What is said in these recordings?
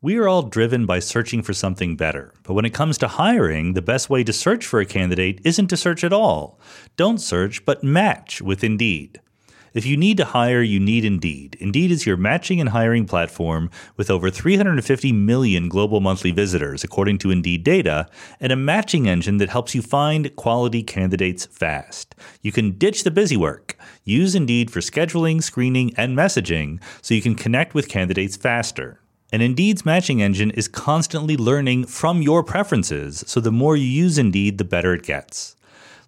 We are all driven by searching for something better, but when it comes to hiring, the best way to search for a candidate isn't to search at all. Don't search, but match with Indeed. If you need to hire, you need Indeed. Indeed is your matching and hiring platform with over 350 million global monthly visitors, according to Indeed data, and a matching engine that helps you find quality candidates fast. You can ditch the busy work. Use Indeed for scheduling, screening, and messaging so you can connect with candidates faster. And Indeed's matching engine is constantly learning from your preferences, so the more you use Indeed, the better it gets.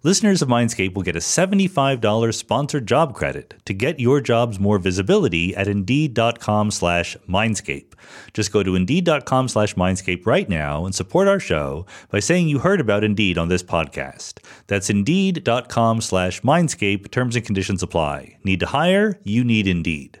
Listeners of Mindscape will get a $75 sponsored job credit to get your jobs more visibility at Indeed.com slash Mindscape. Just go to Indeed.com slash Mindscape right now and support our show by saying you heard about Indeed on this podcast. That's Indeed.com slash Mindscape. Terms and conditions apply. Need to hire? You need Indeed.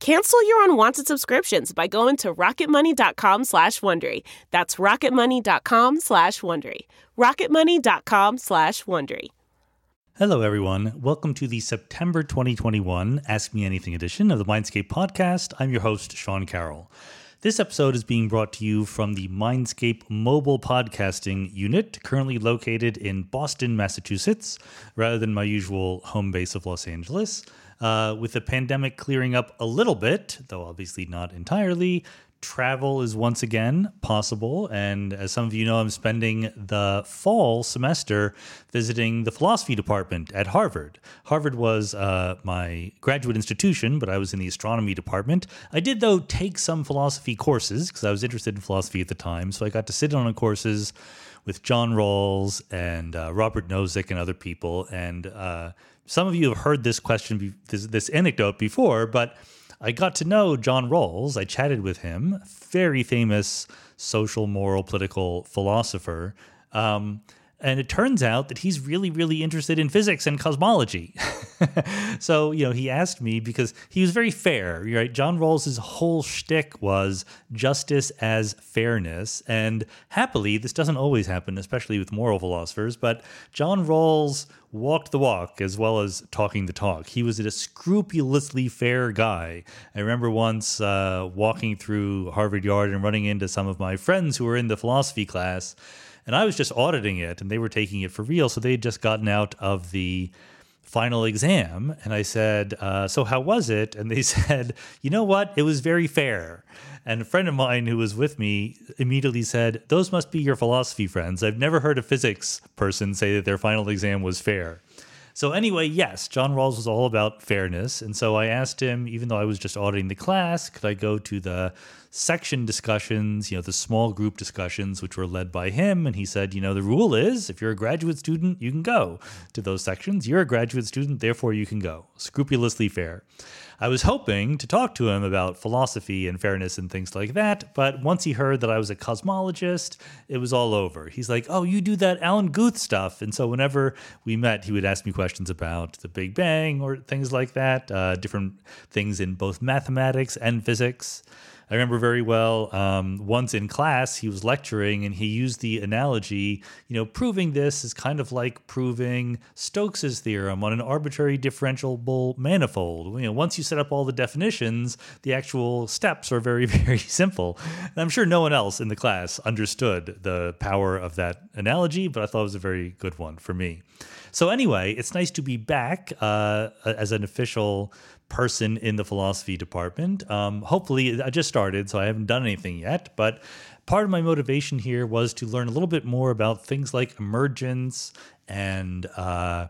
Cancel your unwanted subscriptions by going to rocketmoney.com slash Wondery. That's rocketmoney.com slash Wondery. rocketmoney.com slash Wondery. Hello, everyone. Welcome to the September 2021 Ask Me Anything edition of the Mindscape podcast. I'm your host, Sean Carroll. This episode is being brought to you from the Mindscape mobile podcasting unit, currently located in Boston, Massachusetts, rather than my usual home base of Los Angeles. Uh, with the pandemic clearing up a little bit, though obviously not entirely, travel is once again possible. And as some of you know, I'm spending the fall semester visiting the philosophy department at Harvard. Harvard was uh, my graduate institution, but I was in the astronomy department. I did, though, take some philosophy courses because I was interested in philosophy at the time. So I got to sit on courses with John Rawls and uh, Robert Nozick and other people. And uh, some of you have heard this question, this, this anecdote before, but I got to know John Rawls. I chatted with him, very famous social, moral, political philosopher. Um, and it turns out that he's really, really interested in physics and cosmology. so, you know, he asked me because he was very fair, right? John Rawls' whole shtick was justice as fairness. And happily, this doesn't always happen, especially with moral philosophers, but John Rawls walked the walk as well as talking the talk. He was a scrupulously fair guy. I remember once uh, walking through Harvard Yard and running into some of my friends who were in the philosophy class and I was just auditing it, and they were taking it for real. So they had just gotten out of the final exam. And I said, uh, So how was it? And they said, You know what? It was very fair. And a friend of mine who was with me immediately said, Those must be your philosophy friends. I've never heard a physics person say that their final exam was fair. So, anyway, yes, John Rawls was all about fairness. And so I asked him, even though I was just auditing the class, could I go to the section discussions, you know, the small group discussions, which were led by him. And he said, you know, the rule is if you're a graduate student, you can go to those sections. You're a graduate student, therefore you can go. Scrupulously fair. I was hoping to talk to him about philosophy and fairness and things like that, but once he heard that I was a cosmologist, it was all over. He's like, Oh, you do that Alan Guth stuff. And so whenever we met, he would ask me questions about the Big Bang or things like that, uh, different things in both mathematics and physics. I remember very well um, once in class, he was lecturing and he used the analogy, you know, proving this is kind of like proving Stokes's theorem on an arbitrary differentiable manifold. You know, once you set up all the definitions, the actual steps are very, very simple. And I'm sure no one else in the class understood the power of that analogy, but I thought it was a very good one for me. So, anyway, it's nice to be back uh, as an official person in the philosophy department. Um, hopefully, I just started, so I haven't done anything yet. But part of my motivation here was to learn a little bit more about things like emergence and uh,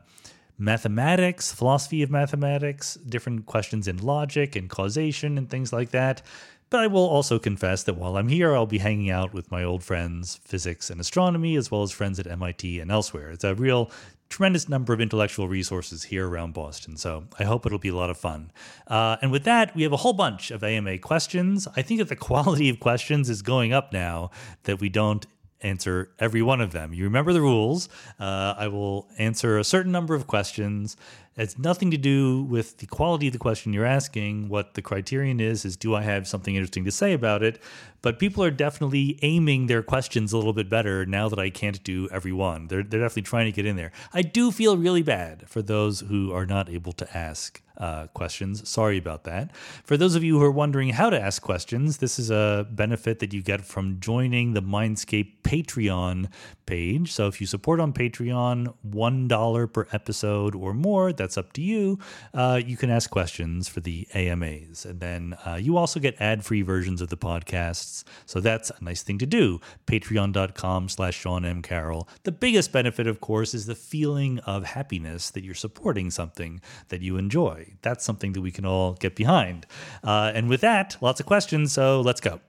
mathematics, philosophy of mathematics, different questions in logic and causation and things like that. But I will also confess that while I'm here, I'll be hanging out with my old friends, physics and astronomy, as well as friends at MIT and elsewhere. It's a real tremendous number of intellectual resources here around Boston. So I hope it'll be a lot of fun. Uh, and with that, we have a whole bunch of AMA questions. I think that the quality of questions is going up now that we don't answer every one of them. You remember the rules. Uh, I will answer a certain number of questions. It's nothing to do with the quality of the question you're asking. What the criterion is, is do I have something interesting to say about it? But people are definitely aiming their questions a little bit better now that I can't do every one. They're, they're definitely trying to get in there. I do feel really bad for those who are not able to ask uh, questions. Sorry about that. For those of you who are wondering how to ask questions, this is a benefit that you get from joining the Mindscape Patreon page. So if you support on Patreon, $1 per episode or more, that's up to you. Uh, you can ask questions for the AMAs. And then uh, you also get ad free versions of the podcasts. So that's a nice thing to do. Patreon.com slash Sean M. Carroll. The biggest benefit, of course, is the feeling of happiness that you're supporting something that you enjoy that's something that we can all get behind. Uh, and with that, lots of questions, so let's go.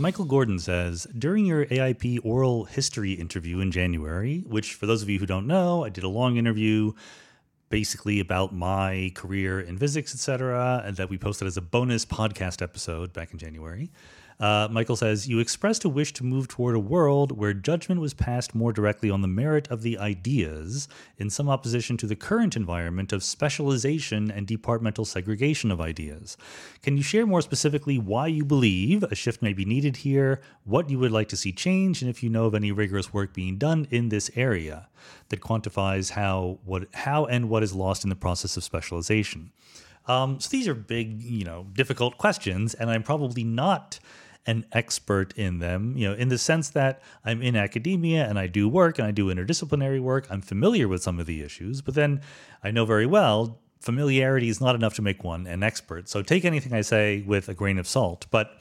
Michael Gordon says During your AIP oral history interview in January, which for those of you who don't know, I did a long interview basically about my career in physics, etc., and that we posted as a bonus podcast episode back in January. Uh, Michael says, You expressed a wish to move toward a world where judgment was passed more directly on the merit of the ideas, in some opposition to the current environment of specialization and departmental segregation of ideas. Can you share more specifically why you believe a shift may be needed here, what you would like to see change, and if you know of any rigorous work being done in this area that quantifies how, what, how and what is lost in the process of specialization? Um, so these are big, you know, difficult questions, and I'm probably not an expert in them, you know, in the sense that I'm in academia and I do work and I do interdisciplinary work. I'm familiar with some of the issues, but then I know very well familiarity is not enough to make one an expert. So take anything I say with a grain of salt. But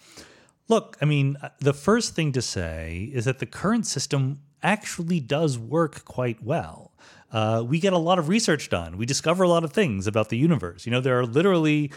look, I mean, the first thing to say is that the current system actually does work quite well. Uh, we get a lot of research done. We discover a lot of things about the universe. You know, there are literally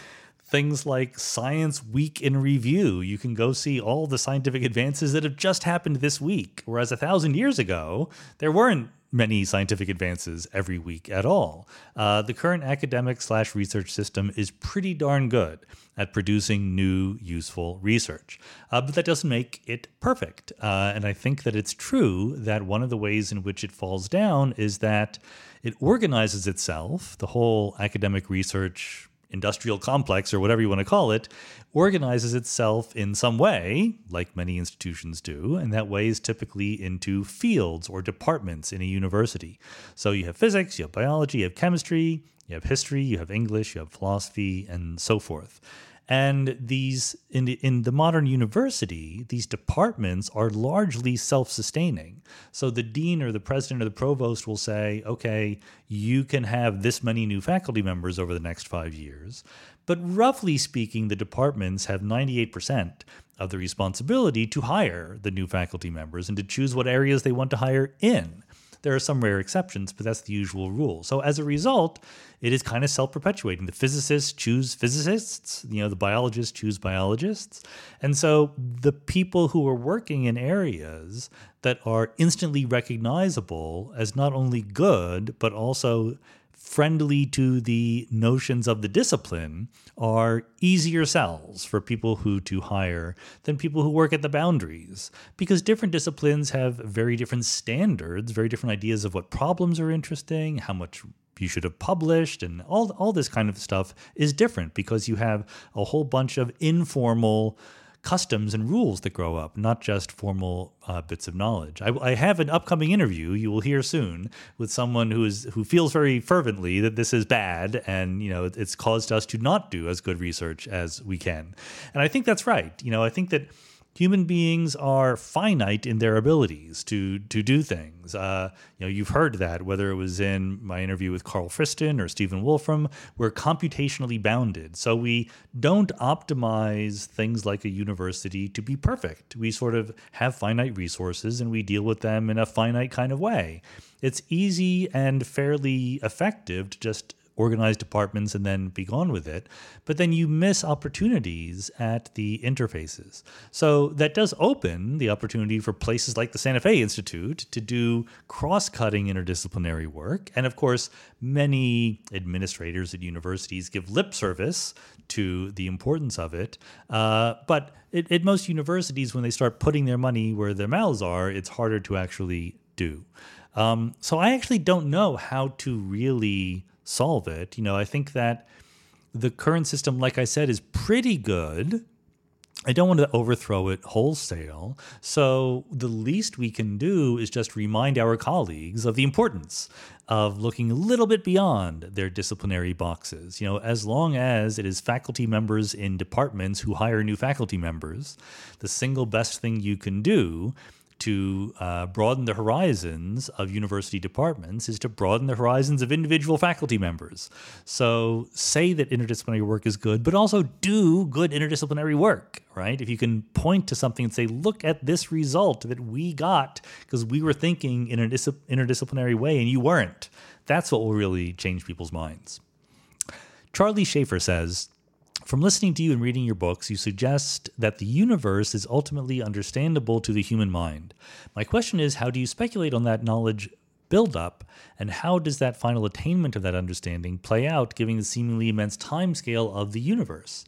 things like Science Week in Review. You can go see all the scientific advances that have just happened this week. Whereas a thousand years ago, there weren't many scientific advances every week at all. Uh, the current academic slash research system is pretty darn good at producing new, useful research. Uh, but that doesn't make it perfect. Uh, and I think that it's true that one of the ways in which it falls down is that it organizes itself, the whole academic research industrial complex or whatever you want to call it organizes itself in some way, like many institutions do, and that way is typically into fields or departments in a university. So you have physics, you have biology, you have chemistry, you have history, you have English, you have philosophy, and so forth. And these in the, in the modern university, these departments are largely self-sustaining. So the dean or the president or the provost will say, "Okay, you can have this many new faculty members over the next 5 years." But roughly speaking, the departments have 98% of the responsibility to hire the new faculty members and to choose what areas they want to hire in. There are some rare exceptions, but that's the usual rule. So as a result, it is kind of self-perpetuating. The physicists choose physicists, you know, the biologists choose biologists. And so the people who are working in areas that are instantly recognizable as not only good, but also friendly to the notions of the discipline are easier sells for people who to hire than people who work at the boundaries because different disciplines have very different standards very different ideas of what problems are interesting how much you should have published and all all this kind of stuff is different because you have a whole bunch of informal customs and rules that grow up, not just formal uh, bits of knowledge. I, I, have an upcoming interview you will hear soon with someone who is who feels very fervently that this is bad and you know it's caused us to not do as good research as we can. And I think that's right. You know, I think that human beings are finite in their abilities to to do things. Uh, you know, you've heard that whether it was in my interview with Carl Friston or Stephen Wolfram, we're computationally bounded. So we don't optimize things like a university to be perfect. We sort of have finite resources and we deal with them in a finite kind of way. It's easy and fairly effective to just organize departments and then be gone with it. But then you miss opportunities at the interfaces. So that does open the opportunity for places like the Santa Fe Institute to do cross cutting interdisciplinary work. And of course, many administrators at universities give lip service to the importance of it. Uh, but at most universities, when they start putting their money where their mouths are, it's harder to actually do. Um, so I actually don't know how to really solve it. You know, I think that the current system, like I said, is pretty good. I don't want to overthrow it wholesale. So the least we can do is just remind our colleagues of the importance of looking a little bit beyond their disciplinary boxes. You know, as long as it is faculty members in departments who hire new faculty members, the single best thing you can do to uh, broaden the horizons of university departments is to broaden the horizons of individual faculty members. So say that interdisciplinary work is good, but also do good interdisciplinary work, right? If you can point to something and say, look at this result that we got because we were thinking in an interdisciplinary way and you weren't, that's what will really change people's minds. Charlie Schaefer says, from listening to you and reading your books, you suggest that the universe is ultimately understandable to the human mind. My question is how do you speculate on that knowledge build up, and how does that final attainment of that understanding play out given the seemingly immense timescale of the universe?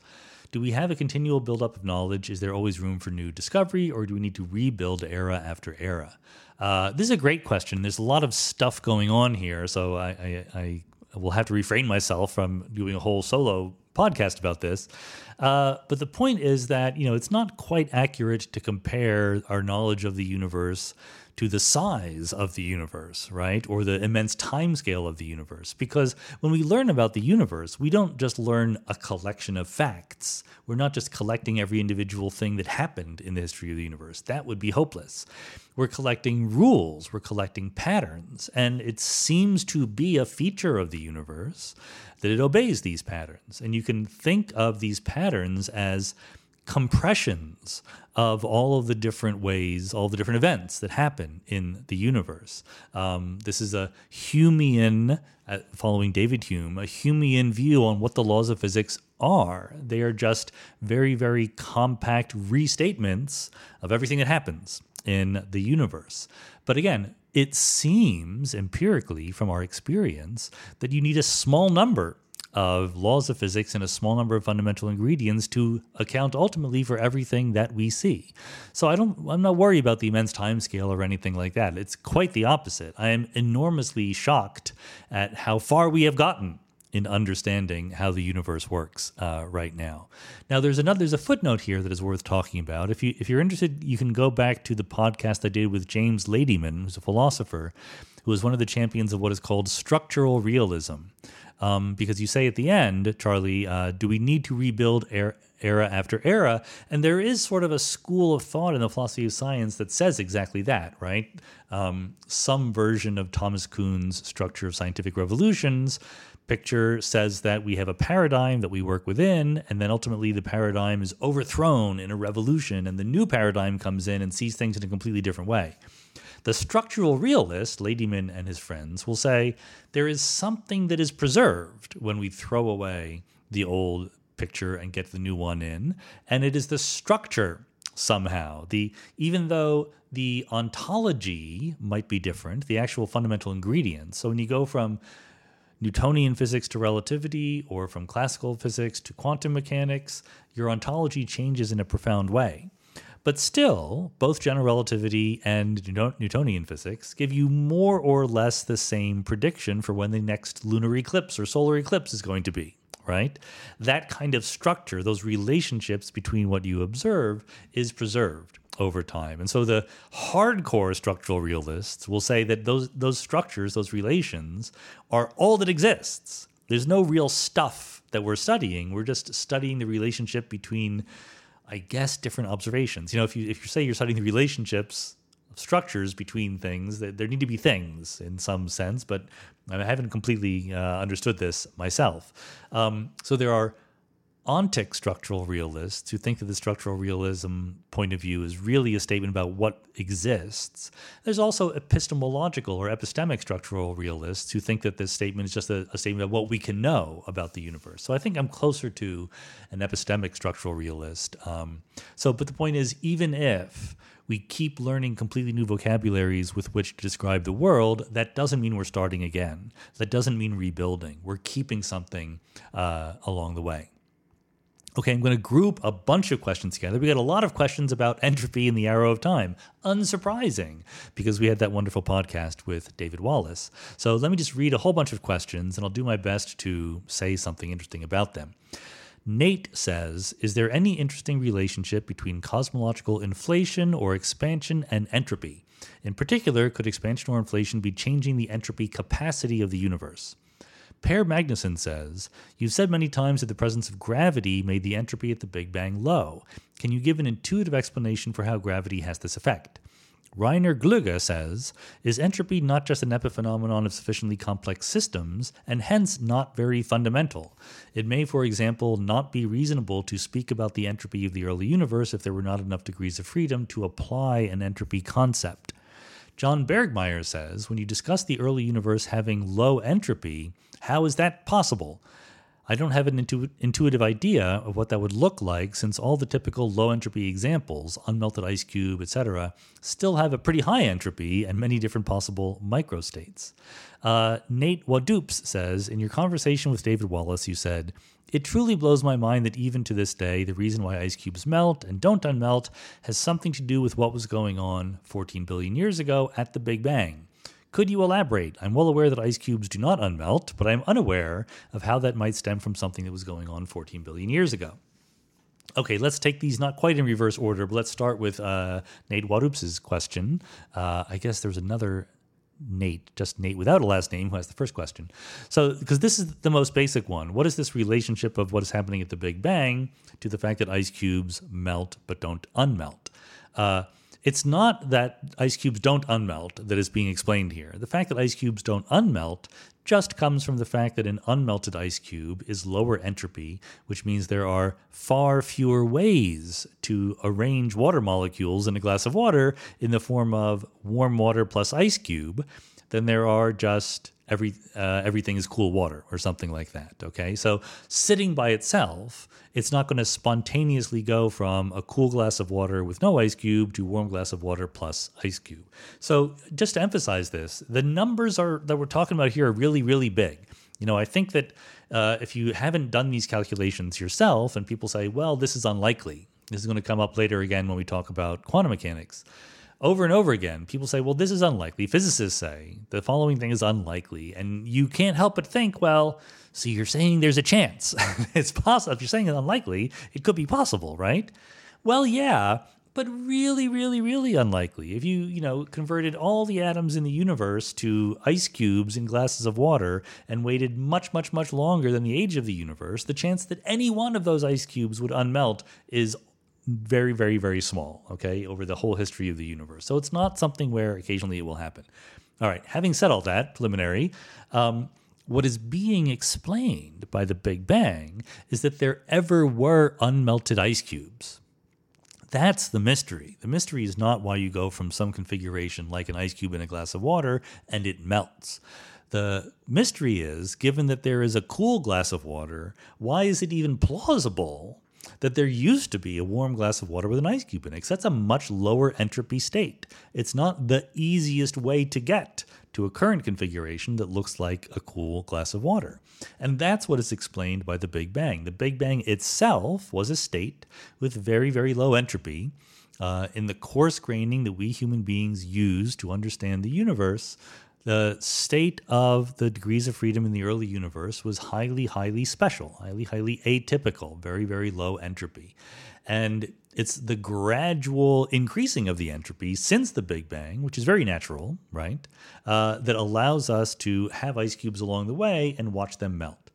Do we have a continual buildup of knowledge? Is there always room for new discovery, or do we need to rebuild era after era? Uh, this is a great question. There's a lot of stuff going on here, so I, I, I will have to refrain myself from doing a whole solo podcast about this. Uh, but the point is that you know it's not quite accurate to compare our knowledge of the universe to the size of the universe, right? Or the immense timescale of the universe. Because when we learn about the universe, we don't just learn a collection of facts. We're not just collecting every individual thing that happened in the history of the universe. That would be hopeless. We're collecting rules, we're collecting patterns, and it seems to be a feature of the universe that it obeys these patterns. And you can think of these patterns as compressions of all of the different ways, all the different events that happen in the universe. Um, this is a Humean, uh, following David Hume, a Humean view on what the laws of physics are. They are just very, very compact restatements of everything that happens in the universe. But again, it seems empirically from our experience that you need a small number of laws of physics and a small number of fundamental ingredients to account ultimately for everything that we see. So I don't I'm not worried about the immense time scale or anything like that. It's quite the opposite. I am enormously shocked at how far we have gotten in understanding how the universe works uh, right now. Now, there's another there's a footnote here that is worth talking about. If you if you're interested, you can go back to the podcast I did with James Ladyman, who's a philosopher, who is one of the champions of what is called structural realism. Um, because you say at the end, Charlie, uh, do we need to rebuild era, era after era? And there is sort of a school of thought in the philosophy of science that says exactly that, right? Um, some version of Thomas Kuhn's structure of scientific revolutions picture says that we have a paradigm that we work within, and then ultimately the paradigm is overthrown in a revolution, and the new paradigm comes in and sees things in a completely different way. The structural realist, Ladyman and his friends, will say there is something that is preserved when we throw away the old picture and get the new one in, and it is the structure somehow. The even though the ontology might be different, the actual fundamental ingredients. So when you go from Newtonian physics to relativity or from classical physics to quantum mechanics, your ontology changes in a profound way. But still, both general relativity and Newtonian physics give you more or less the same prediction for when the next lunar eclipse or solar eclipse is going to be, right? That kind of structure, those relationships between what you observe, is preserved over time. And so the hardcore structural realists will say that those those structures, those relations are all that exists. There's no real stuff that we're studying. We're just studying the relationship between I guess, different observations. You know, if you if you say you're studying the relationships of structures between things. that There need to be things in some sense, but I haven't completely uh, understood this myself. Um, so there are ontic structural realists who think that the structural realism point of view is really a statement about what exists. There's also epistemological or epistemic structural realists who think that this statement is just a, a statement of what we can know about the universe. So I think I'm closer to an epistemic structural realist. Um, so, but the point is, even if we keep learning completely new vocabularies with which to describe the world, that doesn't mean we're starting again. That doesn't mean rebuilding. We're keeping something uh, along the way. Okay, I'm going to group a bunch of questions together. We got a lot of questions about entropy and the arrow of time. Unsurprising, because we had that wonderful podcast with David Wallace. So let me just read a whole bunch of questions, and I'll do my best to say something interesting about them. Nate says Is there any interesting relationship between cosmological inflation or expansion and entropy? In particular, could expansion or inflation be changing the entropy capacity of the universe? Per Magnuson says, You've said many times that the presence of gravity made the entropy at the Big Bang low. Can you give an intuitive explanation for how gravity has this effect? Rainer Glüger says, is entropy not just an epiphenomenon of sufficiently complex systems, and hence not very fundamental? It may, for example, not be reasonable to speak about the entropy of the early universe if there were not enough degrees of freedom to apply an entropy concept. John Bergmeier says, when you discuss the early universe having low entropy, how is that possible? I don't have an intu- intuitive idea of what that would look like since all the typical low entropy examples, unmelted ice cube, etc., still have a pretty high entropy and many different possible microstates. Uh, Nate Wadoops says In your conversation with David Wallace, you said, It truly blows my mind that even to this day, the reason why ice cubes melt and don't unmelt has something to do with what was going on 14 billion years ago at the Big Bang. Could you elaborate? I'm well aware that ice cubes do not unmelt, but I'm unaware of how that might stem from something that was going on 14 billion years ago. Okay, let's take these not quite in reverse order, but let's start with uh, Nate Wadoops' question. Uh, I guess there's another Nate, just Nate without a last name, who has the first question. So, because this is the most basic one, what is this relationship of what is happening at the Big Bang to the fact that ice cubes melt but don't unmelt? Uh, it's not that ice cubes don't unmelt that is being explained here. The fact that ice cubes don't unmelt just comes from the fact that an unmelted ice cube is lower entropy, which means there are far fewer ways to arrange water molecules in a glass of water in the form of warm water plus ice cube than there are just every uh, everything is cool water or something like that. Okay, so sitting by itself, it's not going to spontaneously go from a cool glass of water with no ice cube to warm glass of water plus ice cube. So just to emphasize this, the numbers are that we're talking about here are really really big. You know, I think that uh, if you haven't done these calculations yourself, and people say, "Well, this is unlikely," this is going to come up later again when we talk about quantum mechanics over and over again, people say, well, this is unlikely. Physicists say the following thing is unlikely. And you can't help but think, well, so you're saying there's a chance. it's possible. If you're saying it's unlikely, it could be possible, right? Well, yeah, but really, really, really unlikely. If you, you know, converted all the atoms in the universe to ice cubes in glasses of water and waited much, much, much longer than the age of the universe, the chance that any one of those ice cubes would unmelt is very, very, very small, okay, over the whole history of the universe. So it's not something where occasionally it will happen. All right, having said all that, preliminary, um, what is being explained by the Big Bang is that there ever were unmelted ice cubes. That's the mystery. The mystery is not why you go from some configuration like an ice cube in a glass of water and it melts. The mystery is given that there is a cool glass of water, why is it even plausible that there used to be a warm glass of water with an ice cube in it, because that's a much lower entropy state. It's not the easiest way to get to a current configuration that looks like a cool glass of water. And that's what is explained by the Big Bang. The Big Bang itself was a state with very, very low entropy. Uh, in the coarse graining that we human beings use to understand the universe, the state of the degrees of freedom in the early universe was highly, highly special, highly, highly atypical, very, very low entropy. And it's the gradual increasing of the entropy since the Big Bang, which is very natural, right? Uh, that allows us to have ice cubes along the way and watch them melt.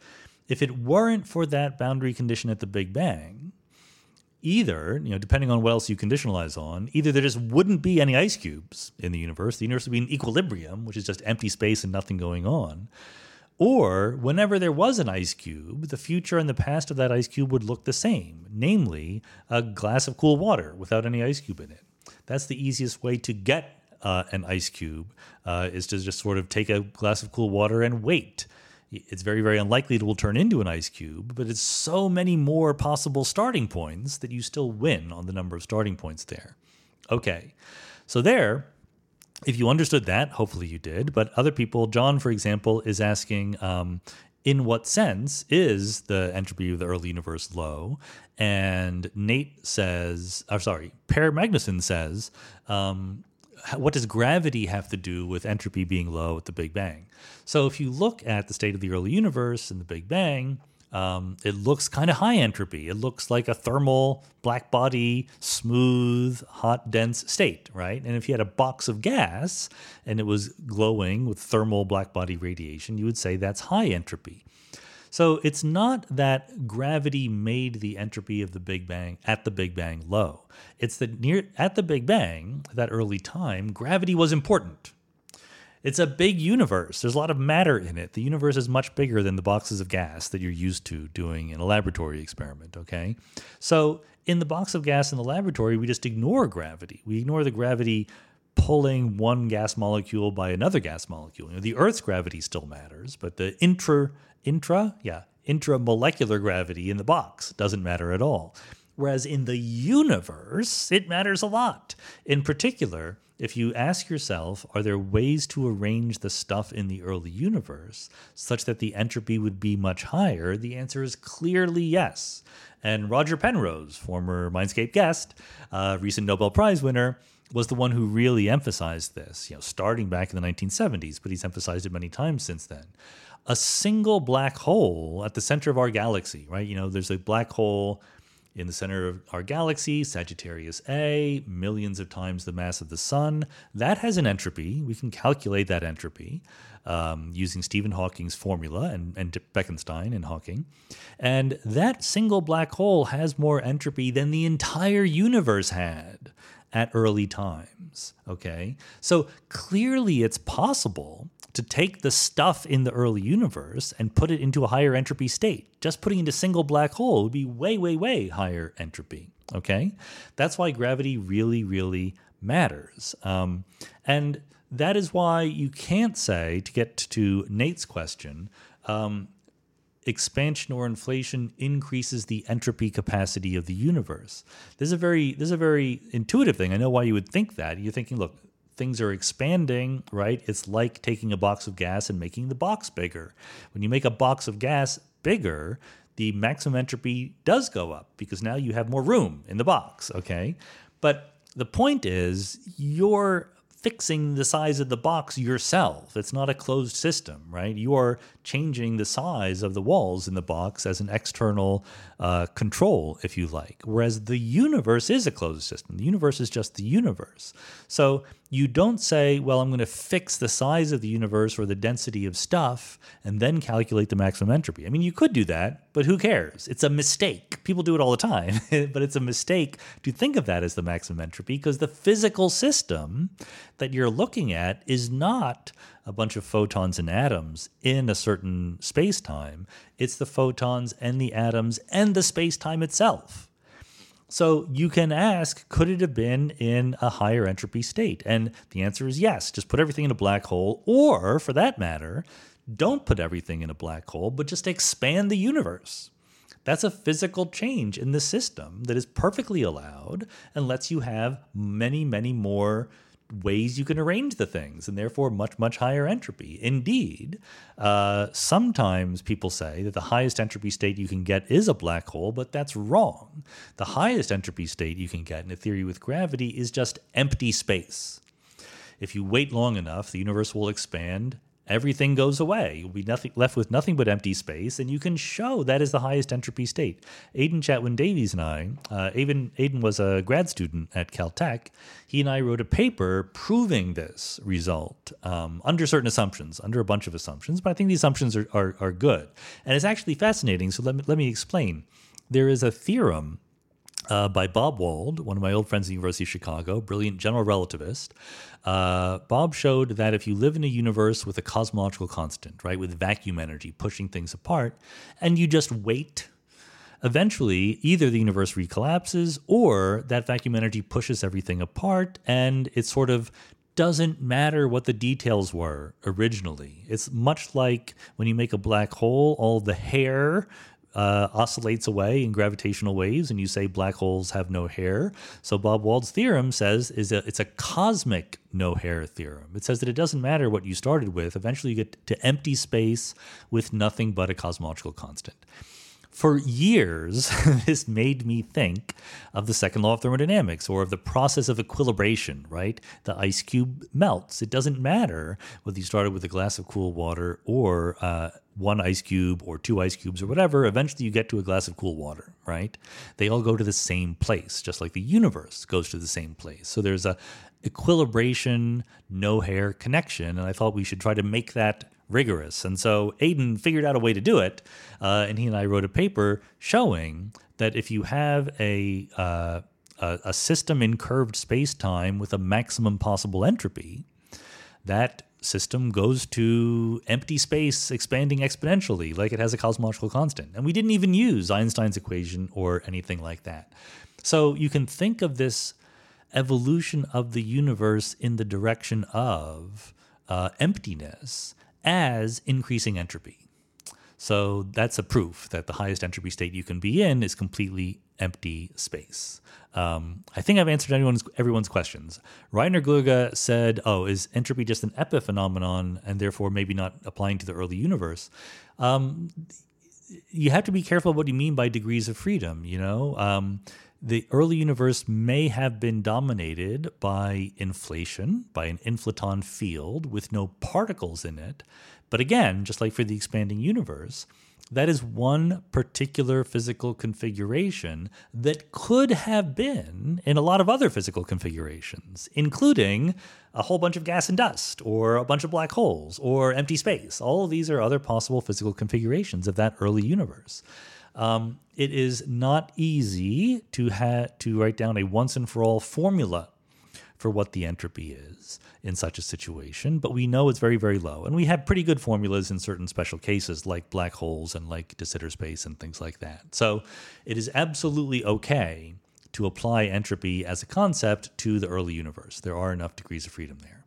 If it weren't for that boundary condition at the Big Bang, either, you know, depending on what else you conditionalize on, either there just wouldn't be any ice cubes in the universe, the universe would be in equilibrium, which is just empty space and nothing going on. Or whenever there was an ice cube, the future and the past of that ice cube would look the same, namely a glass of cool water without any ice cube in it. That's the easiest way to get uh, an ice cube, uh, is to just sort of take a glass of cool water and wait it's very, very unlikely it will turn into an ice cube, but it's so many more possible starting points that you still win on the number of starting points there. Okay, so there, if you understood that, hopefully you did, but other people, John, for example, is asking, um, in what sense is the entropy of the early universe low? And Nate says, or sorry, Per Magnuson says, um, what does gravity have to do with entropy being low at the Big Bang? So if you look at the state of the early universe and the Big Bang, um, it looks kind of high entropy. It looks like a thermal, black body, smooth, hot, dense state, right? And if you had a box of gas and it was glowing with thermal black body radiation, you would say that's high entropy. So it's not that gravity made the entropy of the Big Bang at the Big Bang low. It's that near at the Big Bang, that early time, gravity was important. It's a big universe. There's a lot of matter in it. The universe is much bigger than the boxes of gas that you're used to doing in a laboratory experiment, okay? So, in the box of gas in the laboratory, we just ignore gravity. We ignore the gravity pulling one gas molecule by another gas molecule. You know, the Earth's gravity still matters, but the intra intra, yeah, intramolecular gravity in the box doesn't matter at all. Whereas in the universe, it matters a lot. In particular, if you ask yourself, are there ways to arrange the stuff in the early universe such that the entropy would be much higher? The answer is clearly yes. And Roger Penrose, former Mindscape guest, uh, recent Nobel Prize winner, was the one who really emphasized this, you know, starting back in the 1970s, but he's emphasized it many times since then a single black hole at the center of our galaxy, right? You know, there's a black hole in the center of our galaxy, Sagittarius A, millions of times the mass of the sun. That has an entropy. We can calculate that entropy um, using Stephen Hawking's formula and, and Bekenstein and Hawking. And that single black hole has more entropy than the entire universe had at early times. Okay. So clearly it's possible to take the stuff in the early universe and put it into a higher entropy state. Just putting into a single black hole would be way, way, way higher entropy. Okay, that's why gravity really, really matters. Um, and that is why you can't say, to get to Nate's question, um, expansion or inflation increases the entropy capacity of the universe. This is a very this is a very intuitive thing. I know why you would think that. You're thinking, look, things are expanding, right? It's like taking a box of gas and making the box bigger. When you make a box of gas bigger, the maximum entropy does go up because now you have more room in the box, okay? But the point is, your fixing the size of the box yourself. It's not a closed system, right? You are changing the size of the walls in the box as an external uh, control, if you like. Whereas the universe is a closed system. The universe is just the universe. So you don't say, well, I'm going to fix the size of the universe or the density of stuff and then calculate the maximum entropy. I mean, you could do that, but who cares? It's a mistake. People do it all the time, but it's a mistake to think of that as the maximum entropy because the physical system that you're looking at is not a bunch of photons and atoms in a certain space time. It's the photons and the atoms and the space time itself. So you can ask, could it have been in a higher entropy state? And the answer is yes. Just put everything in a black hole, or for that matter, don't put everything in a black hole, but just expand the universe. That's a physical change in the system that is perfectly allowed and lets you have many, many more ways you can arrange the things and therefore much, much higher entropy. Indeed, uh, sometimes people say that the highest entropy state you can get is a black hole, but that's wrong. The highest entropy state you can get in a theory with gravity is just empty space. If you wait long enough, the universe will expand everything goes away. You'll be nothing, left with nothing but empty space, and you can show that is the highest entropy state. Aidan Chatwin Davies and I, uh, Aidan, Aidan was a grad student at Caltech. He and I wrote a paper proving this result um, under certain assumptions, under a bunch of assumptions, but I think the assumptions are, are, are good. And it's actually fascinating, so let me, let me explain. There is a theorem uh, by Bob Wald, one of my old friends at the University of Chicago, brilliant general relativist. Uh, Bob showed that if you live in a universe with a cosmological constant, right, with vacuum energy pushing things apart, and you just wait, eventually either the universe recollapses or that vacuum energy pushes everything apart and it sort of doesn't matter what the details were originally. It's much like when you make a black hole, all the hair uh, oscillates away in gravitational waves, and you say black holes have no hair. So Bob Wald's theorem says is that it's a cosmic no hair theorem. It says that it doesn't matter what you started with. Eventually, you get to empty space with nothing but a cosmological constant for years, this made me think of the second law of thermodynamics or of the process of equilibration, right? The ice cube melts. It doesn't matter whether you started with a glass of cool water or uh, one ice cube or two ice cubes or whatever. Eventually, you get to a glass of cool water, right? They all go to the same place, just like the universe goes to the same place. So there's a equilibration, no hair connection. And I thought we should try to make that rigorous. And so Aidan figured out a way to do it. Uh, and he and I wrote a paper showing that if you have a, uh, a, a system in curved space time with a maximum possible entropy, that system goes to empty space expanding exponentially, like it has a cosmological constant. And we didn't even use Einstein's equation or anything like that. So you can think of this evolution of the universe in the direction of uh, emptiness as increasing entropy. So that's a proof that the highest entropy state you can be in is completely empty space. Um, I think I've answered anyone's, everyone's questions. Reiner Glurga said, "Oh, is entropy just an epiphenomenon and therefore maybe not applying to the early universe?" Um, you have to be careful what you mean by degrees of freedom. You know, um, the early universe may have been dominated by inflation, by an inflaton field with no particles in it. But again, just like for the expanding universe, that is one particular physical configuration that could have been in a lot of other physical configurations, including a whole bunch of gas and dust, or a bunch of black holes, or empty space. All of these are other possible physical configurations of that early universe. Um, it is not easy to ha- to write down a once and for all formula for what the entropy is in such a situation, but we know it's very, very low. And we have pretty good formulas in certain special cases like black holes and like de Sitter space and things like that. So it is absolutely okay to apply entropy as a concept to the early universe. There are enough degrees of freedom there.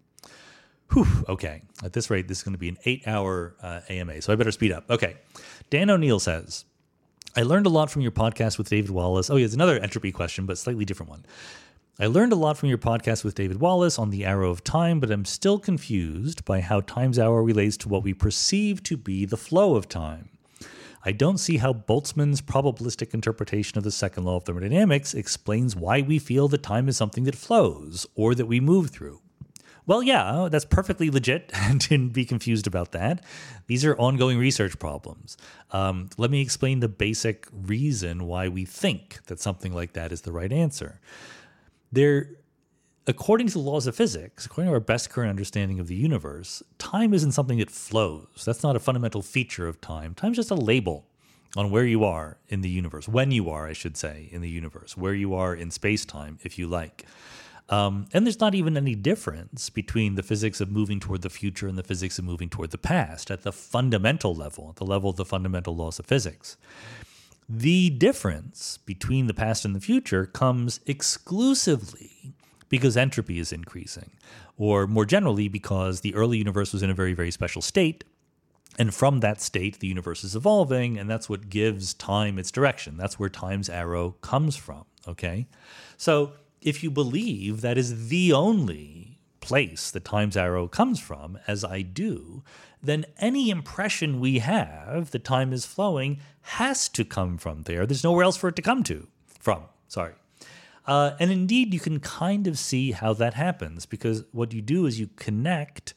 Whew, okay. At this rate, this is going to be an eight hour uh, AMA, so I better speed up. Okay. Dan O'Neill says, I learned a lot from your podcast with David Wallace. Oh, yeah, it's another entropy question, but slightly different one. I learned a lot from your podcast with David Wallace on the arrow of time, but I'm still confused by how time's arrow relates to what we perceive to be the flow of time. I don't see how Boltzmann's probabilistic interpretation of the second law of thermodynamics explains why we feel that time is something that flows or that we move through. Well, yeah, that's perfectly legit. Didn't be confused about that. These are ongoing research problems. Um, let me explain the basic reason why we think that something like that is the right answer there according to the laws of physics, according to our best current understanding of the universe, time isn't something that flows. That's not a fundamental feature of time. Time's just a label on where you are in the universe, when you are, I should say, in the universe, where you are in space time, if you like. Um, and there's not even any difference between the physics of moving toward the future and the physics of moving toward the past at the fundamental level, at the level of the fundamental laws of physics. The difference between the past and the future comes exclusively because entropy is increasing, or more generally, because the early universe was in a very, very special state. And from that state, the universe is evolving, and that's what gives time its direction. That's where time's arrow comes from. Okay? So if you believe that is the only place the time's arrow comes from, as I do, then any impression we have that time is flowing has to come from there. There's nowhere else for it to come to from. Sorry. Uh, and indeed, you can kind of see how that happens because what you do is you connect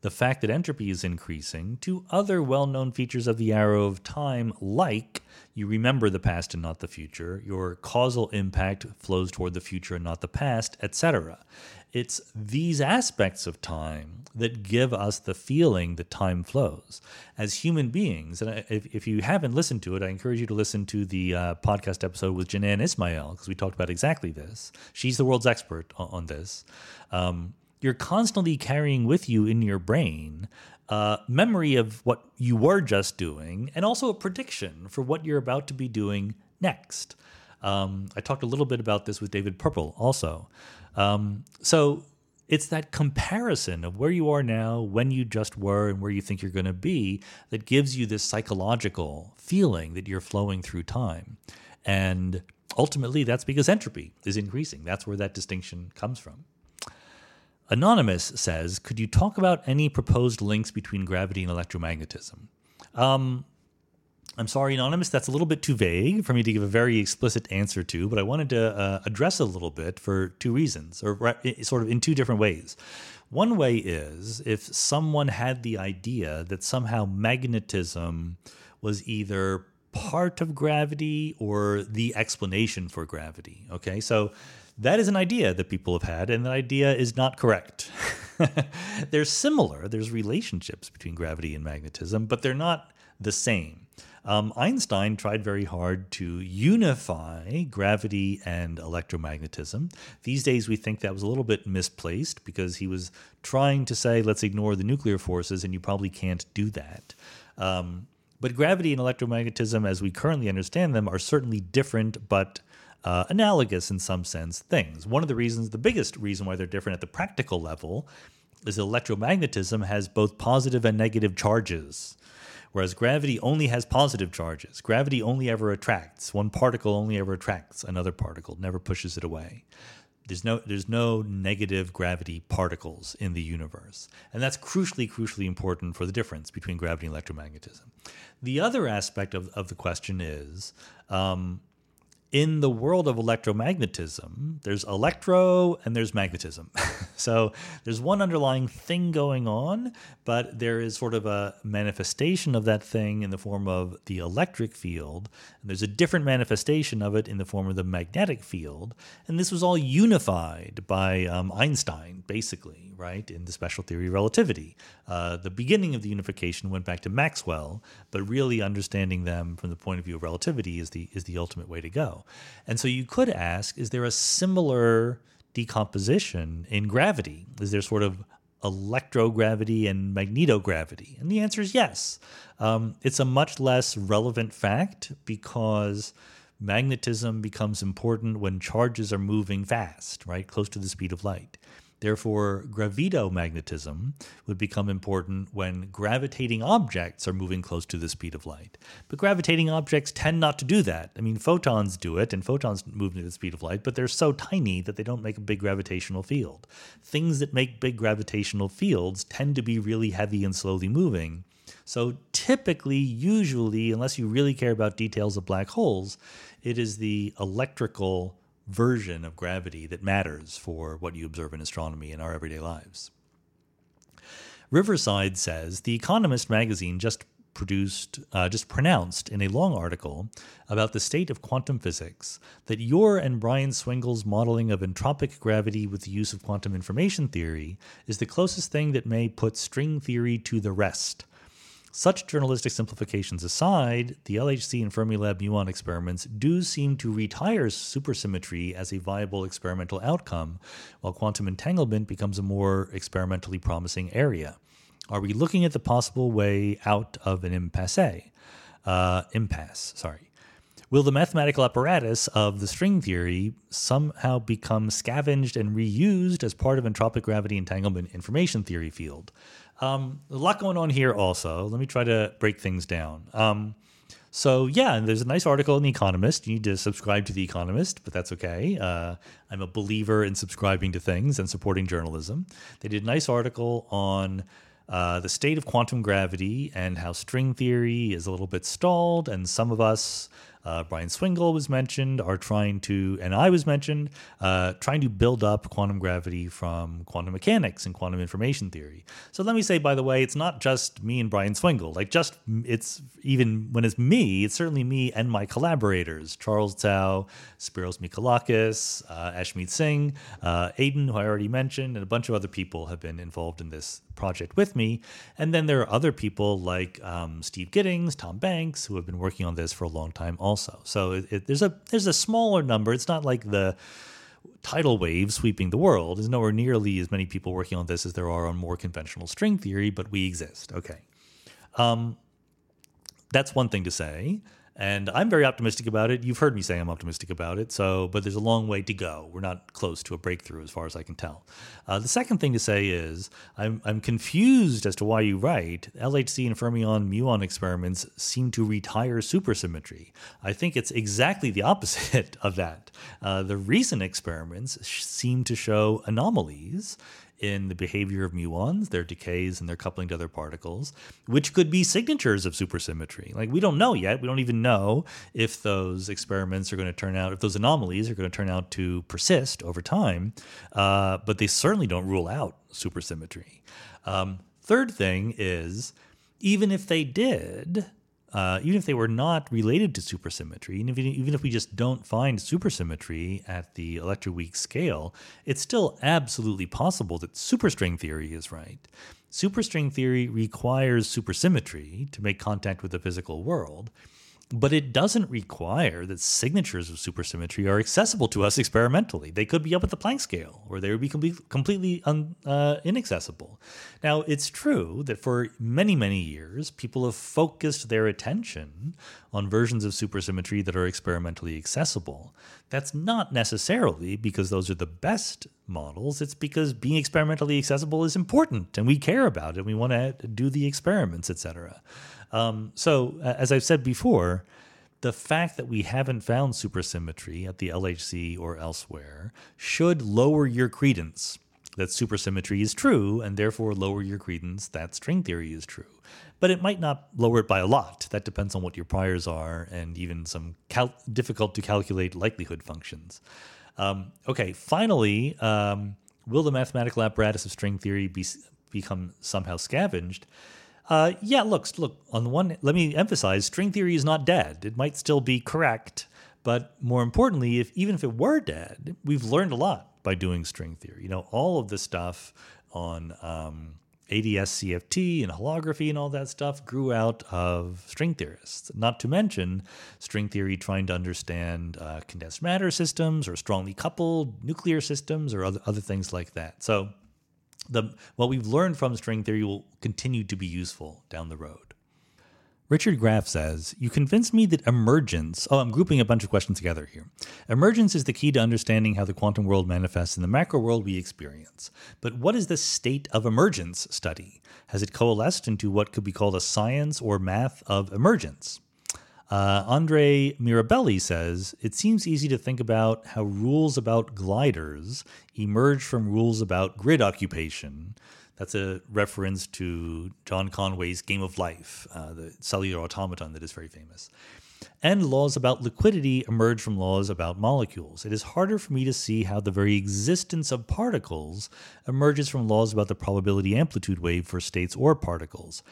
the fact that entropy is increasing to other well known features of the arrow of time, like you remember the past and not the future, your causal impact flows toward the future and not the past, etc. It's these aspects of time that give us the feeling that time flows. As human beings, and if, if you haven't listened to it, I encourage you to listen to the uh, podcast episode with Jenann Ismael, because we talked about exactly this. She's the world's expert on, on this. Um, you're constantly carrying with you in your brain uh, memory of what you were just doing and also a prediction for what you're about to be doing next. Um, I talked a little bit about this with David Poeppel also. Um, so it's that comparison of where you are now, when you just were, and where you think you're going to be that gives you this psychological feeling that you're flowing through time. And ultimately, that's because entropy is increasing. That's where that distinction comes from. Anonymous says, Could you talk about any proposed links between gravity and electromagnetism? Um, I'm sorry, Anonymous, that's a little bit too vague for me to give a very explicit answer to, but I wanted to uh, address a little bit for two reasons, or sort of in two different ways. One way is if someone had the idea that somehow magnetism was either part of gravity or the explanation for gravity. Okay, so that is an idea that people have had, and that idea is not correct. they're similar, there's relationships between gravity and magnetism, but they're not the same. Um, Einstein tried very hard to unify gravity and electromagnetism. These days, we think that was a little bit misplaced because he was trying to say, let's ignore the nuclear forces, and you probably can't do that. Um, but gravity and electromagnetism, as we currently understand them, are certainly different but uh, analogous in some sense things. One of the reasons, the biggest reason why they're different at the practical level, is electromagnetism has both positive and negative charges. Whereas gravity only has positive charges. Gravity only ever attracts. One particle only ever attracts another particle, never pushes it away. There's no, there's no negative gravity particles in the universe. And that's crucially, crucially important for the difference between gravity and electromagnetism. The other aspect of, of the question is um, in the world of electromagnetism, there's electro and there's magnetism. so there's one underlying thing going on, but there is sort of a manifestation of that thing in the form of the electric field. And there's a different manifestation of it in the form of the magnetic field. And this was all unified by um, Einstein, basically, right, in the special theory of relativity. Uh, the beginning of the unification went back to Maxwell, but really understanding them from the point of view of relativity is the, is the ultimate way to go. And so you could ask is there a similar decomposition in gravity? Is there sort of electrogravity and magnetogravity? And the answer is yes. Um, it's a much less relevant fact because magnetism becomes important when charges are moving fast, right, close to the speed of light. Therefore, gravitomagnetism would become important when gravitating objects are moving close to the speed of light. But gravitating objects tend not to do that. I mean, photons do it, and photons move at the speed of light, but they're so tiny that they don't make a big gravitational field. Things that make big gravitational fields tend to be really heavy and slowly moving. So, typically, usually, unless you really care about details of black holes, it is the electrical version of gravity that matters for what you observe in astronomy in our everyday lives. Riverside says The Economist magazine just produced, uh, just pronounced in a long article about the state of quantum physics that your and Brian Swingle's modeling of entropic gravity with the use of quantum information theory is the closest thing that may put string theory to the rest. Such journalistic simplifications aside, the LHC and Fermilab muon experiments do seem to retire supersymmetry as a viable experimental outcome, while quantum entanglement becomes a more experimentally promising area. Are we looking at the possible way out of an impasse? Uh, impasse, sorry. Will the mathematical apparatus of the string theory somehow become scavenged and reused as part of entropic gravity entanglement information theory field? Um, a lot going on here also. Let me try to break things down. Um, so yeah, there's a nice article in The Economist. You need to subscribe to The Economist, but that's okay. Uh, I'm a believer in subscribing to things and supporting journalism. They did a nice article on uh, the state of quantum gravity and how string theory is a little bit stalled, and some of us uh, Brian Swingle was mentioned, are trying to, and I was mentioned, uh, trying to build up quantum gravity from quantum mechanics and quantum information theory. So let me say, by the way, it's not just me and Brian Swingle. Like, just it's even when it's me, it's certainly me and my collaborators, Charles Cao, Spiros Michalakis, uh, Ashmeet Singh, uh, Aidan, who I already mentioned, and a bunch of other people have been involved in this project with me. And then there are other people like um, Steve Giddings, Tom Banks, who have been working on this for a long time also. So it, it, there's a there's a smaller number. It's not like the tidal wave sweeping the world. There's nowhere nearly as many people working on this as there are on more conventional string theory, but we exist. Okay. Um, that's one thing to say. And I'm very optimistic about it. You've heard me say I'm optimistic about it. So, but there's a long way to go. We're not close to a breakthrough, as far as I can tell. Uh, the second thing to say is I'm I'm confused as to why you write LHC and Fermilab muon experiments seem to retire supersymmetry. I think it's exactly the opposite of that. Uh, the recent experiments seem to show anomalies in the behavior of muons, their decays and their coupling to other particles, which could be signatures of supersymmetry. Like we don't know yet. We don't even know if those experiments are going to turn out, if those anomalies are going to turn out to persist over time. Uh, but they certainly don't rule out supersymmetry. Um, third thing is, even if they did, uh, even if they were not related to supersymmetry, even if, even if we just don't find supersymmetry at the electroweak scale, it's still absolutely possible that superstring theory is right. Superstring theory requires supersymmetry to make contact with the physical world but it doesn't require that signatures of supersymmetry are accessible to us experimentally. They could be up at the Planck scale, or they would be complete, completely un, uh, inaccessible. Now, it's true that for many, many years, people have focused their attention on versions of supersymmetry that are experimentally accessible. That's not necessarily because those are the best models. It's because being experimentally accessible is important, and we care about it. And we want to do the experiments, etc. Um, so, uh, as I've said before, the fact that we haven't found supersymmetry at the LHC or elsewhere should lower your credence that supersymmetry is true, and therefore lower your credence that string theory is true. But it might not lower it by a lot. That depends on what your priors are and even some cal- difficult to calculate likelihood functions. Um, okay, finally, um, will the mathematical apparatus of string theory be, become somehow scavenged? Uh, yeah, look, look. On the one, let me emphasize: string theory is not dead. It might still be correct, but more importantly, if even if it were dead, we've learned a lot by doing string theory. You know, all of the stuff on um, ADS CFT and holography and all that stuff grew out of string theorists. Not to mention string theory trying to understand uh, condensed matter systems or strongly coupled nuclear systems or other, other things like that. So the what we've learned from string theory will continue to be useful down the road. Richard Graff says, You convinced me that emergence. Oh, I'm grouping a bunch of questions together here. Emergence is the key to understanding how the quantum world manifests in the macro world we experience. But what is the state of emergence study? Has it coalesced into what could be called a science or math of emergence? Uh, Andre Mirabelli says it seems easy to think about how rules about gliders emerge from rules about grid occupation. That's a reference to John Conway's Game of Life, uh, the cellular automaton that is very famous. And laws about liquidity emerge from laws about molecules. It is harder for me to see how the very existence of particles emerges from laws about the probability amplitude wave for states or particles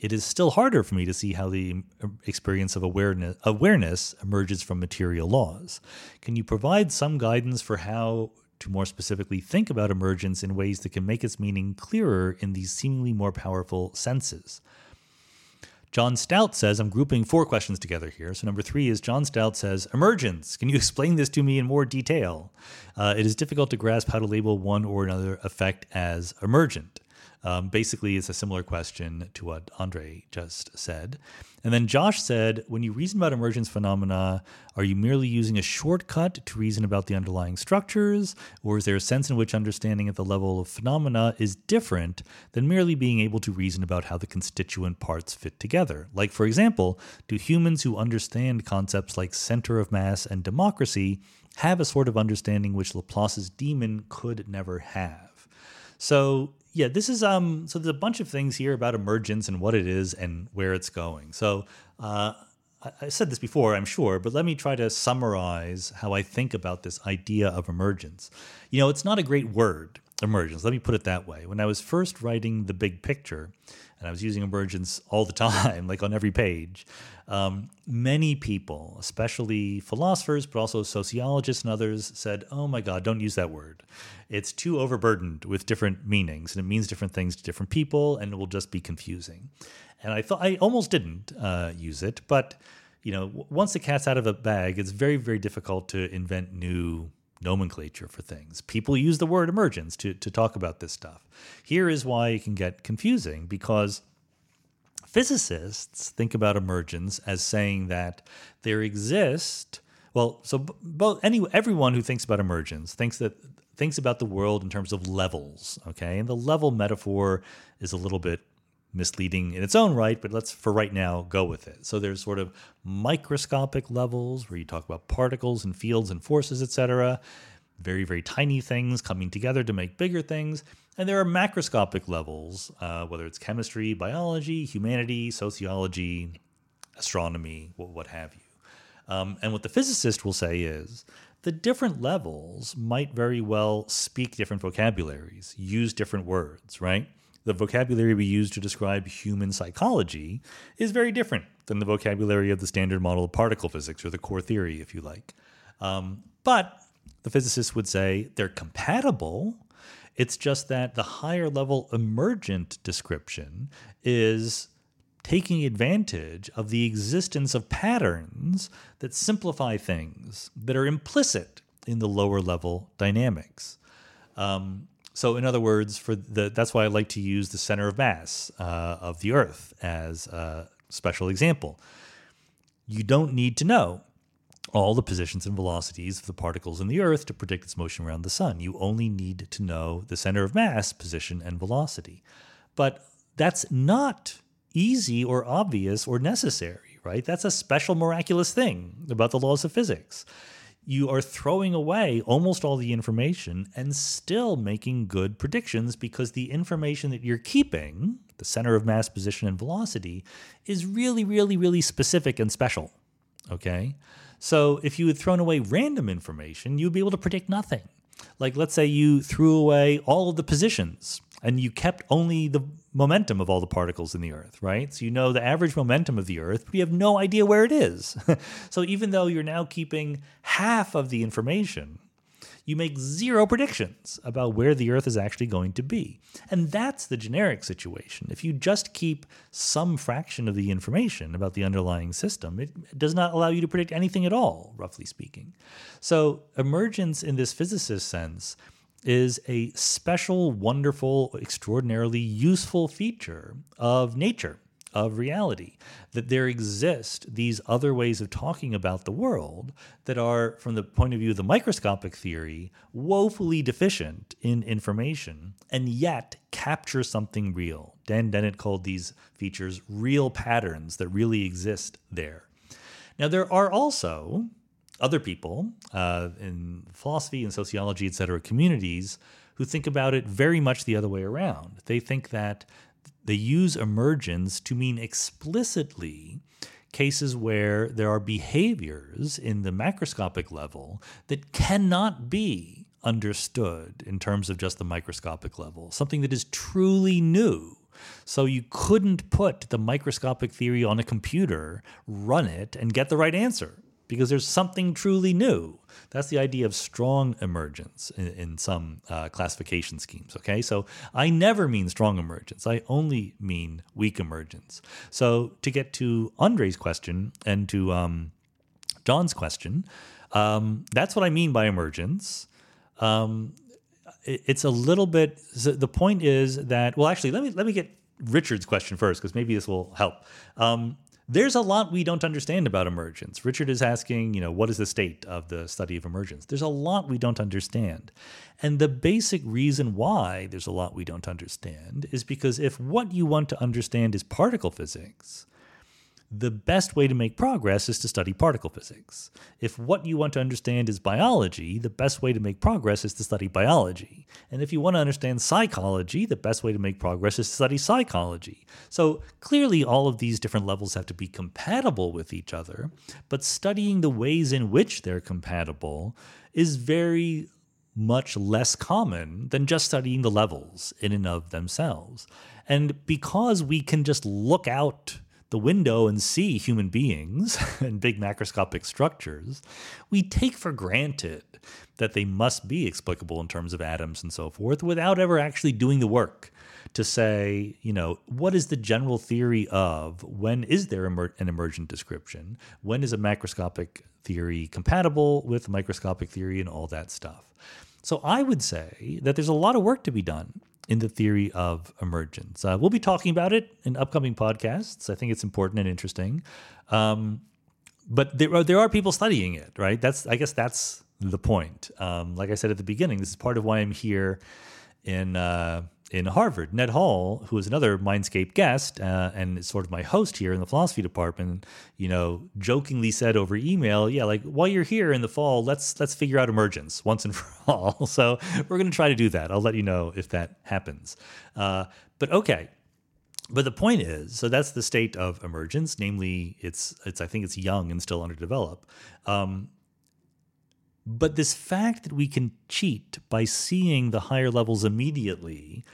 it is still harder for me to see how the experience of awareness, awareness emerges from material laws. Can you provide some guidance for how to more specifically think about emergence in ways that can make its meaning clearer in these seemingly more powerful senses? John Stout says, I'm grouping four questions together here. So, number three is John Stout says, Emergence. Can you explain this to me in more detail? Uh, it is difficult to grasp how to label one or another effect as emergent. Um, basically, it's a similar question to what Andre just said. And then Josh said, when you reason about emergence phenomena, are you merely using a shortcut to reason about the underlying structures? Or is there a sense in which understanding at the level of phenomena is different than merely being able to reason about how the constituent parts fit together? Like, for example, do humans who understand concepts like center of mass and democracy have a sort of understanding which Laplace's demon could never have? So yeah, this is um. So there's a bunch of things here about emergence and what it is and where it's going. So uh, I said this before, I'm sure, but let me try to summarize how I think about this idea of emergence. You know, it's not a great word, emergence. Let me put it that way. When I was first writing the big picture, and I was using emergence all the time, like on every page, um, many people, especially philosophers, but also sociologists and others, said, Oh my God, don't use that word. It's too overburdened with different meanings, and it means different things to different people, and it will just be confusing. And I thought I almost didn't uh, use it, but you know, once the cat's out of the bag, it's very, very difficult to invent new nomenclature for things. People use the word emergence to, to talk about this stuff. Here is why it can get confusing because physicists think about emergence as saying that there exist well so both any everyone who thinks about emergence thinks that thinks about the world in terms of levels okay and the level metaphor is a little bit misleading in its own right, but let's for right now go with it. So there's sort of microscopic levels where you talk about particles and fields and forces, etc. Very, very tiny things coming together to make bigger things. And there are macroscopic levels, uh, whether it's chemistry, biology, humanity, sociology, astronomy, what, have you. Um, and what the physicist will say is the different levels might very well speak different vocabularies, use different words, right? The vocabulary we use to describe human psychology is very different than the vocabulary of the standard model of particle physics or the core theory, if you like. Um, but the physicists would say they're compatible. It's just that the higher level emergent description is taking advantage of the existence of patterns that simplify things that are implicit in the lower level dynamics. Um, so, in other words, for the that's why I like to use the center of mass uh, of the Earth as a special example. You don't need to know all the positions and velocities of the particles in the Earth to predict its motion around the Sun. You only need to know the center of mass, position, and velocity. But that's not easy or obvious or necessary, right? That's a special miraculous thing about the laws of physics you are throwing away almost all the information and still making good predictions because the information that you're keeping, the center of mass, position, and velocity, is really, really, really specific and special. Okay? So if you had thrown away random information, you'd be able to predict nothing. Like, let's say you threw away all of the positions and you kept only the momentum of all the particles in the earth, right? So you know the average momentum of the earth, but you have no idea where it is. so even though you're now keeping half of the information, you make zero predictions about where the earth is actually going to be. And that's the generic situation. If you just keep some fraction of the information about the underlying system, it does not allow you to predict anything at all, roughly speaking. So emergence in this physicist sense is a special, wonderful, extraordinarily useful feature of nature, of reality. That there exist these other ways of talking about the world that are, from the point of view of the microscopic theory, woefully deficient in information and yet capture something real. Dan Dennett called these features real patterns that really exist there. Now, there are also other people uh, in philosophy and sociology, et cetera, communities who think about it very much the other way around. They think that they use emergence to mean explicitly cases where there are behaviors in the macroscopic level that cannot be understood in terms of just the microscopic level, something that is truly new. So you couldn't put the microscopic theory on a computer, run it, and get the right answer because there's something truly new. That's the idea of strong emergence in, in some uh, classification schemes. Okay, so I never mean strong emergence, I only mean weak emergence. So to get to Andre's question and to um, John's question, um, that's what I mean by emergence. Um, it, it's a little bit. The point is that well, actually, let me let me get Richard's question first because maybe this will help. Um, there's a lot we don't understand about emergence. Richard is asking, you know, what is the state of the study of emergence? There's a lot we don't understand. And the basic reason why there's a lot we don't understand is because if what you want to understand is particle physics, the best way to make progress is to study particle physics. If what you want to understand is biology, the best way to make progress is to study biology. And if you want to understand psychology, the best way to make progress is to study psychology. So clearly, all of these different levels have to be compatible with each other, but studying the ways in which they're compatible is very much less common than just studying the levels in and of themselves. And because we can just look out the window and see human beings and big macroscopic structures, we take for granted that they must be explicable in terms of atoms and so forth without ever actually doing the work to say, you know, what is the general theory of when is there emer- an emergent description? When is a macroscopic theory compatible with microscopic theory and all that stuff? So I would say that there's a lot of work to be done in the theory of emergence. Uh, we'll be talking about it in upcoming podcasts. I think it's important and interesting. Um, but there are, there are people studying it, right? That's I guess that's the point. Um, like I said at the beginning, this is part of why I'm here in uh, in Harvard. Ned Hall, who is another Mindscape guest uh, and is sort of my host here in the philosophy department, you know, jokingly said over email, "Yeah, like while you're here in the fall, let's let's figure out emergence once and for all." So we're going to try to do that. I'll let you know if that happens. Uh, but okay. But the point is, so that's the state of emergence. Namely, it's it's I think it's young and still underdeveloped. Um, but this fact that we can cheat by seeing the higher levels immediately,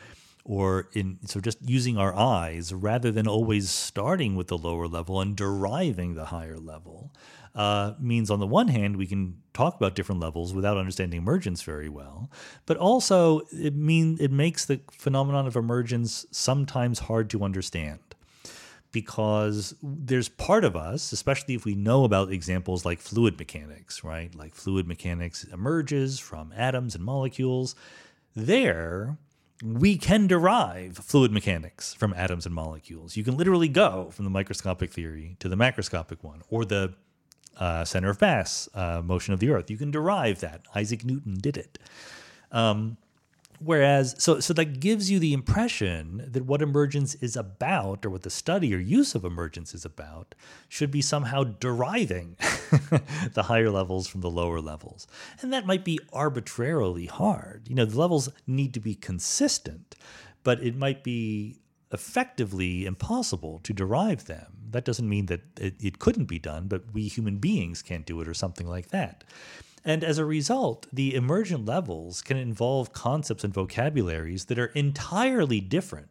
or in so just using our eyes rather than always starting with the lower level and deriving the higher level, uh, means on the one hand we can talk about different levels without understanding emergence very well, but also it mean it makes the phenomenon of emergence sometimes hard to understand because there's part of us, especially if we know about examples like fluid mechanics, right? Like fluid mechanics emerges from atoms and molecules. There, we can derive fluid mechanics from atoms and molecules. You can literally go from the microscopic theory to the macroscopic one, or the uh, center of mass uh, motion of the Earth. You can derive that. Isaac Newton did it. Um, Whereas, so so that gives you the impression that what emergence is about, or what the study or use of emergence is about, should be somehow deriving the higher levels from the lower levels, and that might be arbitrarily hard. You know, the levels need to be consistent, but it might be effectively impossible to derive them. That doesn't mean that it, it couldn't be done, but we human beings can't do it, or something like that. And as a result, the emergent levels can involve concepts and vocabularies that are entirely different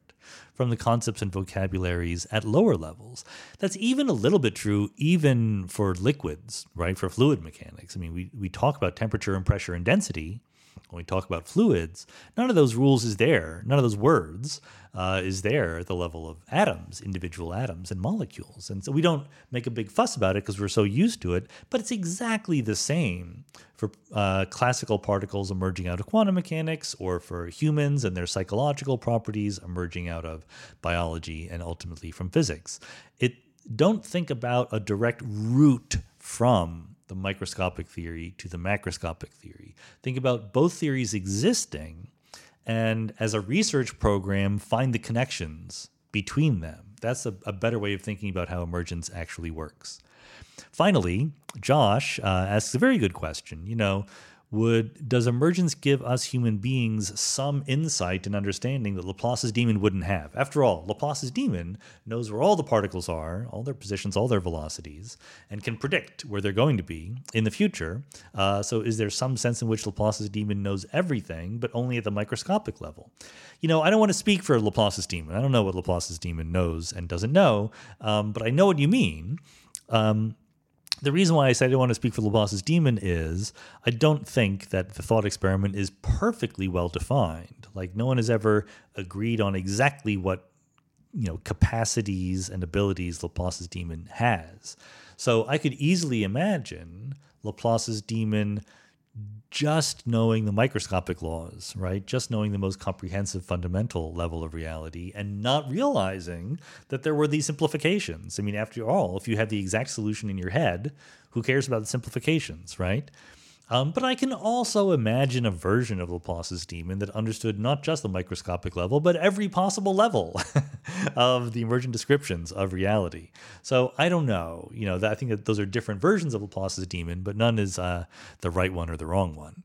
from the concepts and vocabularies at lower levels. That's even a little bit true even for liquids, right? For fluid mechanics. I mean, we, we talk about temperature and pressure and density, when we talk about fluids, none of those rules is there. None of those words uh, is there at the level of atoms, individual atoms and molecules. And so we don't make a big fuss about it because we're so used to it. But it's exactly the same for uh, classical particles emerging out of quantum mechanics or for humans and their psychological properties emerging out of biology and ultimately from physics. It don't think about a direct route from the microscopic theory to the macroscopic theory. Think about both theories existing and as a research program, find the connections between them. That's a, a better way of thinking about how emergence actually works. Finally, Josh uh, asks a very good question. You know, would does emergence give us human beings some insight and understanding that Laplace's demon wouldn't have? After all, Laplace's demon knows where all the particles are, all their positions, all their velocities, and can predict where they're going to be in the future. Uh, so, is there some sense in which Laplace's demon knows everything, but only at the microscopic level? You know, I don't want to speak for Laplace's demon. I don't know what Laplace's demon knows and doesn't know, um, but I know what you mean. Um, the reason why I said I don't want to speak for Laplace's demon is I don't think that the thought experiment is perfectly well defined. Like no one has ever agreed on exactly what you know capacities and abilities Laplace's demon has. So I could easily imagine Laplace's demon just knowing the microscopic laws, right? Just knowing the most comprehensive fundamental level of reality and not realizing that there were these simplifications. I mean, after all, if you have the exact solution in your head, who cares about the simplifications, right? Um, but I can also imagine a version of Laplace's demon that understood not just the microscopic level, but every possible level of the emergent descriptions of reality. So I don't know. You know, I think that those are different versions of Laplace's demon, but none is uh, the right one or the wrong one.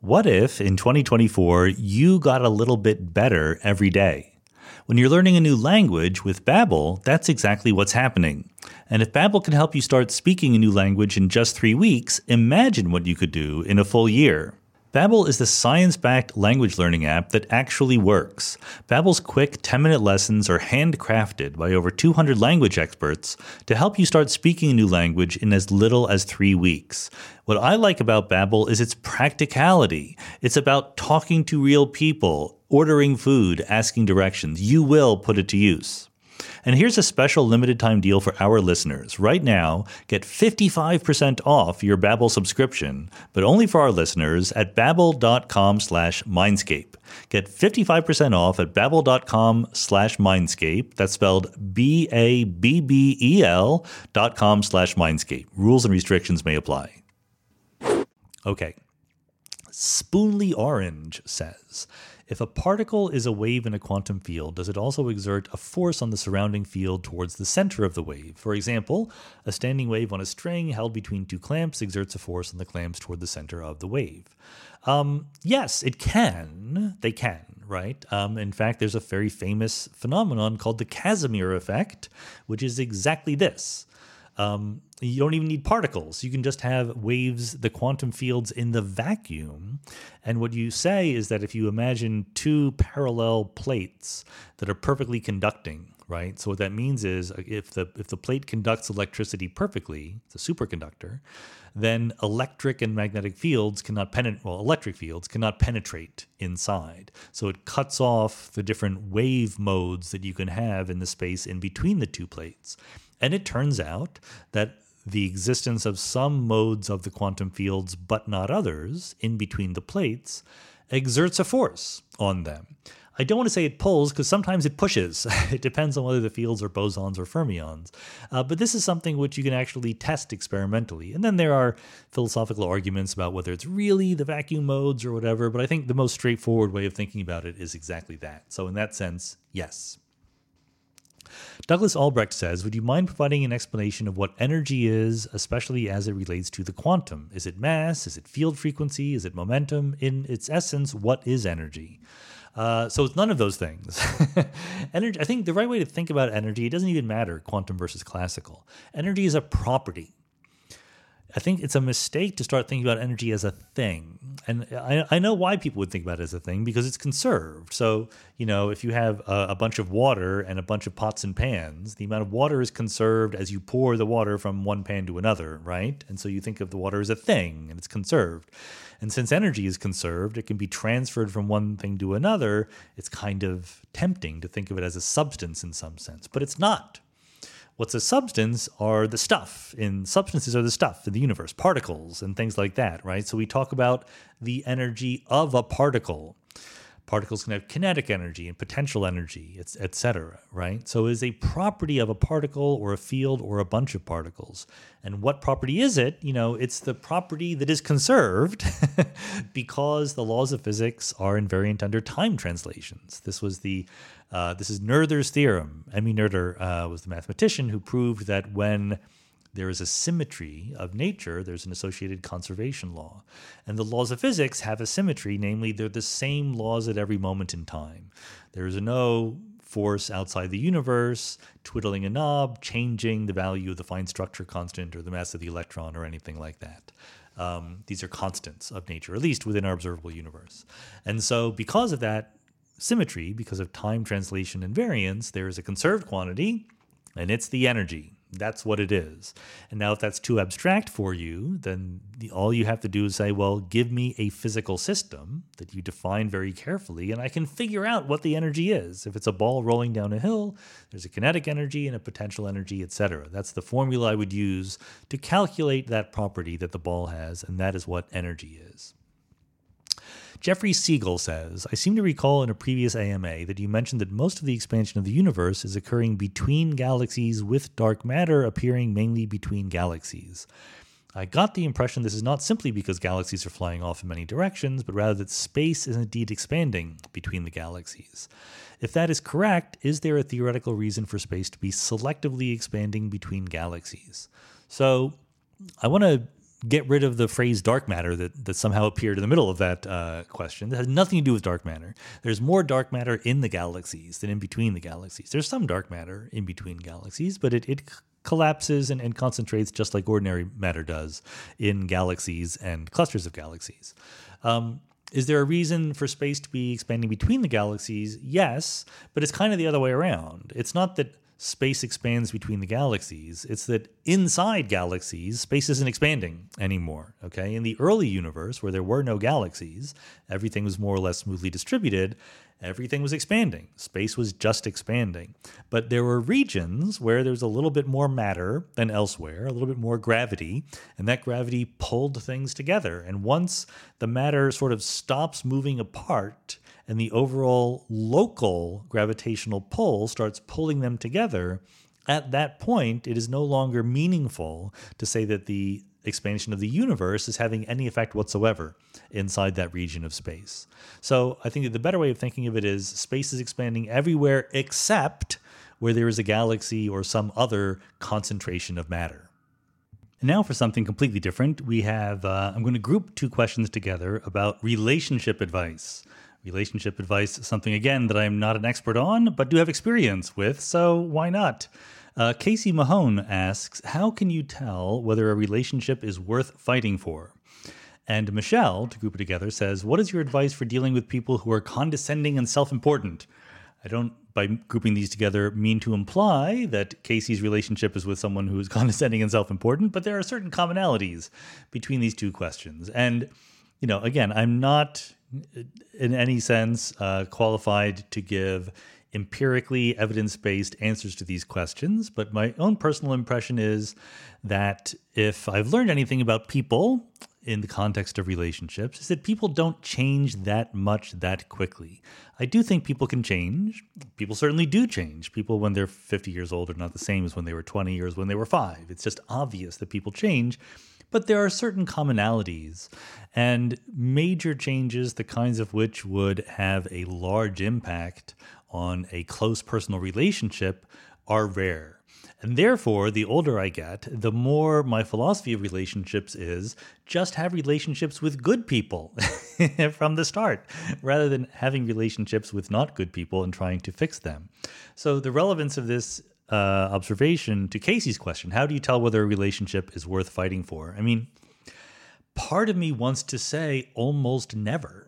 What if in 2024 you got a little bit better every day? When you're learning a new language with Babbel, that's exactly what's happening. And if Babbel can help you start speaking a new language in just 3 weeks, imagine what you could do in a full year. Babbel is the science-backed language learning app that actually works. Babbel's quick 10-minute lessons are handcrafted by over 200 language experts to help you start speaking a new language in as little as 3 weeks. What I like about Babbel is its practicality. It's about talking to real people, ordering food, asking directions. You will put it to use. And here's a special limited time deal for our listeners. Right now, get 55% off your Babbel subscription, but only for our listeners at babbel.com slash mindscape. Get 55% off at babbel.com slash mindscape. That's spelled B-A-B-B-E-L dot com slash mindscape. Rules and restrictions may apply. Okay. Spoonly Orange says, if a particle is a wave in a quantum field, does it also exert a force on the surrounding field towards the center of the wave? For example, a standing wave on a string held between two clamps exerts a force on the clamps toward the center of the wave. Um, yes, it can. They can, right? Um, in fact, there's a very famous phenomenon called the Casimir effect, which is exactly this. Um, you don't even need particles. You can just have waves, the quantum fields in the vacuum. And what you say is that if you imagine two parallel plates that are perfectly conducting, right? So what that means is uh, if the if the plate conducts electricity perfectly, it's a superconductor, then electric and magnetic fields cannot penetrate. Well, electric fields cannot penetrate inside. So it cuts off the different wave modes that you can have in the space in between the two plates. And it turns out that the existence of some modes of the quantum fields, but not others, in between the plates, exerts a force on them. I don't want to say it pulls because sometimes it pushes. it depends on whether the fields are bosons or fermions. Uh, but this is something which you can actually test experimentally. And then there are philosophical arguments about whether it's really the vacuum modes or whatever. But I think the most straightforward way of thinking about it is exactly that. So, in that sense, yes. Douglas Albrecht says, Would you mind providing an explanation of what energy is, especially as it relates to the quantum? Is it mass? Is it field frequency? Is it momentum? In its essence, what is energy? Uh, so it's none of those things. energy. I think the right way to think about energy, it doesn't even matter quantum versus classical. Energy is a property. I think it's a mistake to start thinking about energy as a thing. And I, I, know why people would think about it as a thing because it's conserved. So, you know, if you have a, a, bunch of water and a bunch of pots and pans, the amount of water is conserved as you pour the water from one pan to another, right? And so you think of the water as a thing and it's conserved. And since energy is conserved, it can be transferred from one thing to another. It's kind of tempting to think of it as a substance in some sense, but it's not What's a substance are the stuff, and substances are the stuff in the universe, particles and things like that, right? So we talk about the energy of a particle. Particles can have kinetic energy and potential energy, etc. Right? So is a property of a particle or a field or a bunch of particles. And what property is it? You know, it's the property that is conserved because the laws of physics are invariant under time translations. This was the uh, this is Noether's theorem. Emmy Noether uh, was the mathematician who proved that when there is a symmetry of nature, there's an associated conservation law. And the laws of physics have a symmetry, namely, they're the same laws at every moment in time. There is no force outside the universe twiddling a knob, changing the value of the fine structure constant or the mass of the electron or anything like that. Um, these are constants of nature, at least within our observable universe. And so, because of that, symmetry, because of time translation invariance, there is a conserved quantity, and it's the energy. That's what it is. And now, if that's too abstract for you, then the, all you have to do is say, well, give me a physical system that you define very carefully, and I can figure out what the energy is. If it's a ball rolling down a hill, there's a kinetic energy and a potential energy, etc. That's the formula I would use to calculate that property that the ball has, and that is what energy is. Jeffrey Siegel says, I seem to recall in a previous AMA that you mentioned that most of the expansion of the universe is occurring between galaxies with dark matter appearing mainly between galaxies. I got the impression this is not simply because galaxies are flying off in many directions, but rather that space is indeed expanding between the galaxies. If that is correct, is there a theoretical reason for space to be selectively expanding between galaxies? So I want to get rid of the phrase dark matter that, that somehow appeared in the middle of that uh, question. That has nothing to do with dark matter. There's more dark matter in the galaxies than in between the galaxies. There's some dark matter in between galaxies, but it, it collapses and, and concentrates just like ordinary matter does in galaxies and clusters of galaxies. Um, is there a reason for space to be expanding between the galaxies? Yes, but it's kind of the other way around. It's not that space expands between the galaxies. It's that inside galaxies, space isn't expanding anymore. Okay. In the early universe, where there were no galaxies, everything was more or less smoothly distributed. Everything was expanding. Space was just expanding. But there were regions where there was a little bit more matter than elsewhere, a little bit more gravity, and that gravity pulled things together. And once the matter sort of stops moving apart, and the overall local gravitational pull starts pulling them together, at that point, it is no longer meaningful to say that the expansion of the universe is having any effect whatsoever inside that region of space. So I think that the better way of thinking of it is space is expanding everywhere except where there is a galaxy or some other concentration of matter. And now for something completely different, we have uh, I'm going to group two questions together about relationship advice relationship advice, something again that I'm not an expert on, but do have experience with, so why not? Uh, Casey Mahone asks, How can you tell whether a relationship is worth fighting for? And Michelle, to group it together, says, What is your advice for dealing with people who are condescending and self important? I don't, by grouping these together, mean to imply that Casey's relationship is with someone who is condescending and self important, but there are certain commonalities between these two questions. And, you know, again, I'm not in any sense uh, qualified to give empirically evidence based answers to these questions, but my own personal impression is that if I've learned anything about people in the context of relationships, is that people don't change that much that quickly. I do think people can change. People certainly do change. People, when they're 50 years old, are not the same as when they were 20 years when they were five. It's just obvious that people change but there are certain commonalities and major changes, the kinds of which would have a large impact on a close personal relationship, are rare. And therefore, the older I get, the more my philosophy of relationships is just have relationships with good people from the start, rather than having relationships with not good people and trying to fix them. So, the relevance of this uh, observation to Casey's question How do you tell whether a relationship is worth fighting for? I mean, part of me wants to say almost never.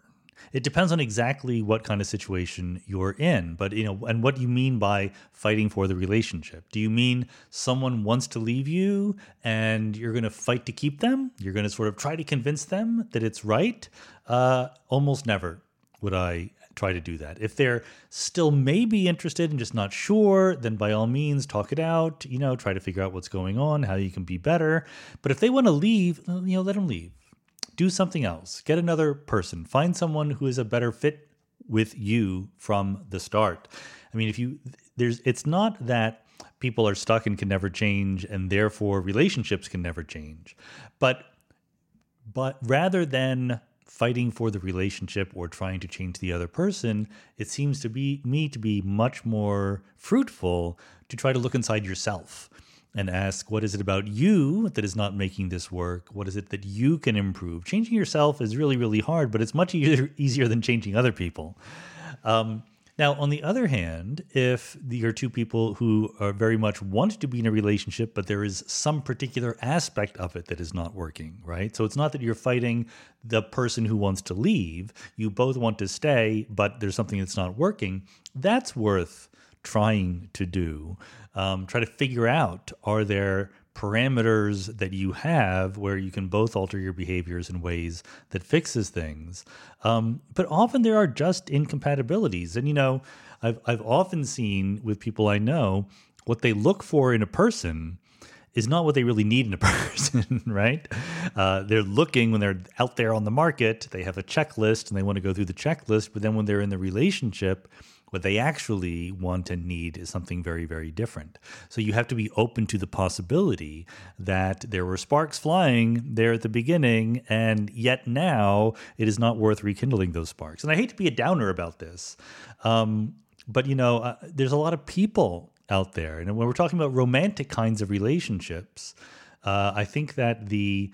It depends on exactly what kind of situation you're in, but you know, and what you mean by fighting for the relationship. Do you mean someone wants to leave you and you're going to fight to keep them? You're going to sort of try to convince them that it's right? Uh, almost never would I try to do that. If they're still maybe interested and just not sure, then by all means talk it out, you know, try to figure out what's going on, how you can be better. But if they want to leave, you know, let them leave. Do something else. Get another person. Find someone who is a better fit with you from the start. I mean, if you there's it's not that people are stuck and can never change and therefore relationships can never change. But but rather than fighting for the relationship or trying to change the other person, it seems to be me to be much more fruitful to try to look inside yourself and ask what is it about you that is not making this work? What is it that you can improve? Changing yourself is really, really hard, but it's much easier, easier than changing other people. Um, now, on the other hand, if you're two people who are very much want to be in a relationship, but there is some particular aspect of it that is not working, right? So it's not that you're fighting the person who wants to leave. You both want to stay, but there's something that's not working. That's worth trying to do. Um, try to figure out are there parameters that you have where you can both alter your behaviors in ways that fixes things. Um, but often there are just incompatibilities. And, you know, I've, I've often seen with people I know what they look for in a person is not what they really need in a person, right? Uh, they're looking when they're out there on the market, they have a checklist and they want to go through the checklist. But then when they're in the relationship, What they actually want and need is something very, very different. So you have to be open to the possibility that there were sparks flying there at the beginning, and yet now it is not worth rekindling those sparks. And I hate to be a downer about this, um, but you know, uh, there's a lot of people out there, and when we're talking about romantic kinds of relationships, uh, I think that the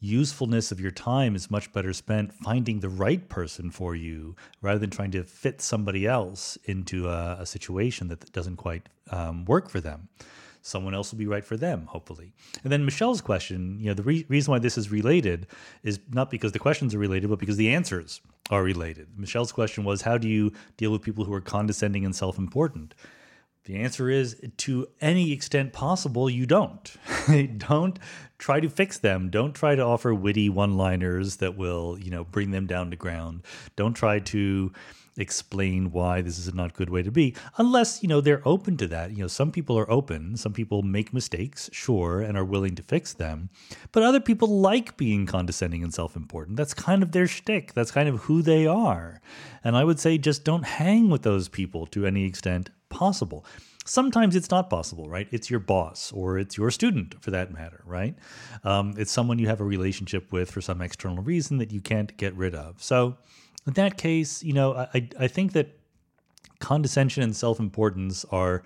usefulness of your time is much better spent finding the right person for you rather than trying to fit somebody else into a, a situation that doesn't quite um, work for them. Someone else will be right for them, hopefully. And then Michelle's question, you know, the re- reason why this is related is not because the questions are related, but because the answers are related. Michelle's question was, how do you deal with people who are condescending and self important? The answer is to any extent possible, you don't. don't try to fix them. Don't try to offer witty one-liners that will, you know, bring them down to ground. Don't try to explain why this is not a good way to be unless you know they're open to that you know some people are open some people make mistakes sure and are willing to fix them but other people like being condescending and self-important that's kind of their shtick that's kind of who they are and i would say just don't hang with those people to any extent possible. Sometimes it's not possible, right? It's your boss or it's your student for that matter, right? Um, it's someone you have a relationship with for some external reason that you can't get rid of. So, in that case, you know, I, I think that condescension and self importance are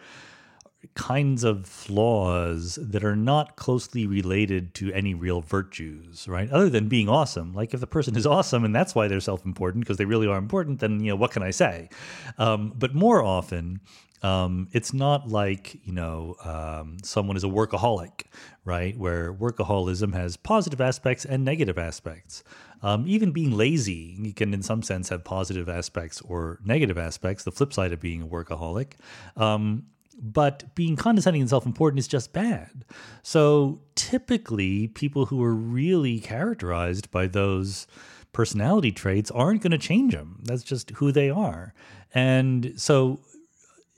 kinds of flaws that are not closely related to any real virtues, right? Other than being awesome. Like if the person is awesome and that's why they're self-important because they really are important, then you know what can I say? Um, but more often, um, it's not like you know um, someone is a workaholic, right? Where workaholism has positive aspects and negative aspects. Um, even being lazy can, in some sense, have positive aspects or negative aspects. The flip side of being a workaholic. Um, but being condescending and self-important is just bad. So typically, people who are really characterized by those personality traits aren't going to change them. That's just who they are. And so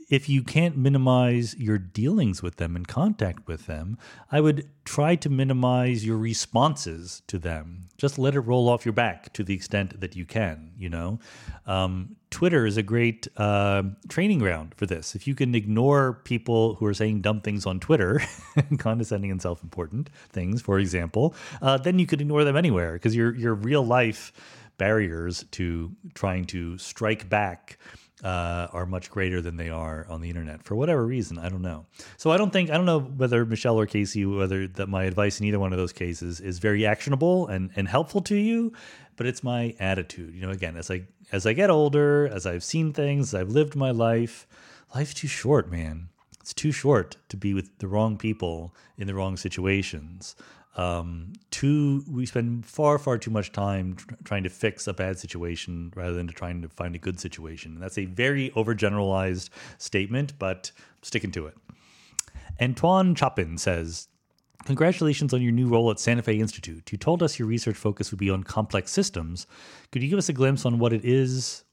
if you can't minimize your dealings with them and contact with them, I would try to minimize your responses to them. Just let it roll off your back to the extent that you can, you know? Um, Twitter is a great uh, training ground for this. If you can ignore people who are saying dumb things on Twitter, condescending and self important things, for example, uh, then you could ignore them anywhere because your, your real life barriers to trying to strike back uh, are much greater than they are on the internet for whatever reason. I don't know. So I don't think I don't know whether Michelle or Casey whether that my advice in either one of those cases is very actionable and and helpful to you, but it's my attitude. You know, again, as I as I get older, as I've seen things, I've lived my life, life's too short, man. It's too short to be with the wrong people in the wrong situations um, too we spend far far too much time tr- trying to fix a bad situation rather than to trying to find a good situation and that's a very overgeneralized statement but sticking to it antoine chopin says Congratulations on your new role at Santa Fe Institute. You told us your research focus would be on complex systems. Could you give us a glimpse on what it is,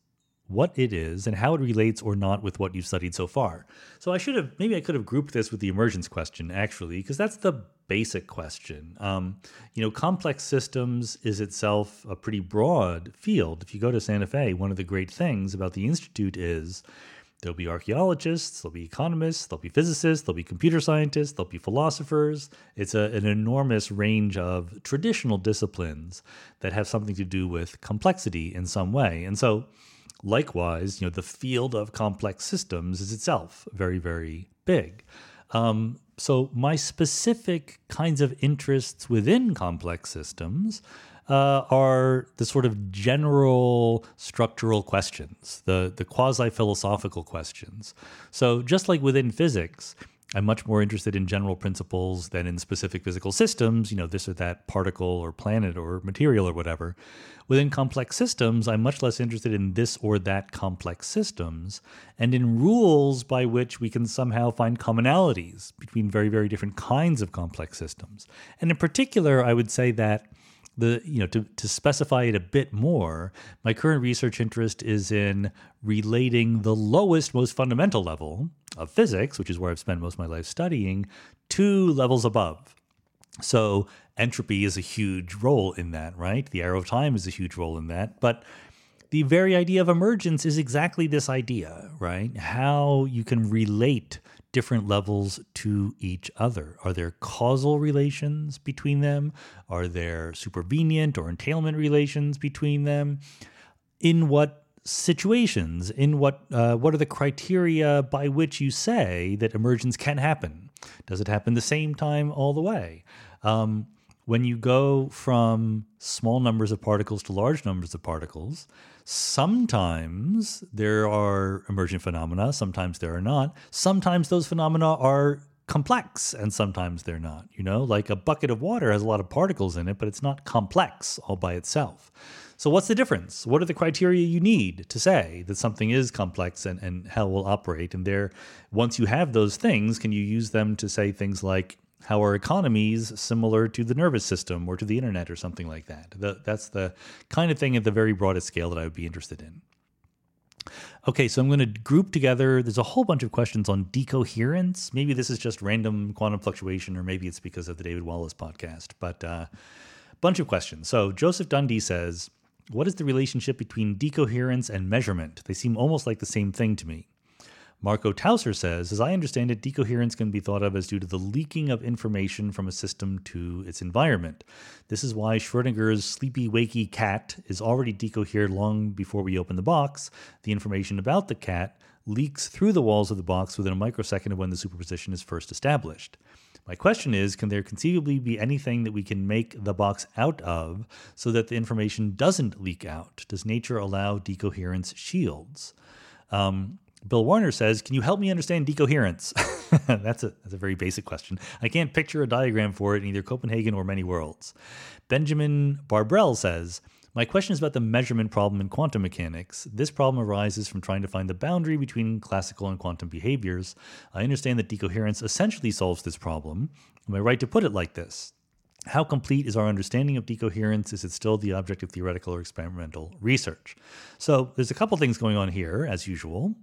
what it is and how it relates or not with what you've studied so far. So I should have maybe I could have grouped this with the emergence question actually because that's the basic question. Um, you know, complex systems is itself a pretty broad field. If you go to Santa Fe, one of the great things about the institute is there'll be archaeologists, there'll be economists, there'll be physicists, there'll be computer scientists, there'll be philosophers. It's a, an enormous range of traditional disciplines that have something to do with complexity in some way. And so Likewise, you know, the field of complex systems is itself very, very big. Um, so my specific kinds of interests within complex systems uh, are the sort of general structural questions, the the quasi philosophical questions. So just like within physics, I'm much more interested in general principles than in specific physical systems, you know, this or that particle or planet or material or whatever. Within complex systems, I'm much less interested in this or that complex systems and in rules by which we can somehow find commonalities between very, very different kinds of complex systems. And in particular, I would say that the you know to, to specify it a bit more my current research interest is in relating the lowest most fundamental level of physics which is where i've spent most of my life studying two levels above so entropy is a huge role in that right the arrow of time is a huge role in that but the very idea of emergence is exactly this idea, right? How you can relate different levels to each other. Are there causal relations between them? Are there supervenient or entailment relations between them? In what situations? In what uh, what are the criteria by which you say that emergence can happen? Does it happen the same time all the way? Um, when you go from small numbers of particles to large numbers of particles, sometimes there are emergent phenomena, sometimes there are not. Sometimes those phenomena are complex and sometimes they're not. You know, like a bucket of water has a lot of particles in it, but it's not complex all by itself. So, what's the difference? What are the criteria you need to say that something is complex and, and how will operate? And there, once you have those things, can you use them to say things like, how are economies similar to the nervous system or to the internet or something like that? The, that's the kind of thing at the very broadest scale that I would be interested in. Okay, so I'm going to group together. There's a whole bunch of questions on decoherence. Maybe this is just random quantum fluctuation, or maybe it's because of the David Wallace podcast, but a uh, bunch of questions. So Joseph Dundee says, What is the relationship between decoherence and measurement? They seem almost like the same thing to me. Marco Tauser says, as I understand it, decoherence can be thought of as due to the leaking of information from a system to its environment. This is why Schrodinger's sleepy wakey cat is already decohered long before we open the box. The information about the cat leaks through the walls of the box within a microsecond of when the superposition is first established. My question is can there conceivably be anything that we can make the box out of so that the information doesn't leak out? Does nature allow decoherence shields? Um, Bill Warner says, "Can you help me understand decoherence?" that's a that's a very basic question. I can't picture a diagram for it in either Copenhagen or many worlds. Benjamin Barbrell says, "My question is about the measurement problem in quantum mechanics. This problem arises from trying to find the boundary between classical and quantum behaviors. I understand that decoherence essentially solves this problem. Am I right to put it like this?" How complete is our understanding of decoherence? Is it still the object of theoretical or experimental research? So, there's a couple things going on here, as usual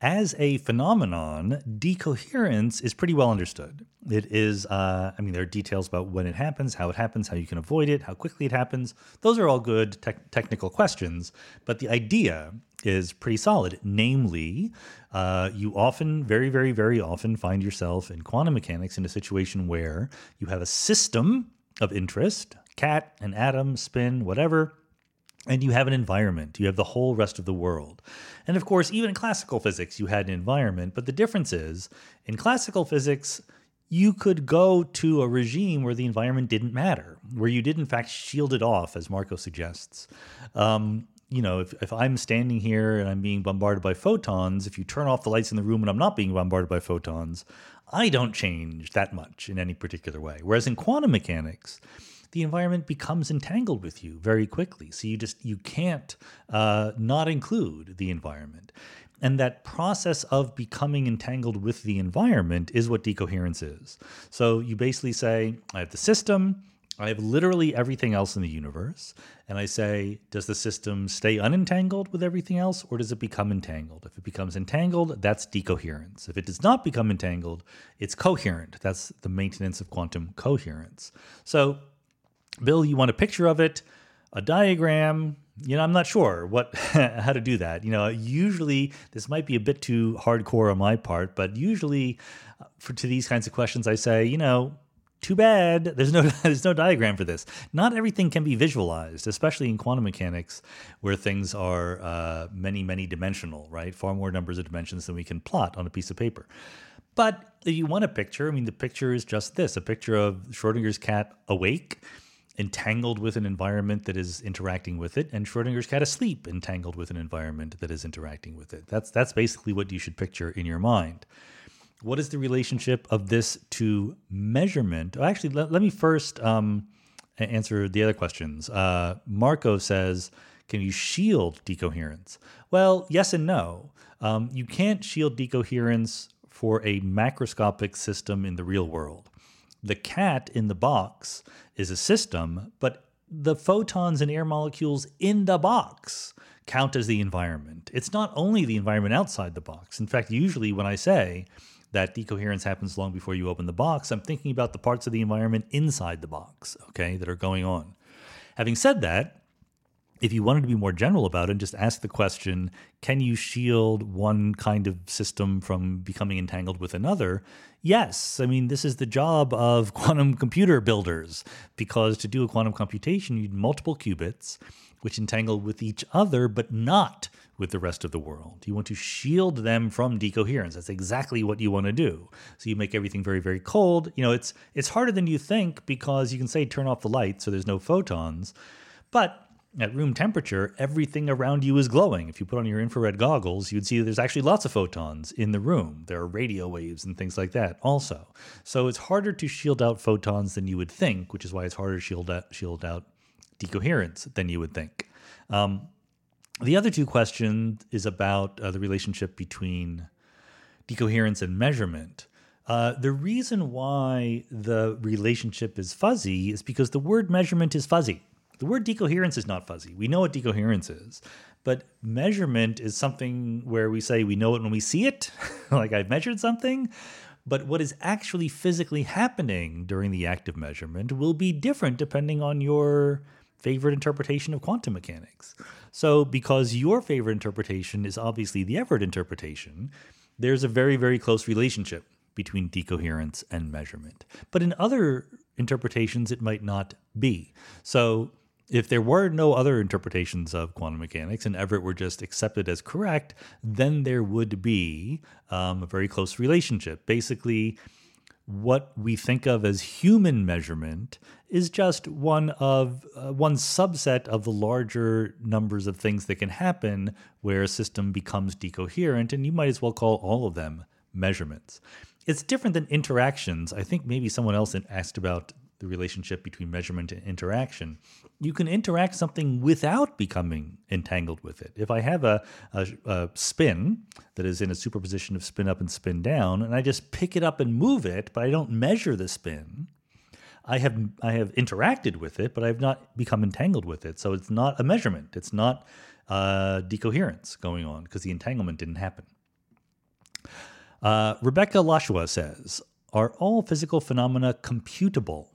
as a phenomenon, decoherence is pretty well understood. It is, uh, I mean, there are details about when it happens, how it happens, how you can avoid it, how quickly it happens. Those are all good te- technical questions, but the idea is pretty solid. Namely, uh, you often, very, very, very often find yourself in quantum mechanics in a situation where you have a system of interest, cat, an atom, spin, whatever, and you have an environment. You have the whole rest of the world. And of course, even in classical physics, you had an environment. But the difference is, in classical physics, you could go to a regime where the environment didn't matter, where you did, in fact, shield it off, as Marco suggests. Um, you know, if, if I'm standing here and I'm being bombarded by photons, if you turn off the lights in the room and I'm not being bombarded by photons, I don't change that much in any particular way. Whereas in quantum mechanics, the environment becomes entangled with you very quickly. So you just you can't uh, not include the environment. And that process of becoming entangled with the environment is what decoherence is. So you basically say, I have the system, I have literally everything else in the universe. And I say, does the system stay unentangled with everything else or does it become entangled? If it becomes entangled, that's decoherence. If it does not become entangled, it's coherent. That's the maintenance of quantum coherence. So Bill, you want a picture of it, a diagram. You know, I'm not sure what how to do that. You know, usually this might be a bit too hardcore on my part, but usually uh, for to these kinds of questions, I say, you know, too bad there's no there's no diagram for this not everything can be visualized especially in quantum mechanics where things are uh, many many dimensional right far more numbers of dimensions than we can plot on a piece of paper but if you want a picture i mean the picture is just this a picture of schrodinger's cat awake entangled with an environment that is interacting with it, and Schrodinger's cat asleep, entangled with an environment that is interacting with it. That's that's basically what you should picture in your mind. What is the relationship of this to measurement? Oh, actually, let, let me first um, answer the other questions. Uh, Marco says, "Can you shield decoherence?" Well, yes and no. Um, you can't shield decoherence for a macroscopic system in the real world. The cat in the box is a system, but the photons and air molecules in the box count as the environment. It's not only the environment outside the box. In fact, usually when I say that decoherence happens long before you open the box, I'm thinking about the parts of the environment inside the box, okay, that are going on. Having said that, if you wanted to be more general about it, and just ask the question can you shield one kind of system from becoming entangled with another? Yes. I mean, this is the job of quantum computer builders because to do a quantum computation, you need multiple qubits which entangle with each other, but not with the rest of the world. You want to shield them from decoherence. That's exactly what you want to do. So you make everything very, very cold. You know, it's it's harder than you think because you can say turn off the light so there's no photons, but at room temperature, everything around you is glowing. If you put on your infrared goggles, you'd see there's actually lots of photons in the room. There are radio waves and things like that also. So it's harder to shield out photons than you would think, which is why it's harder to shield out, shield out decoherence than you would think. Um, the other two questions is about uh, the relationship between decoherence and measurement. Uh, the reason why the relationship is fuzzy is because the word measurement is fuzzy. The word decoherence is not fuzzy. We know what decoherence is, but measurement is something where we say we know it when we see it, like I've measured something. But what is actually physically happening during the act of measurement will be different depending on your favorite interpretation of quantum mechanics. So, because your favorite interpretation is obviously the Everett interpretation, there's a very, very close relationship between decoherence and measurement. But in other interpretations, it might not be. So, if there were no other interpretations of quantum mechanics and Everett were just accepted as correct, then there would be um, a very close relationship. Basically, what we think of as human measurement is just one of uh, one subset of the larger numbers of things that can happen where a system becomes decoherent and you might as well call all of them measurements it's different than interactions i think maybe someone else asked about the relationship between measurement and interaction. You can interact something without becoming entangled with it. If I have a, a, a, spin that is in a superposition of spin up and spin down, and I just pick it up and move it, but I don't measure the spin, I have I have interacted with it, but I have not become entangled with it. So it's not a measurement. It's not uh, decoherence going on because the entanglement didn't happen. Uh, Rebecca Lashua says, "Are all physical phenomena computable?"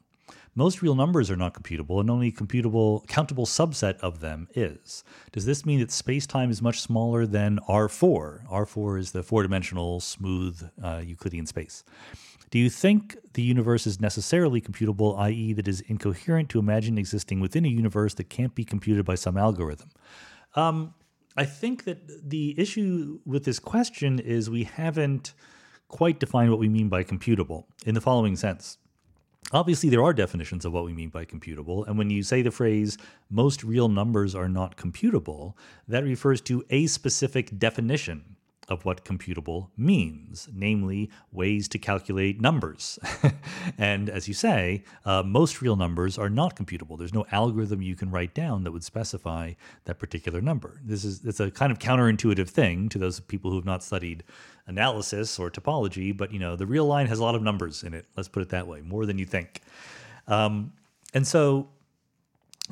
Most real numbers are not computable, and only a computable, countable subset of them is. Does this mean that space-time is much smaller than R4? R4 is the four-dimensional, smooth uh, Euclidean space. Do you think the universe is necessarily computable, i.e., that is incoherent to imagine existing within a universe that can't be computed by some algorithm? Um, I think that the issue with this question is we haven't quite defined what we mean by computable in the following sense. Obviously, there are definitions of what we mean by computable. And when you say the phrase, most real numbers are not computable, that refers to a specific definition of what computable means, namely ways to calculate numbers. and as you say, uh, most real numbers are not computable. There's no algorithm you can write down that would specify that particular number. This is it's a kind of counterintuitive thing to those people who have not studied analysis or topology, but you know the real line has a lot of numbers in it. Let's put it that way, more than you think. Um, and so,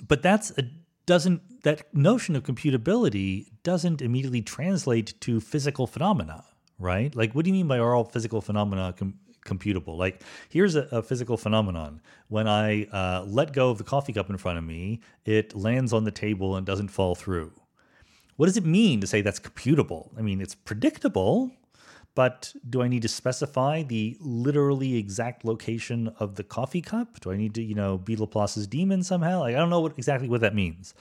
but that's a doesn't that notion of computability doesn't immediately translate to physical phenomena, right? Like, what do you mean by are all physical phenomena com- computable? Like, here's a, a physical phenomenon. When I uh, let go of the coffee cup in front of me, it lands on the table and doesn't fall through. What does it mean to say that's computable? I mean, it's predictable, but do I need to specify the literally exact location of the coffee cup? Do I need to, you know, be Laplace's demon somehow? Like, I don't know what exactly what that means.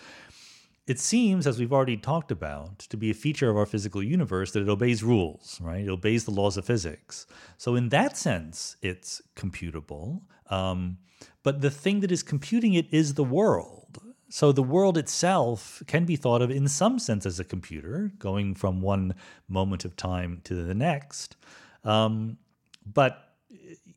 It seems, as we've already talked about, to be a feature of our physical universe that it obeys rules, right? It obeys the laws of physics. So, in that sense, it's computable. Um, but the thing that is computing it is the world. So the world itself can be thought of in some sense as a computer, going from one moment of time to the next. Um, but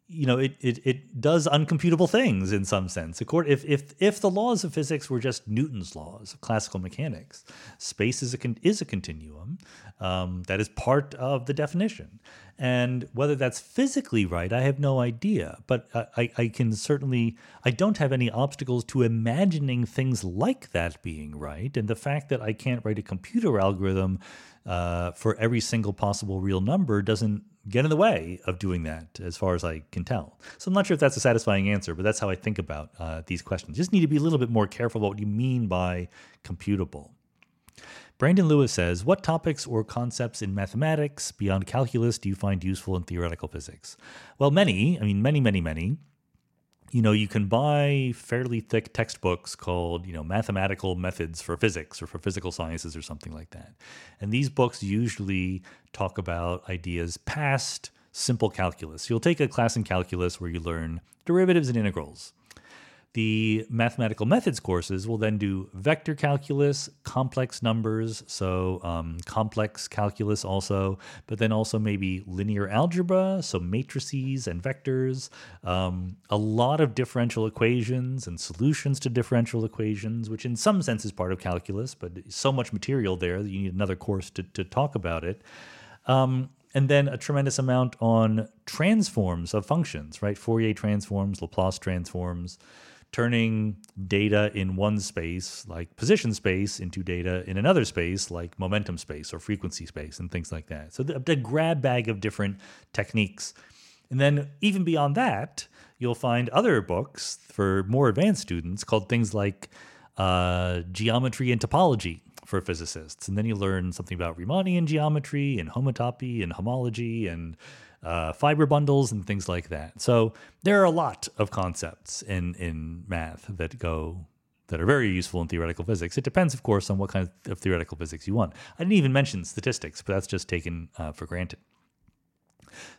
you know, it, it it does uncomputable things in some sense. If if if the laws of physics were just Newton's laws of classical mechanics, space is a is a continuum um, that is part of the definition. And whether that's physically right, I have no idea. But I, I can certainly, I don't have any obstacles to imagining things like that being right. And the fact that I can't write a computer algorithm uh, for every single possible real number doesn't get in the way of doing that, as far as I can tell. So I'm not sure if that's a satisfying answer, but that's how I think about uh, these questions. Just need to be a little bit more careful about what you mean by computable. Brandon Lewis says, What topics or concepts in mathematics beyond calculus do you find useful in theoretical physics? Well, many, I mean, many, many, many. You know, you can buy fairly thick textbooks called, you know, Mathematical Methods for Physics or for Physical Sciences or something like that. And these books usually talk about ideas past simple calculus. You'll take a class in calculus where you learn derivatives and integrals. The mathematical methods courses will then do vector calculus, complex numbers, so um, complex calculus also, but then also maybe linear algebra, so matrices and vectors, um, a lot of differential equations and solutions to differential equations, which in some sense is part of calculus, but so much material there that you need another course to, to talk about it. Um, and then a tremendous amount on transforms of functions, right? Fourier transforms, Laplace transforms turning data in one space, like position space, into data in another space, like momentum space or frequency space, and things like that. So the, the grab bag of different techniques. And then, even beyond that, you'll find other books for more advanced students called things like uh, Geometry and Topology for physicists. And then you learn something about Riemannian geometry and homotopy and homology and uh, fiber bundles and things like that. So there are a lot of concepts in in math that go that are very useful in theoretical physics. It depends, of course, on what kind of theoretical physics you want. I didn't even mention statistics, but that's just taken uh, for granted.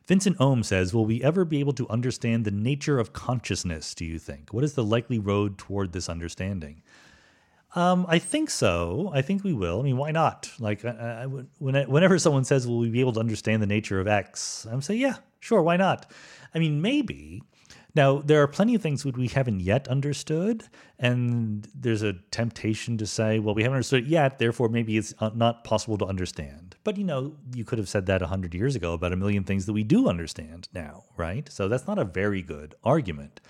Vincent Ohm says, Will we ever be able to understand the nature of consciousness, do you think? What is the likely road toward this understanding? Um, I think so. I think we will. I mean, why not? Like, I, I, when I, whenever someone says, "Will we be able to understand the nature of X?" I'm saying, "Yeah, sure. Why not?" I mean, maybe. Now, there are plenty of things that we haven't yet understood, and there's a temptation to say, "Well, we haven't understood it yet, therefore, maybe it's uh, not possible to understand." But you know, you could have said that hundred years ago about a million things that we do understand now, right? So that's not a very good argument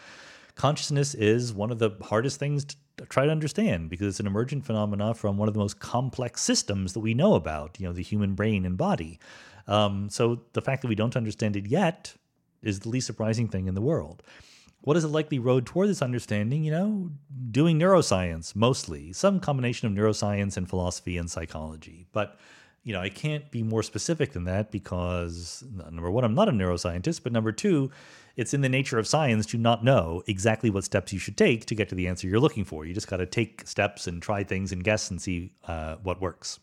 consciousness is one of the hardest things to try to understand because it's an emergent phenomena from one of the most complex systems that we know about, you know, the human brain and body. Um, so the fact that we don't understand it yet is the least surprising thing in the world. What is a likely road toward this understanding? You know, doing neuroscience mostly, some combination of neuroscience and philosophy and psychology. But you know, I can't be more specific than that because number one, I'm not a neuroscientist, but number two, it's in the nature of science to not know exactly what steps you should take to get to the answer you're looking for. You just got to take steps and try things and guess and see uh, what works.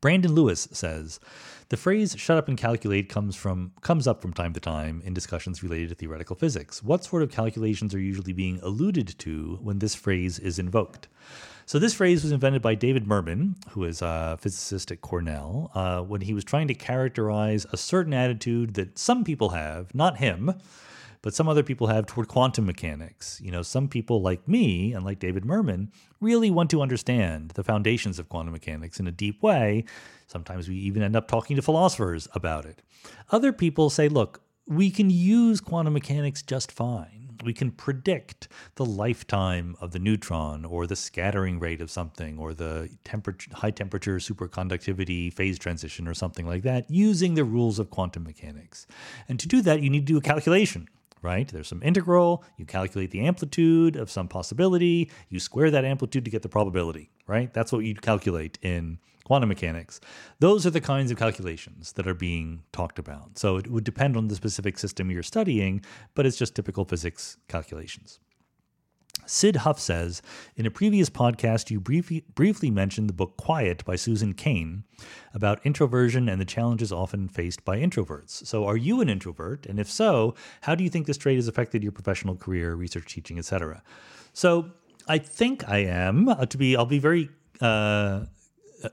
Brandon Lewis says, the phrase shut up and calculate comes from comes up from time to time in discussions related to theoretical physics. What sort of calculations are usually being alluded to when this phrase is invoked? So this phrase was invented by David Mermin, who is a physicist at Cornell, uh, when he was trying to characterize a certain attitude that some people have, not him, but some other people have toward quantum mechanics. You know, some people like me and like David Mermin really want to understand the foundations of quantum mechanics in a deep way. Sometimes we even end up talking to philosophers about it. Other people say, look, we can use quantum mechanics just fine we can predict the lifetime of the neutron or the scattering rate of something or the temperature, high temperature superconductivity phase transition or something like that using the rules of quantum mechanics. And to do that, you need to do a calculation right? There's some integral, you calculate the amplitude of some possibility, you square that amplitude to get the probability, right? That's what you calculate in quantum mechanics. Those are the kinds of calculations that are being talked about. So it would depend on the specific system you're studying, but it's just typical physics calculations. Sid Huff says, in a previous podcast, you briefly, briefly mentioned the book Quiet by Susan Cain about introversion and the challenges often faced by introverts. So, are you an introvert? And if so, how do you think this trait has affected your professional career, research, teaching, etc.? So, I think I am. Uh, to be, I'll be very uh,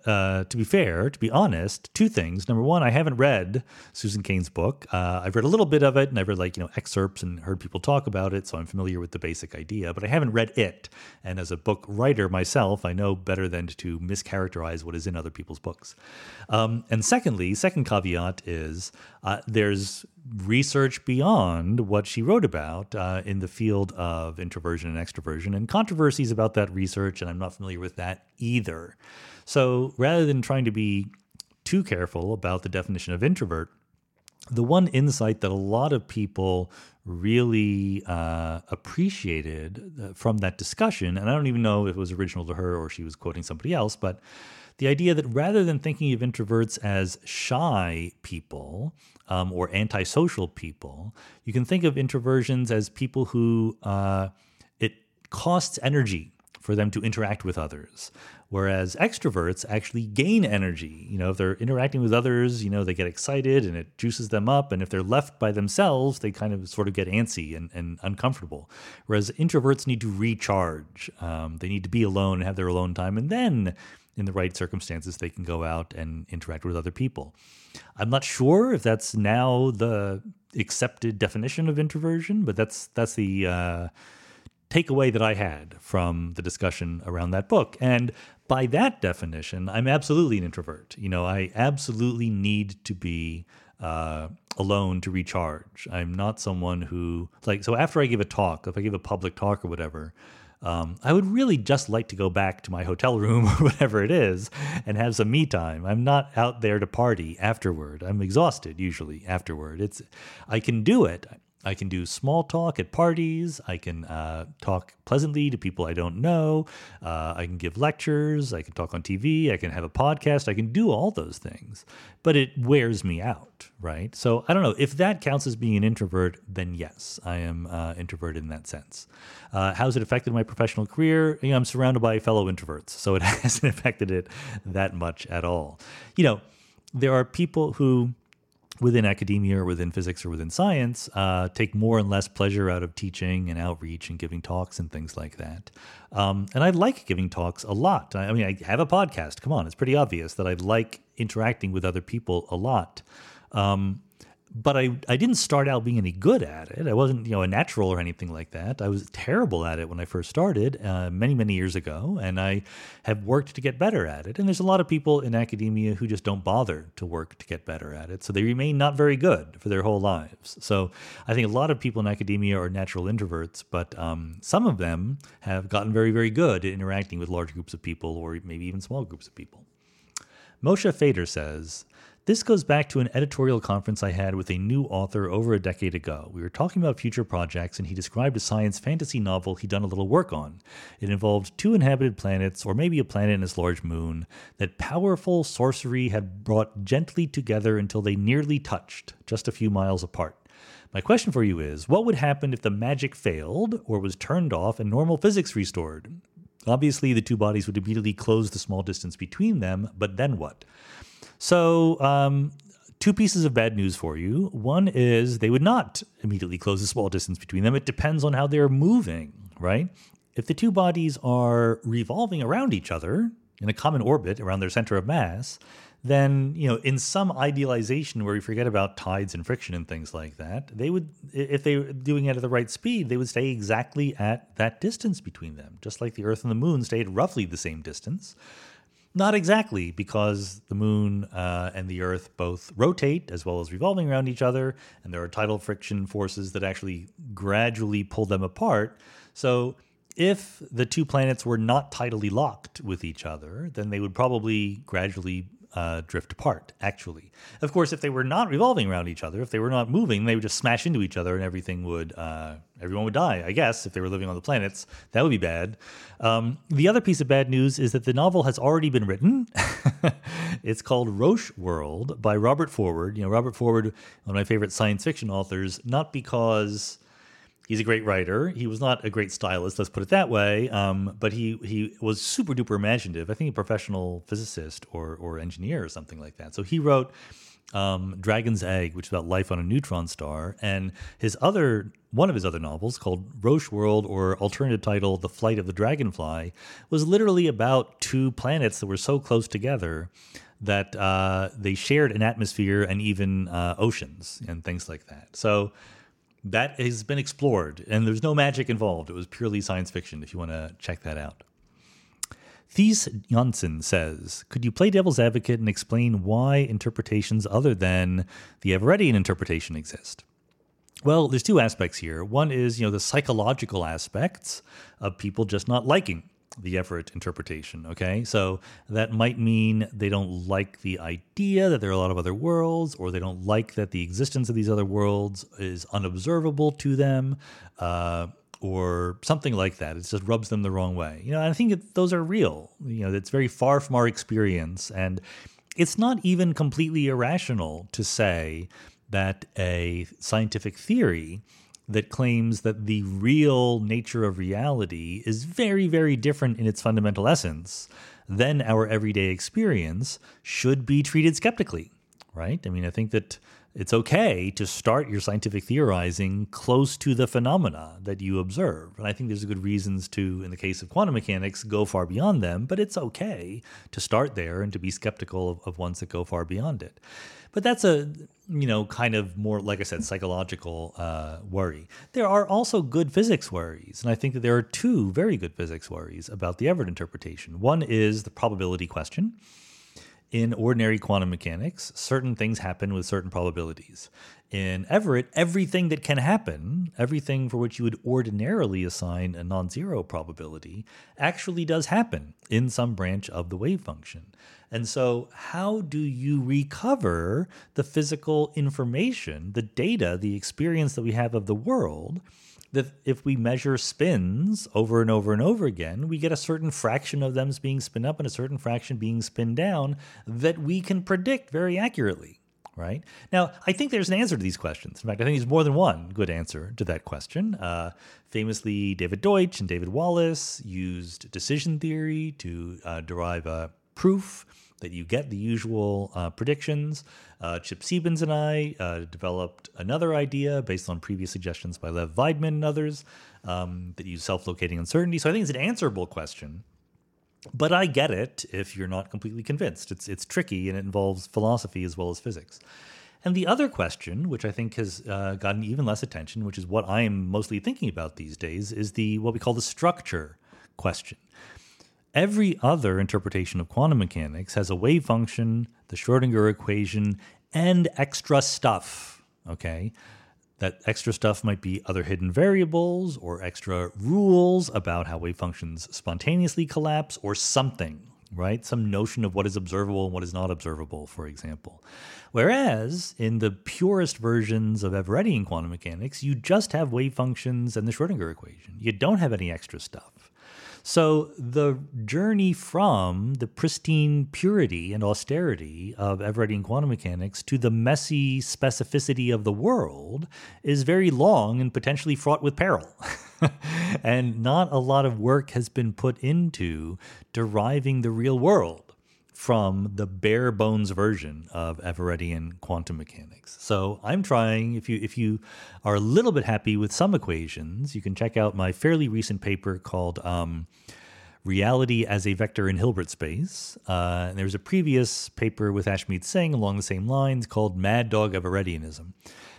uh, to be fair, to be honest, two things. Number one, I haven't read Susan Cain's book. Uh, I've read a little bit of it, and I've read like you know excerpts and heard people talk about it, so I'm familiar with the basic idea. But I haven't read it. And as a book writer myself, I know better than to mischaracterize what is in other people's books. Um, and secondly, second caveat is uh, there's research beyond what she wrote about uh, in the field of introversion and extroversion, and controversies about that research, and I'm not familiar with that either. So rather than trying to be too careful about the definition of introvert, the one insight that a lot of people really uh, appreciated uh, from that discussion, and I don't even know if it was original to her or she was quoting somebody else, but the idea that rather than thinking of introverts as shy people um, or antisocial people, you can think of introversions as people who uh, it costs energy for them to interact with others. Whereas extroverts actually gain energy. You know, if they're interacting with others, you know, they get excited and it juices them up. And if they're left by themselves, they kind of sort of get antsy and, and uncomfortable. Whereas introverts need to recharge. Um, they need to be alone and have their alone time. And then, in the right circumstances, they can go out and interact with other people. I'm not sure if that's now the accepted definition of introversion, but that's that's the uh, takeaway that I had from the discussion around that book. And by that definition, I'm absolutely an introvert. You know, I absolutely need to be uh, alone to recharge. I'm not someone who, like, so after I give a talk, if I give a public talk or whatever, um, I would really just like to go back to my hotel room or whatever it is and have some me time. I'm not out there to party afterward. I'm exhausted usually afterward. It's I can do it. I can do small talk at parties. I can uh, talk pleasantly to people I don't know. Uh, I can give lectures. I can talk on TV. I can have a podcast. I can do all those things, but it wears me out, right? So I don't know if that counts as being an introvert. Then yes, I am uh, introverted in that sense. Uh, how's it affected my professional career? You know, I'm surrounded by fellow introverts, so it hasn't affected it that much at all. You know, there are people who within academia or within physics or within science uh, take more and less pleasure out of teaching and outreach and giving talks and things like that. Um, and I like giving talks a lot. I, mean, I have a podcast. Come on, it's pretty obvious that I like interacting with other people a lot. Um, but I, I didn't start out being any good at it. I wasn't, you know, a natural or anything like that. I was terrible at it when I first started uh, many, many years ago, and I have worked to get better at it. And there's a lot of people in academia who just don't bother to work to get better at it, so they remain not very good for their whole lives. So I think a lot of people in academia are natural introverts, but um, some of them have gotten very, very good at interacting with large groups of people, or maybe even small groups of people. Moshe Feder says, this goes back to an editorial conference I had with a new author over a decade ago. We were talking about future projects, and he described a science fantasy novel he'd done a little work on. It involved two inhabited planets, or maybe a planet and its large moon, that powerful sorcery had brought gently together until they nearly touched, just a few miles apart. My question for you is what would happen if the magic failed, or was turned off, and normal physics restored? Obviously, the two bodies would immediately close the small distance between them, but then what? So, um, two pieces of bad news for you. One is they would not immediately close the small distance between them. It depends on how they're moving, right? If the two bodies are revolving around each other in a common orbit around their center of mass, then you know in some idealization where we forget about tides and friction and things like that they would if they were doing it at the right speed they would stay exactly at that distance between them just like the earth and the moon stayed roughly the same distance not exactly, because the moon uh, and the Earth both rotate as well as revolving around each other, and there are tidal friction forces that actually gradually pull them apart. So, if the two planets were not tidally locked with each other, then they would probably gradually uh, drift apart, actually. Of course, if they were not revolving around each other, if they were not moving, they would just smash into each other and everything would, uh, everyone would die, I guess, if they were living on the planets. That would be bad. Um, the other piece of bad news is that the novel has already been written. it's called Roche World by Robert Forward. You know, Robert Forward, one of my favorite science fiction authors, not because he's a great writer. He was not a great stylist, let's put it that way. Um, but he he was super duper imaginative. I think a professional physicist or or engineer or something like that. So he wrote um, Dragon's Egg, which is about life on a neutron star, and his other one of his other novels called Roche World, or alternative title The Flight of the Dragonfly, was literally about two planets that were so close together that uh, they shared an atmosphere and even uh, oceans and things like that. So that has been explored, and there's no magic involved. It was purely science fiction. If you want to check that out. Thies Janssen says, Could you play devil's advocate and explain why interpretations other than the Everettian interpretation exist? Well, there's two aspects here. One is, you know, the psychological aspects of people just not liking the Everett interpretation. Okay, so that might mean they don't like the idea that there are a lot of other worlds, or they don't like that the existence of these other worlds is unobservable to them, uh, or something like that. It just rubs them the wrong way. You know, I think it, those are real. You know, it's very far from our experience, and it's not even completely irrational to say that a scientific theory that claims that the real nature of reality is very, very different in its fundamental essence than our everyday experience should be treated skeptically, right? I mean, I think that it's okay to start your scientific theorizing close to the phenomena that you observe. And I think there's good reasons to, in the case of quantum mechanics, go far beyond them, but it's okay to start there and to be skeptical of, of ones that go far beyond it. But that's a, you know, kind of more, like I said, psychological uh, worry. There are also good physics worries. And I think that there are two very good physics worries about the Everett interpretation. One is the probability question in ordinary quantum mechanics, certain things happen with certain probabilities. In Everett, everything that can happen, everything for which you would ordinarily assign a non zero probability, actually does happen in some branch of the wave function. And so, how do you recover the physical information, the data, the experience that we have of the world? That if we measure spins over and over and over again, we get a certain fraction of them being spin up and a certain fraction being spin down that we can predict very accurately. Right now, I think there's an answer to these questions. In fact, I think there's more than one good answer to that question. Uh, famously, David Deutsch and David Wallace used decision theory to uh, derive a proof that you get the usual uh, predictions. Uh, Chip Sebens and I uh, developed another idea based on previous suggestions by Lev Vaidman and others um, that use self locating uncertainty. So I think it's an answerable question. But I get it if you're not completely convinced. It's, it's tricky and it involves philosophy as well as physics. And the other question, which I think has uh, gotten even less attention, which is what I am mostly thinking about these days, is the what we call the structure question. Every other interpretation of quantum mechanics has a wave function, the Schrodinger equation, and extra stuff. Okay. That extra stuff might be other hidden variables or extra rules about how wave functions spontaneously collapse or something, right? Some notion of what is observable and what is not observable, for example. Whereas in the purest versions of Everettian quantum mechanics, you just have wave functions and the Schrodinger equation. You don't have any extra stuff. So the journey from the pristine purity and austerity of Everettian quantum mechanics to the messy specificity of the world is very long and potentially fraught with peril. and not a lot of work has been put into deriving the real world from the bare bones version of Everettian quantum mechanics. So I'm trying. If you if you are a little bit happy with some equations, you can check out my fairly recent paper called. Um, reality as a vector in Hilbert space. Uh, and there was a previous paper with Ashmeet Singh along the same lines called Mad Dog Everettianism.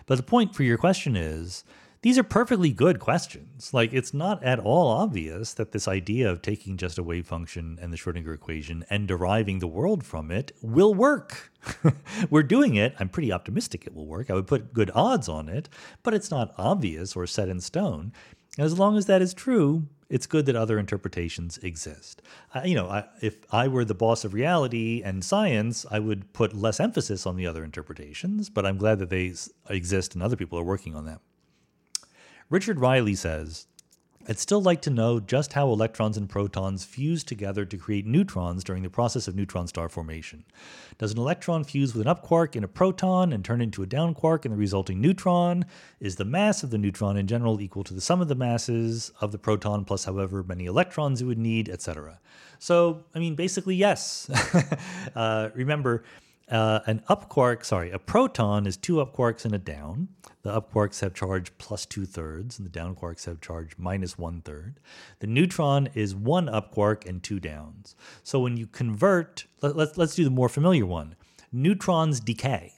But the point for your question is these are perfectly good questions. Like, it's not at all obvious that this idea of taking just a wave function and the Schrodinger equation and deriving the world from it will work. We're doing it. I'm pretty optimistic it will work. I would put good odds on it, but it's not obvious or set in stone. As long as that is true, it's good that other interpretations exist. You know, I, if I were the boss of reality and science, I would put less emphasis on the other interpretations, but I'm glad that they exist and other people are working on that. Richard Riley says, I'd still like to know just how electrons and protons fuse together to create neutrons during the process of neutron star formation. Does an electron fuse with an up quark in a proton and turn into a down quark in the resulting neutron? Is the mass of the neutron in general equal to the sum of the masses of the proton plus however many electrons it would need, etc.? So, I mean, basically, yes. uh, remember, uh, an up quark, sorry, a proton is two up quarks and a down. The up quarks have charge plus two thirds, and the down quarks have charge minus one third. The neutron is one up quark and two downs. So when you convert, let, let's, let's do the more familiar one neutrons decay,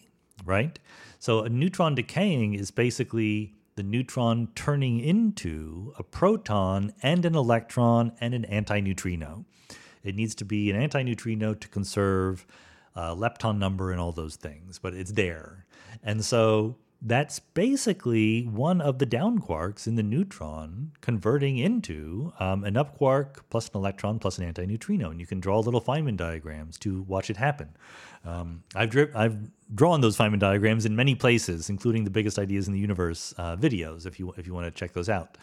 right? So a neutron decaying is basically the neutron turning into a proton and an electron and an antineutrino. It needs to be an antineutrino to conserve uh, lepton number and all those things, but it's there. And so that's basically one of the down quarks in the neutron converting into um, an up quark plus an electron plus an antineutrino. And you can draw little Feynman diagrams to watch it happen. Um, I've, dri- I've drawn those Feynman diagrams in many places, including the biggest ideas in the universe uh, videos, if you, if you want to check those out.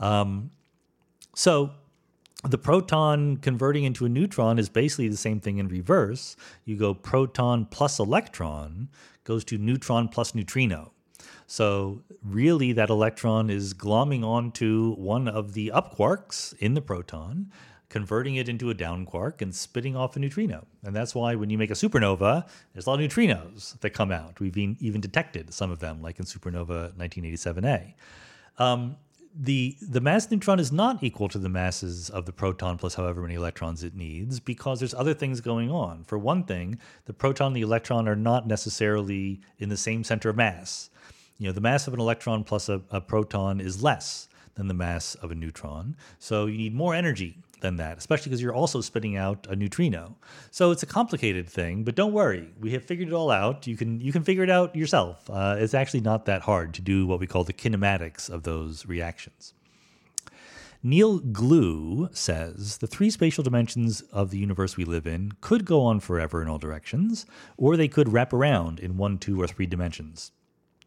Um, so the proton converting into a neutron is basically the same thing in reverse. You go proton plus electron goes to neutron plus neutrino. So really, that electron is glomming onto one of the up quarks in the proton, converting it into a down quark and spitting off a neutrino. And that's why when you make a supernova, there's a lot of neutrinos that come out. We've even detected some of them, like in supernova 1987A. Um, the the mass neutron is not equal to the masses of the proton plus however many electrons it needs because there's other things going on. For one thing, the proton and the electron are not necessarily in the same center of mass. You know, the mass of an electron plus a, a proton is less than the mass of a neutron, so you need more energy than that, especially because you're also spitting out a neutrino. So it's a complicated thing, but don't worry, we have figured it all out. You can you can figure it out yourself. Uh, it's actually not that hard to do what we call the kinematics of those reactions. Neil Glue says the three spatial dimensions of the universe we live in could go on forever in all directions, or they could wrap around in one, two, or three dimensions.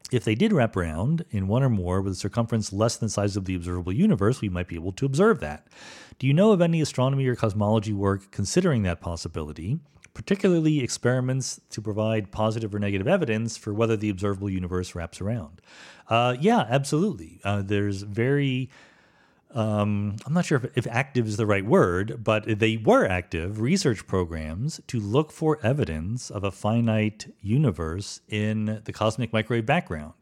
If they did wrap around in one or more with a circumference less than the size of the observable universe, we might be able to observe that. Do you know of any astronomy or cosmology work considering that possibility, particularly experiments to provide positive or negative evidence for whether the observable universe wraps around? Uh, yeah, absolutely. Uh, there's very um, I'm not sure if, if, active is the right word, but they were active research programs to look for evidence of a finite universe in the cosmic microwave background.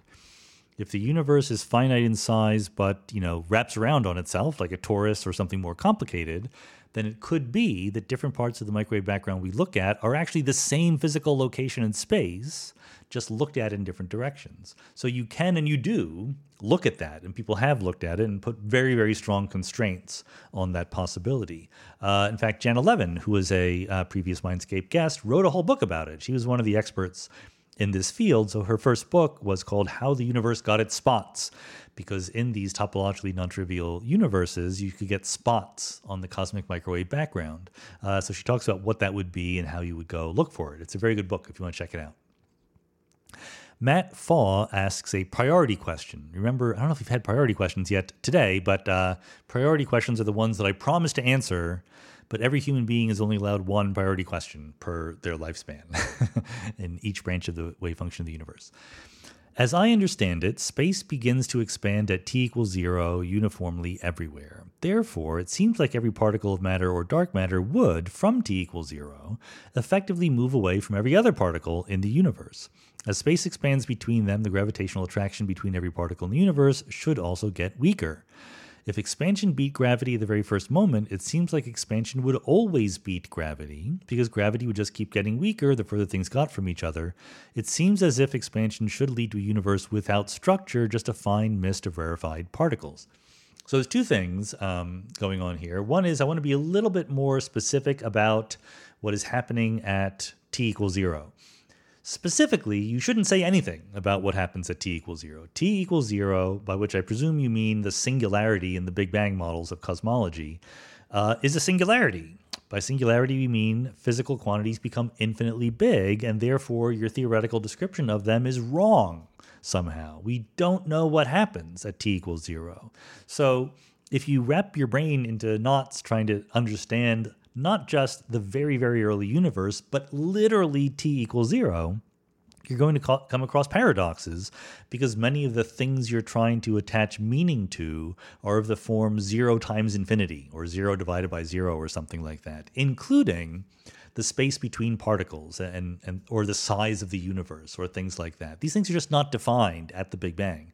If the universe is finite in size, but you know wraps around on itself like a torus or something more complicated, then it could be that different parts of the microwave background we look at are actually the same physical location in space, just looked at in different directions. So you can and you do look at that, and people have looked at it and put very, very strong constraints on that possibility. Uh, in fact, Janna Levin, who was a uh, previous Mindscape guest, wrote a whole book about it. She was one of the experts in this field. So her first book was called How the Universe Got Its Spots, because in these topologically non trivial universes, you could get spots on the cosmic microwave background. Uh, so she talks about what that would be and how you would go look for it. It's a very good book if you want to check it out. Matt Faw asks a priority question. Remember, I don't know if you've had priority questions yet today, but uh, priority questions are the ones that I promise to answer. But every human being is only allowed one priority question per their lifespan in each branch of the wave function of the universe. As I understand it, space begins to expand at t equals zero uniformly everywhere. Therefore, it seems like every particle of matter or dark matter would, from t equals zero, effectively move away from every other particle in the universe. As space expands between them, the gravitational attraction between every particle in the universe should also get weaker. If expansion beat gravity at the very first moment, it seems like expansion would always beat gravity, because gravity would just keep getting weaker the further things got from each other. It seems as if expansion should lead to a universe without structure, just a fine mist of rarefied particles. So there's two things um, going on here. One is I want to be a little bit more specific about what is happening at t equals zero. Specifically, you shouldn't say anything about what happens at t equals zero. t equals zero, by which I presume you mean the singularity in the Big Bang models of cosmology, uh, is a singularity. By singularity, we mean physical quantities become infinitely big, and therefore your theoretical description of them is wrong somehow. We don't know what happens at t equals zero. So if you wrap your brain into knots trying to understand not just the very, very early universe, but literally t equals zero, you're going to come across paradoxes because many of the things you're trying to attach meaning to are of the form zero times infinity or zero divided by zero or something like that, including the space between particles and, and or the size of the universe or things like that. These things are just not defined at the Big Bang.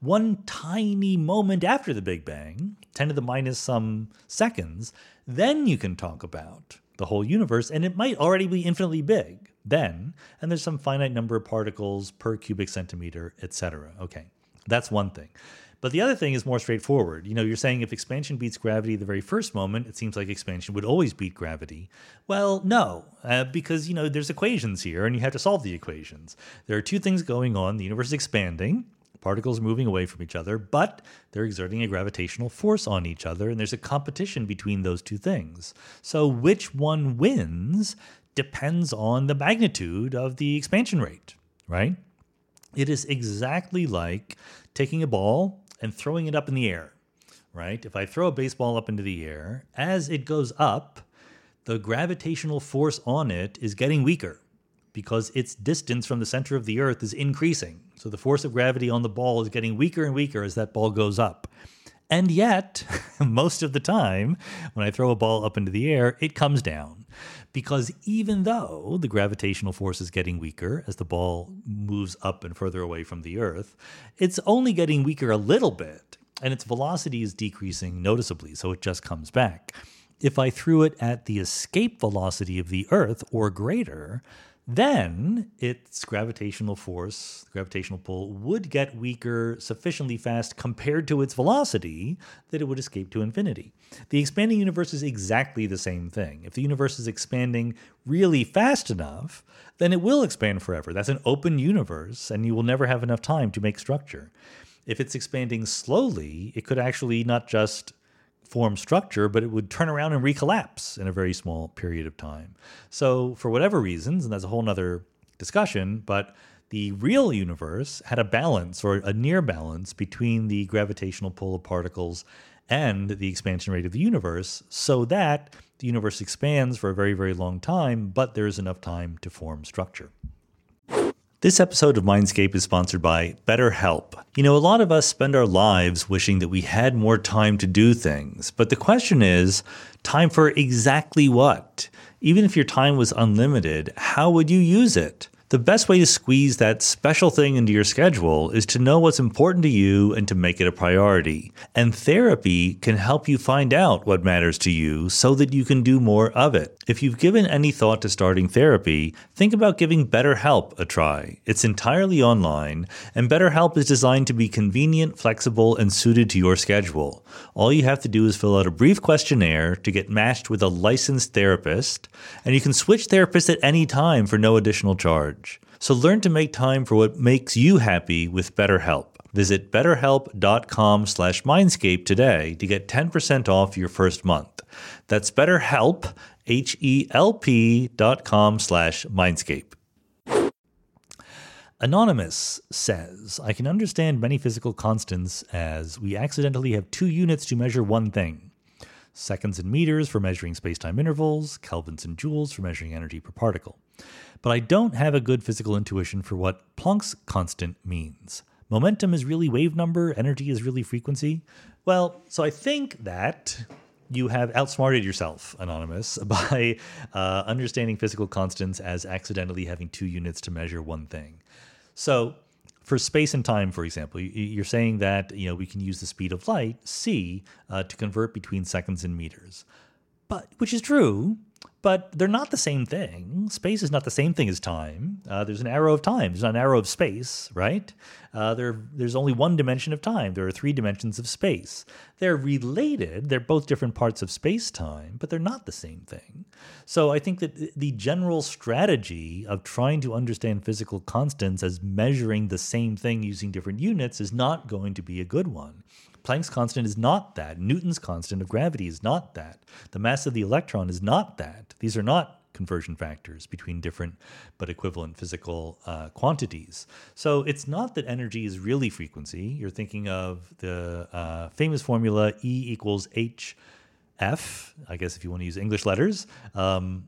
One tiny moment after the Big Bang, 10 to the minus some seconds, then you can talk about the whole universe, and it might already be infinitely big then, and there's some finite number of particles per cubic centimeter, etc. Okay, that's one thing. But the other thing is more straightforward. You know, you're saying if expansion beats gravity the very first moment, it seems like expansion would always beat gravity. Well, no, uh, because, you know, there's equations here and you have to solve the equations. There are two things going on. The universe is expanding, particles moving away from each other, but they're exerting a gravitational force on each other, and there's a competition between those two things. So which one wins depends on the magnitude of the expansion rate, right? It is exactly like taking a ball and throwing it up in the air, right? If I throw a baseball up into the air, as it goes up, the gravitational force on it is getting weaker because its distance from the center of the earth is increasing. So the force of gravity on the ball is getting weaker and weaker as that ball goes up. And yet, most of the time, when I throw a ball up into the air, it comes down. Because even though the gravitational force is getting weaker as the ball moves up and further away from the Earth, it's only getting weaker a little bit, and its velocity is decreasing noticeably, so it just comes back. If I threw it at the escape velocity of the Earth or greater, then its gravitational force, the gravitational pull, would get weaker sufficiently fast compared to its velocity that it would escape to infinity. The expanding universe is exactly the same thing. If the universe is expanding really fast enough, then it will expand forever. That's an open universe, and you will never have enough time to make structure. If it's expanding slowly, it could actually not just form structure, but it would turn around and recollapse in a very small period of time. So, for whatever reasons, and that's a whole nother discussion, but the real universe had a balance or a near balance between the gravitational pull of particles and the expansion rate of the universe, so that the universe expands for a very, very long time, but there is enough time to form structure. This episode of Mindscape is sponsored by BetterHelp. You know, a lot of us spend our lives wishing that we had more time to do things, but the question is time for exactly what? Even if your time was unlimited, how would you use it? The best way to squeeze that special thing into your schedule is to know what's important to you and to make it a priority. And therapy can help you find out what matters to you so that you can do more of it. If you've given any thought to starting therapy, think about giving BetterHelp a try. It's entirely online, and BetterHelp is designed to be convenient, flexible, and suited to your schedule. All you have to do is fill out a brief questionnaire to get matched with a licensed therapist, and you can switch therapists at any time for no additional charge. So learn to make time for what makes you happy with BetterHelp. Visit betterhelp.com slash mindscape today to get 10% off your first month. That's betterhelp, H-E-L-P dot com slash mindscape. Anonymous says, I can understand many physical constants as we accidentally have two units to measure one thing. Seconds and meters for measuring spacetime intervals, kelvins and joules for measuring energy per particle but I don't have a good physical intuition for what Planck's constant means. Momentum is really wave number, energy is really frequency. Well, so I think that you have outsmarted yourself, Anonymous, by uh, understanding physical constants as accidentally having two units to measure one thing. So, for space and time, for example, you're saying that you know we can use the speed of light, c, uh, to convert between seconds and meters, but which is true but they're not the same thing. Space is not the same thing as time. Uh, there's an arrow of time. There's not an arrow of space, right? Uh, there, there's only one dimension of time. There are three dimensions of space. They're related. They're both different parts of space time, but they're not the same thing. So I think that the general strategy of trying to understand physical constants as measuring the same thing using different units is not going to be a good one. Planck's constant is not that. Newton's constant of gravity is not that. The mass of the electron is not that. These are not conversion factors between different but equivalent physical uh, quantities. So it's not that energy is really frequency. You're thinking of the uh, famous formula E equals H F, I guess if you want to use English letters, um,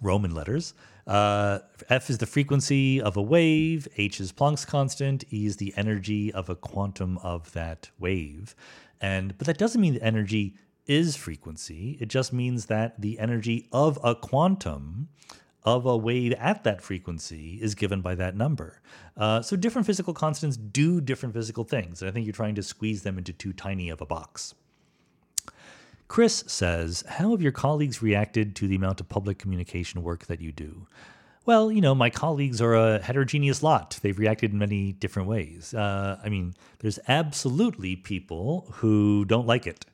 Roman letters. Uh, F is the frequency of a wave, H is Planck's constant, E is the energy of a quantum of that wave. And but that doesn't mean that energy is frequency. It just means that the energy of a quantum of a wave at that frequency is given by that number. Uh, so different physical constants do different physical things. And I think you're trying to squeeze them into too tiny of a box. Chris says, How have your colleagues reacted to the amount of public communication work that you do? well, you know, my colleagues are a heterogeneous lot. They've reacted in many different ways. Uh, I mean, there's absolutely people who don't like it.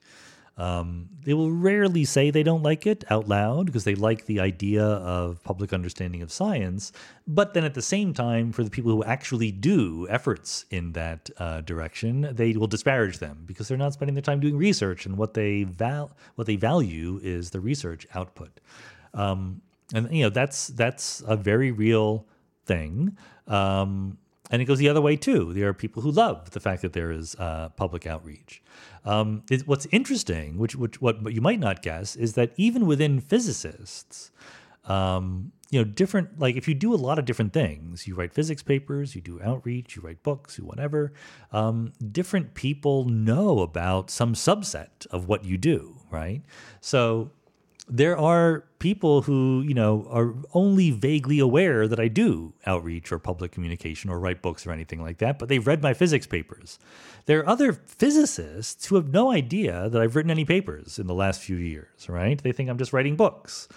Um, they will rarely say they don't like it out loud because they like the idea of public understanding of science. But then at the same time, for the people who actually do efforts in that uh, direction, they will disparage them because they're not spending their time doing research, and what they val- what they value is the research output. Um, and you know that's that's a very real thing. Um, and it goes the other way too. There are people who love the fact that there is uh, public outreach. Um, it, what's interesting, which, which what you might not guess, is that even within physicists, um, you know, different like if you do a lot of different things, you write physics papers, you do outreach, you write books, you whatever. Um, different people know about some subset of what you do, right? So there are people who, you know, are only vaguely aware that I do outreach or public communication or write books or anything like that, but they've read my physics papers. There are other physicists who have no idea that I've written any papers in the last few years, right? They think I'm just writing books.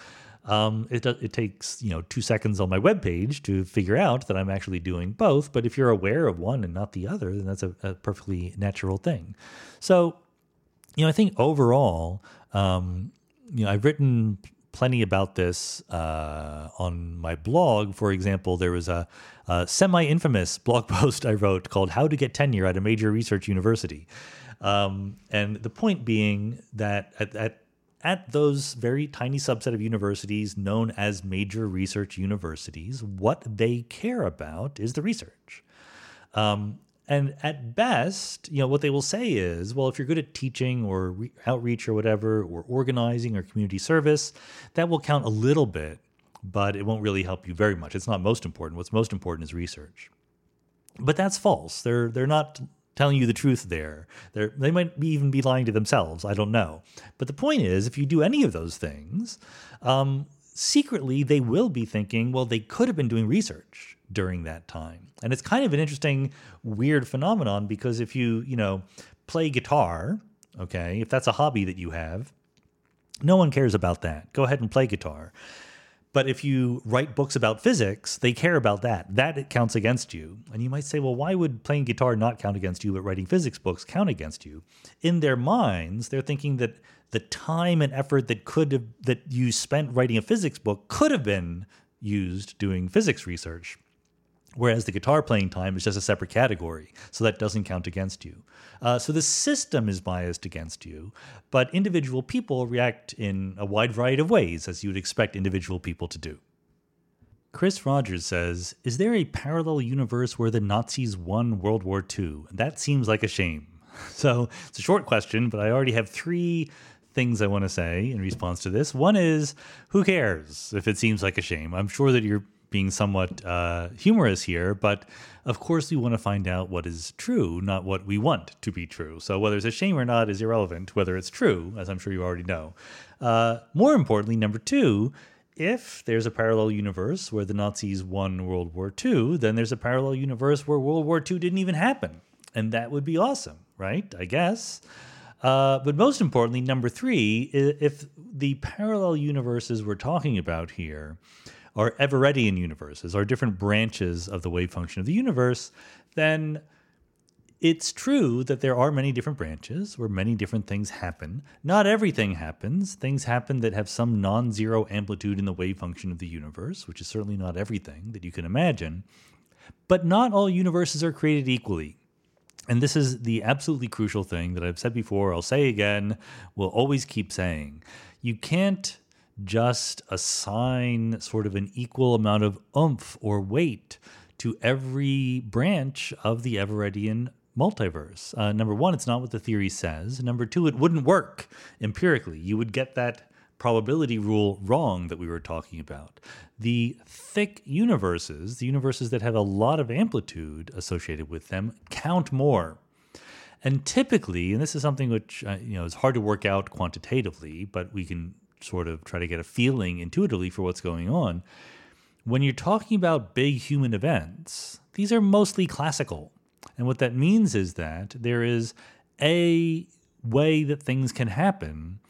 Um, it, it takes you know two seconds on my webpage to figure out that I'm actually doing both. But if you're aware of one and not the other, then that's a, a perfectly natural thing. So, you know, I think overall, um, you know, I've written plenty about this uh, on my blog. For example, there was a, a semi infamous blog post I wrote called How to Get Tenure at a Major Research University. Um, and the point being that at, at, at those very tiny subset of universities known as major research universities, what they care about is the research. Um, and at best, you know, what they will say is, well, if you're good at teaching or re- outreach or whatever, or organizing or community service, that will count a little bit, but it won't really help you very much. It's not most important. What's most important is research. But that's false. They're they're not telling you the truth there. They're, they might be even be lying to themselves. I don't know. But the point is, if you do any of those things, um, secretly they will be thinking, well, they could have been doing research during that time. And it's kind of an interesting, weird phenomenon because if you, you know, play guitar, okay, if that's a hobby that you have, no one cares about that. Go ahead and play guitar. But if you write books about physics, they care about that. That counts against you. And you might say, well, why would playing guitar not count against you, but writing physics books count against you? In their minds, they're thinking that the time and effort that could have that you spent writing a physics book could have been used doing physics research whereas the guitar playing time is just a separate category, so that doesn't count against you. Uh, so the system is biased against you, but individual people react in a wide variety of ways, as you would expect individual people to do. Chris Rogers says, Is there a parallel universe where the Nazis won World War II? That seems like a shame. So it's a short question, but I already have three things I want to say in response to this. One is, who cares if it seems like a shame? I'm sure that you're being somewhat uh, humorous here, but of course we want to find out what is true, not what we want to be true. So whether it's a shame or not is irrelevant, whether it's true, as I'm sure you already know. Uh, more importantly, number two, if there's a parallel universe where the Nazis won World War II, then there's a parallel universe where World War II didn't even happen. And that would be awesome, right? I guess. Uh, but most importantly, number three, if the parallel universes we're talking about here are Everettian universes, are different branches of the wave function of the universe, then it's true that there are many different branches where many different things happen. Not everything happens. Things happen that have some non zero amplitude in the wave function of the universe, which is certainly not everything that you can imagine. But not all universes are created equally. And this is the absolutely crucial thing that I've said before, I'll say again, We'll always keep saying. You can't just assign sort of an equal amount of oomph or weight to every branch of the Everettian multiverse. Uh, number one, it's not what the theory says. Number two, it wouldn't work empirically. You would get that probability rule wrong that we were talking about. The thick universes, the universes that have a lot of amplitude associated with them, count more. And typically, and this is something which uh, you know is hard to work out quantitatively, but we can sort of try to get a feeling intuitively for what's going on. When you're talking about big human events, these are mostly classical. And what that means is that there is a way that things can happen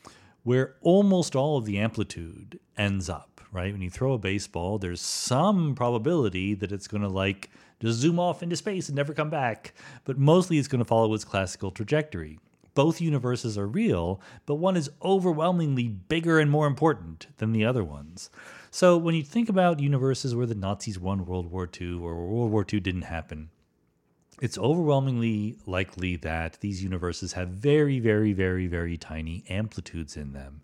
where almost all of the amplitude ends up, right? When you throw a baseball, there's some probability that it's going to like just zoom off into space and never come back, but mostly it's going to follow its classical trajectory. Both universes are real, but one is overwhelmingly bigger and more important than the other ones. So when you think about universes where the Nazis won World War II or World War II didn't happen, it's overwhelmingly likely that these universes have very, very, very, very tiny amplitudes in them.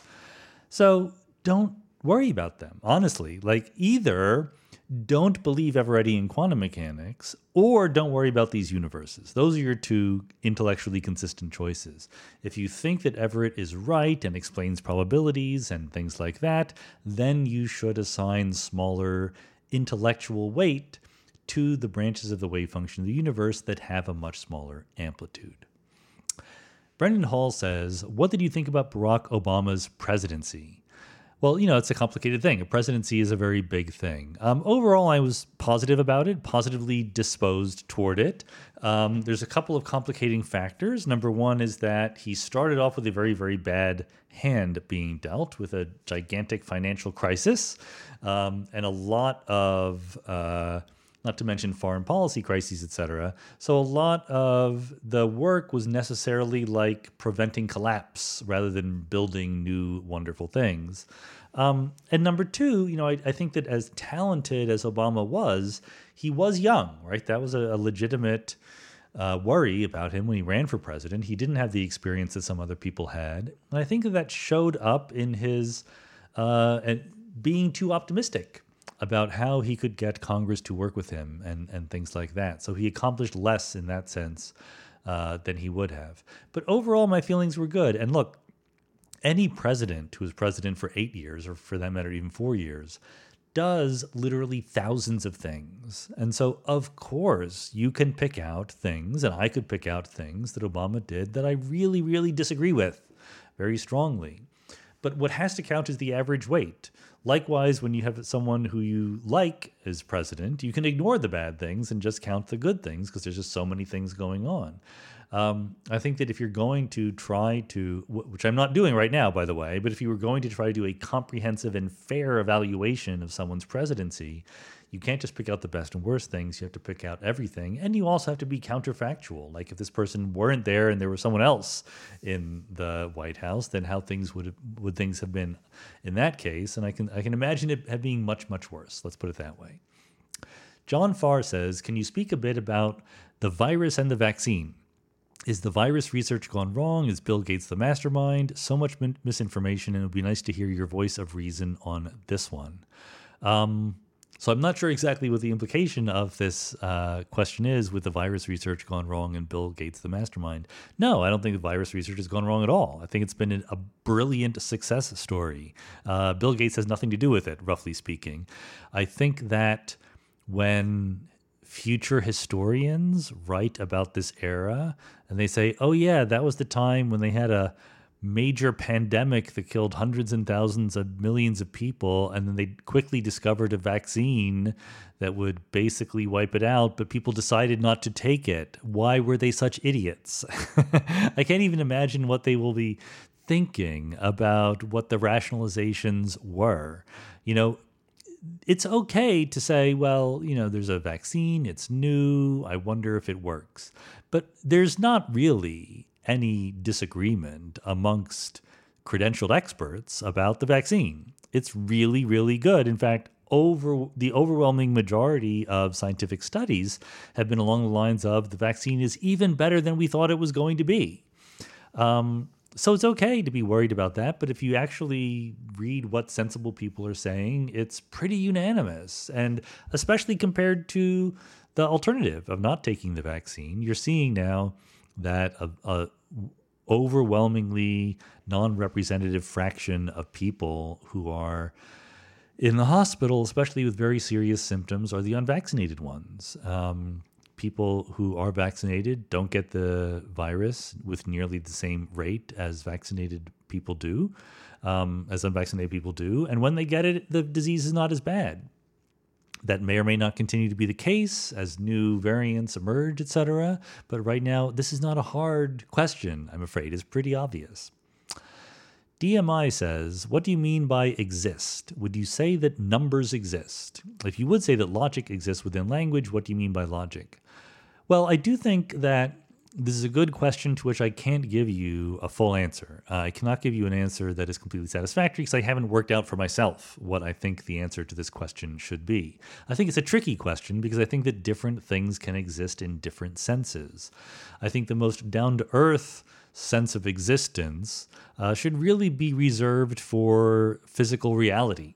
So don't worry about them, honestly. Like, either don't believe Everettian quantum mechanics or don't worry about these universes. Those are your two intellectually consistent choices. If you think that Everett is right and explains probabilities and things like that, then you should assign smaller intellectual weight to the branches of the wave function of the universe that have a much smaller amplitude. Brendan Hall says, What did you think about Barack Obama's presidency? Well, you know, it's a complicated thing. A presidency is a very big thing. Um, overall, I was positive about it, positively disposed toward it. Um, there's a couple of complicating factors. Number one is that he started off with a very, very bad hand being dealt with a gigantic financial crisis um, and a lot of. Uh, not to mention foreign policy crises, etc. So a lot of the work was necessarily like preventing collapse rather than building new wonderful things. Um, and number two, you know, I, I, think that as talented as Obama was, he was young, right? That was a, a legitimate uh, worry about him when he ran for president. He didn't have the experience that some other people had, and I think that that showed up in his uh, being too optimistic about how he could get Congress to work with him and, and things like that. So he accomplished less in that sense uh, than he would have. But overall, my feelings were good. And look, any president who is president for eight years, or for that matter, even four years, does literally thousands of things. And so, of course, you can pick out things, and I could pick out things that Obama did that I really, really disagree with very strongly. But what has to count is the average weight. Likewise, when you have someone who you like as president, you can ignore the bad things and just count the good things because there's just so many things going on. Um, I think that if you're going to try to, which I'm not doing right now, by the way, but if you were going to try to do a comprehensive and fair evaluation of someone's presidency, you can't just pick out the best and worst things. You have to pick out everything. And you also have to be counterfactual. Like if this person weren't there and there was someone else in the White House, then how things would would things have been in that case? And I can I can imagine it being much, much worse. Let's put it that way. John Farr says, Can you speak a bit about the virus and the vaccine? Is the virus research gone wrong? Is Bill Gates the mastermind? So much misinformation, and it would be nice to hear your voice of reason on this one. Um, so I'm not sure exactly what the implication of this uh, question is with the virus research gone wrong and Bill Gates the mastermind. No, I don't think the virus research has gone wrong at all. I think it's been a brilliant success story. Uh, Bill Gates has nothing to do with it, roughly speaking. I think that when future historians write about this era and they say, oh, yeah, that was the time when they had a major pandemic that killed hundreds and thousands of millions of people and then they quickly discovered a vaccine that would basically wipe it out but people decided not to take it. Why were they such idiots? I can't even imagine what they will be thinking about what the rationalizations were. You know it's okay to say, well, you know, there's a vaccine, it's new, I wonder if it works. But there's not really any disagreement amongst credentialed experts about the vaccine. It's really, really good. In fact, over the overwhelming majority of scientific studies have been along the lines of the vaccine is even better than we thought it was going to be. Um, so it's okay to be worried about that, but if you actually read what sensible people are saying, it's pretty unanimous. And especially compared to the alternative of not taking the vaccine, you're seeing now that a, a overwhelmingly non-representative fraction of people who are in the hospital, especially with very serious symptoms, are the unvaccinated ones. Um, people who are vaccinated don't get the virus with nearly the same rate as vaccinated people do, um, as unvaccinated people do. And when they get it, the disease is not as bad. That may or may not continue to be the case as new variants emerge, etc. But right now, this is not a hard question, I'm afraid. It's pretty obvious. DMI says, What do you mean by exist? Would you say that numbers exist? If you would say that logic exists within language, what do you mean by logic? Well, I do think that this is a good question to which I can't give you a full answer. Uh, I cannot give you an answer that is completely satisfactory because I haven't worked out for myself what I think the answer to this question should be. I think it's a tricky question because I think that different things can exist in different senses. I think the most down to earth sense of existence uh, should really be reserved for physical reality.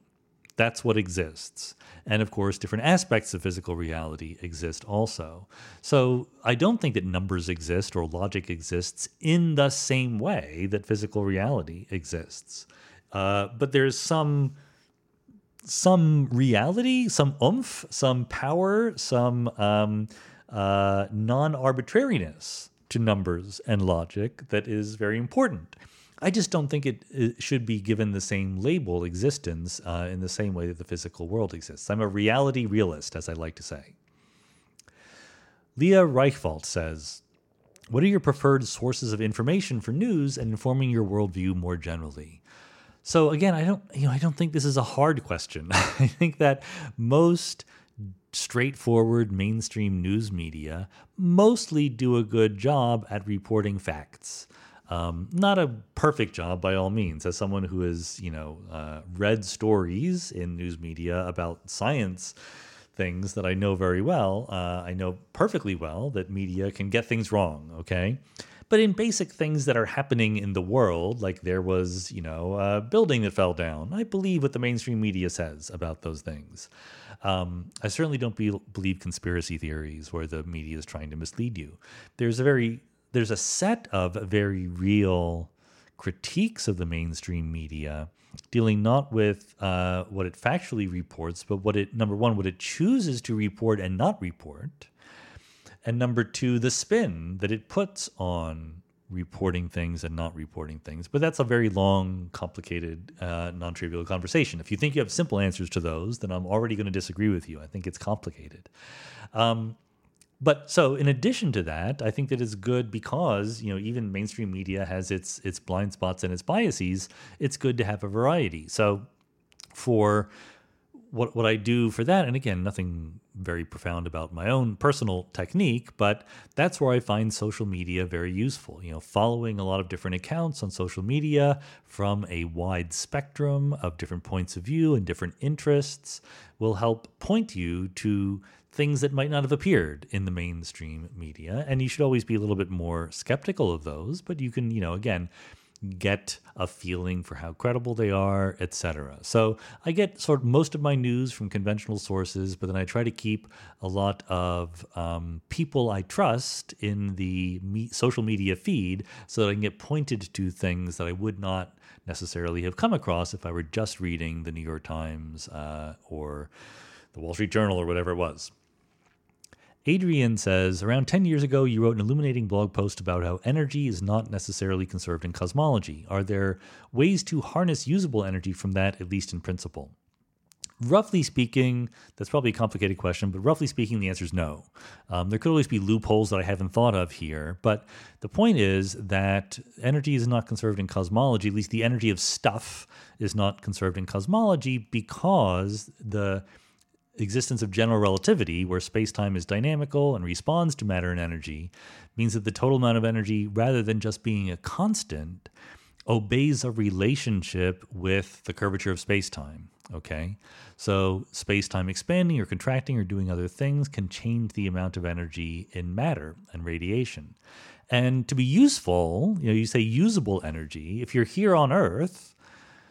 That's what exists. And of course, different aspects of physical reality exist also. So I don't think that numbers exist or logic exists in the same way that physical reality exists. Uh, but there's some some reality, some oomph, some power, some um, uh, non arbitrariness to numbers and logic that is very important. I just don't think it, it, should be given the same label existence uh, in the same way that the physical world exists. I'm a reality realist, as I like to say. Leah Reichwald says, What are your preferred sources of information for news and informing your worldview more generally? So again, I don't, you know, I don't think this is a hard question. I think that most straightforward mainstream news media mostly do a good job at reporting facts. Um, not a perfect job by all means. As someone who has, you know, uh, read stories in news media about science things that I know very well, uh, I know perfectly well that media can get things wrong. Okay. But in basic things that are happening in the world, like there was, you know, a building that fell down, I believe what the mainstream media says about those things. Um, I certainly don't be, believe conspiracy theories where the media is trying to mislead you. There's a very there's a set of very real critiques of the mainstream media dealing not with uh, what it factually reports, but what it number one, what it chooses to report and not report, and number two, the spin that it puts on reporting things and not reporting things. But that's a very long, complicated, uh, non trivial conversation. If you think you have simple answers to those, then I'm already going to disagree with you. I think it's complicated. Um, but so in addition to that, I think that it's good because, you know, even mainstream media has its its blind spots and its biases. It's good to have a variety. So for what what I do for that, and again, nothing very profound about my own personal technique, but that's where I find social media very useful. You know, following a lot of different accounts on social media from a wide spectrum of different points of view and different interests will help point you to things that might not have appeared in the mainstream media. And you should always be a little bit more skeptical of those, but you can, you know, again, get a feeling for how credible they are, etc. So I get sort of most of my news from conventional sources, but then I try to keep a lot of um, people I trust in the me- social media feed so that I can get pointed to things that I would not necessarily have come across if I were just reading the New York Times uh, or the Wall Street Journal or whatever it was. Adrian says, around 10 years ago, you wrote an illuminating blog post about how energy is not necessarily conserved in cosmology. Are there ways to harness usable energy from that, at least in principle? Roughly speaking, that's probably a complicated question, but roughly speaking, the answer is no. Um, there could always be loopholes that I haven't thought of here, but the point is that energy is not conserved in cosmology, at least the energy of stuff is not conserved in cosmology because the existence of general relativity, where space time is dynamical and responds to matter and energy, means that the total amount of energy, rather than just being a constant, obeys a relationship with the curvature of space time. Okay? So, space time expanding or contracting or doing other things can change the amount of energy in matter and radiation. And to be useful, you know, you say usable energy, if you're here on Earth,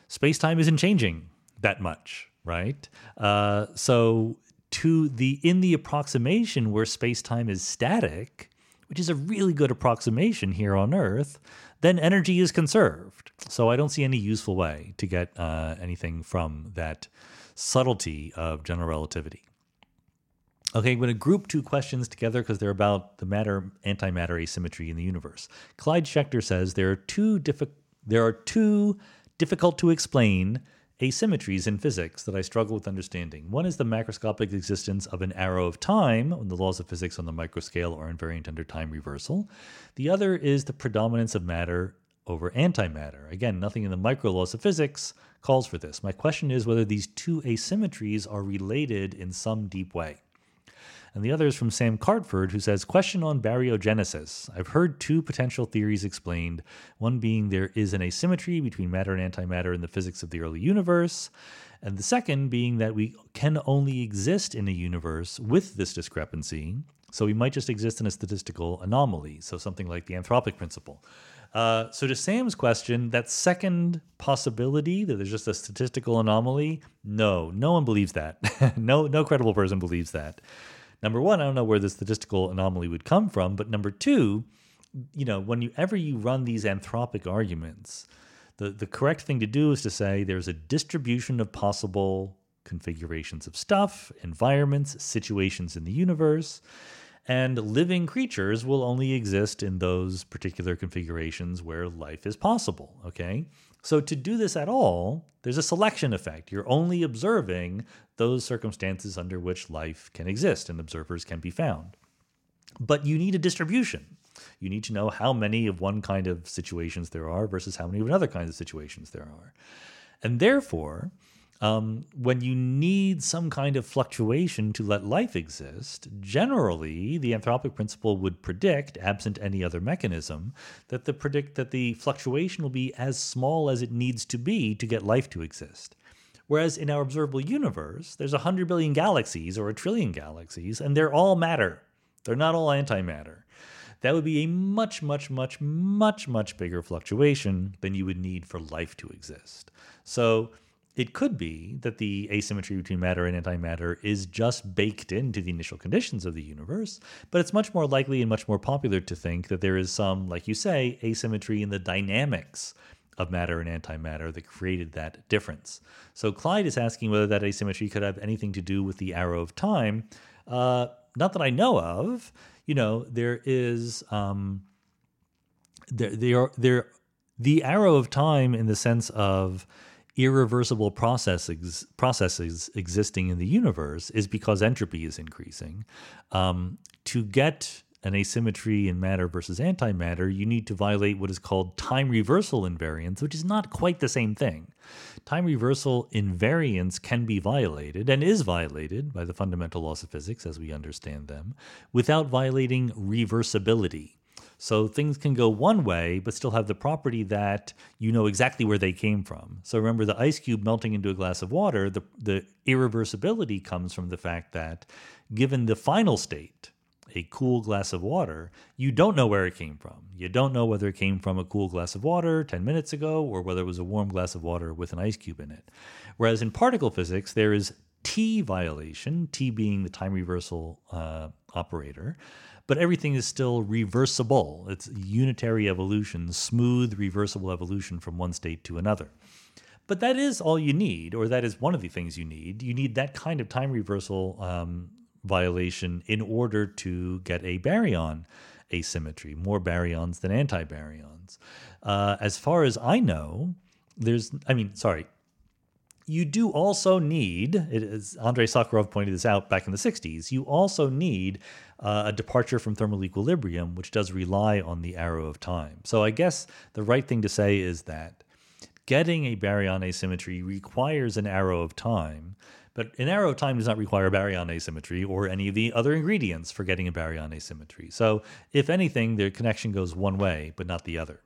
space time isn't changing that much right? Uh, so to the in the approximation where space time is static, which is a really good approximation here on Earth, then energy is conserved. So I don't see any useful way to get uh, anything from that subtlety of general relativity. Okay, I'm going to group two questions together because they're about the matter antimatter asymmetry in the universe. Clyde Schechter says there are two diffi- there are two difficult to explain asymmetries in physics that I struggle with understanding. One is the macroscopic existence of an arrow of time, when the laws of physics on the microscale are invariant under time reversal. The other is the predominance of matter over antimatter. Again, nothing in the micro laws of physics calls for this. My question is whether these two asymmetries are related in some deep way. And the other is from Sam Cartford, who says, Question on baryogenesis. I've heard two potential theories explained, one being there is an asymmetry between matter and antimatter in the physics of the early universe, and the second being that we can only exist in a universe with this discrepancy. So we might just exist in a statistical anomaly, so something like the anthropic principle. Uh, so to Sam's question, that second possibility that there's just a statistical anomaly, no, no one believes that. no, no credible person believes that. Number one, I don't know where the statistical anomaly would come from, but number two, you know, whenever you run these anthropic arguments, the, the correct thing to do is to say there's a distribution of possible configurations of stuff, environments, situations in the universe, and living creatures will only exist in those particular configurations where life is possible. Okay. So, to do this at all, there's a selection effect. You're only observing those circumstances under which life can exist and observers can be found. But you need a distribution. You need to know how many of one kind of situations there are versus how many of another kind of situations there are. And therefore, um, when you need some kind of fluctuation to let life exist, generally the anthropic principle would predict, absent any other mechanism, that the predict that the fluctuation will be as small as it needs to be to get life to exist. Whereas in our observable universe, there's a hundred billion galaxies or a trillion galaxies, and they're all matter. They're not all antimatter. That would be a much, much, much, much, much bigger fluctuation than you would need for life to exist. So it could be that the asymmetry between matter and antimatter is just baked into the initial conditions of the universe, but it's much more likely and much more popular to think that there is some, like you say, asymmetry in the dynamics of matter and antimatter that created that difference. So Clyde is asking whether that asymmetry could have anything to do with the arrow of time. Uh, not that I know of. You know, there is um, there there there the arrow of time in the sense of irreversible processes processes existing in the universe is because entropy is increasing. Um, to get an asymmetry in matter versus antimatter, you need to violate what is called time reversal invariance, which is not quite the same thing. Time reversal invariance can be violated and is violated by the fundamental laws of physics as we understand them without violating reversibility. So things can go one way, but still have the property that you know exactly where they came from. So remember, the ice cube melting into a glass of water, the, the irreversibility comes from the fact that given the final state, a cool glass of water, you don't know where it came from. You don't know whether it came from a cool glass of water 10 minutes ago or whether it was a warm glass of water with an ice cube in it. Whereas in particle physics, there is T violation, T being the time reversal uh, operator, but everything is still reversible. It's unitary evolution, smooth, reversible evolution from one state to another. But that is all you need, or that is one of the things you need. You need that kind of time reversal um, violation in order to get a baryon asymmetry, more baryons than antibaryons. Uh, as far as I know, there's, I mean, sorry, you do also need, as Andrei Sakharov pointed this out back in the 60s, you also need uh, a departure from thermal equilibrium, which does rely on the arrow of time. So I guess the right thing to say is that getting a baryon asymmetry requires an arrow of time, but an arrow of time does not require baryon asymmetry or any of the other ingredients for getting a baryon asymmetry. So if anything, the connection goes one way, but not the other.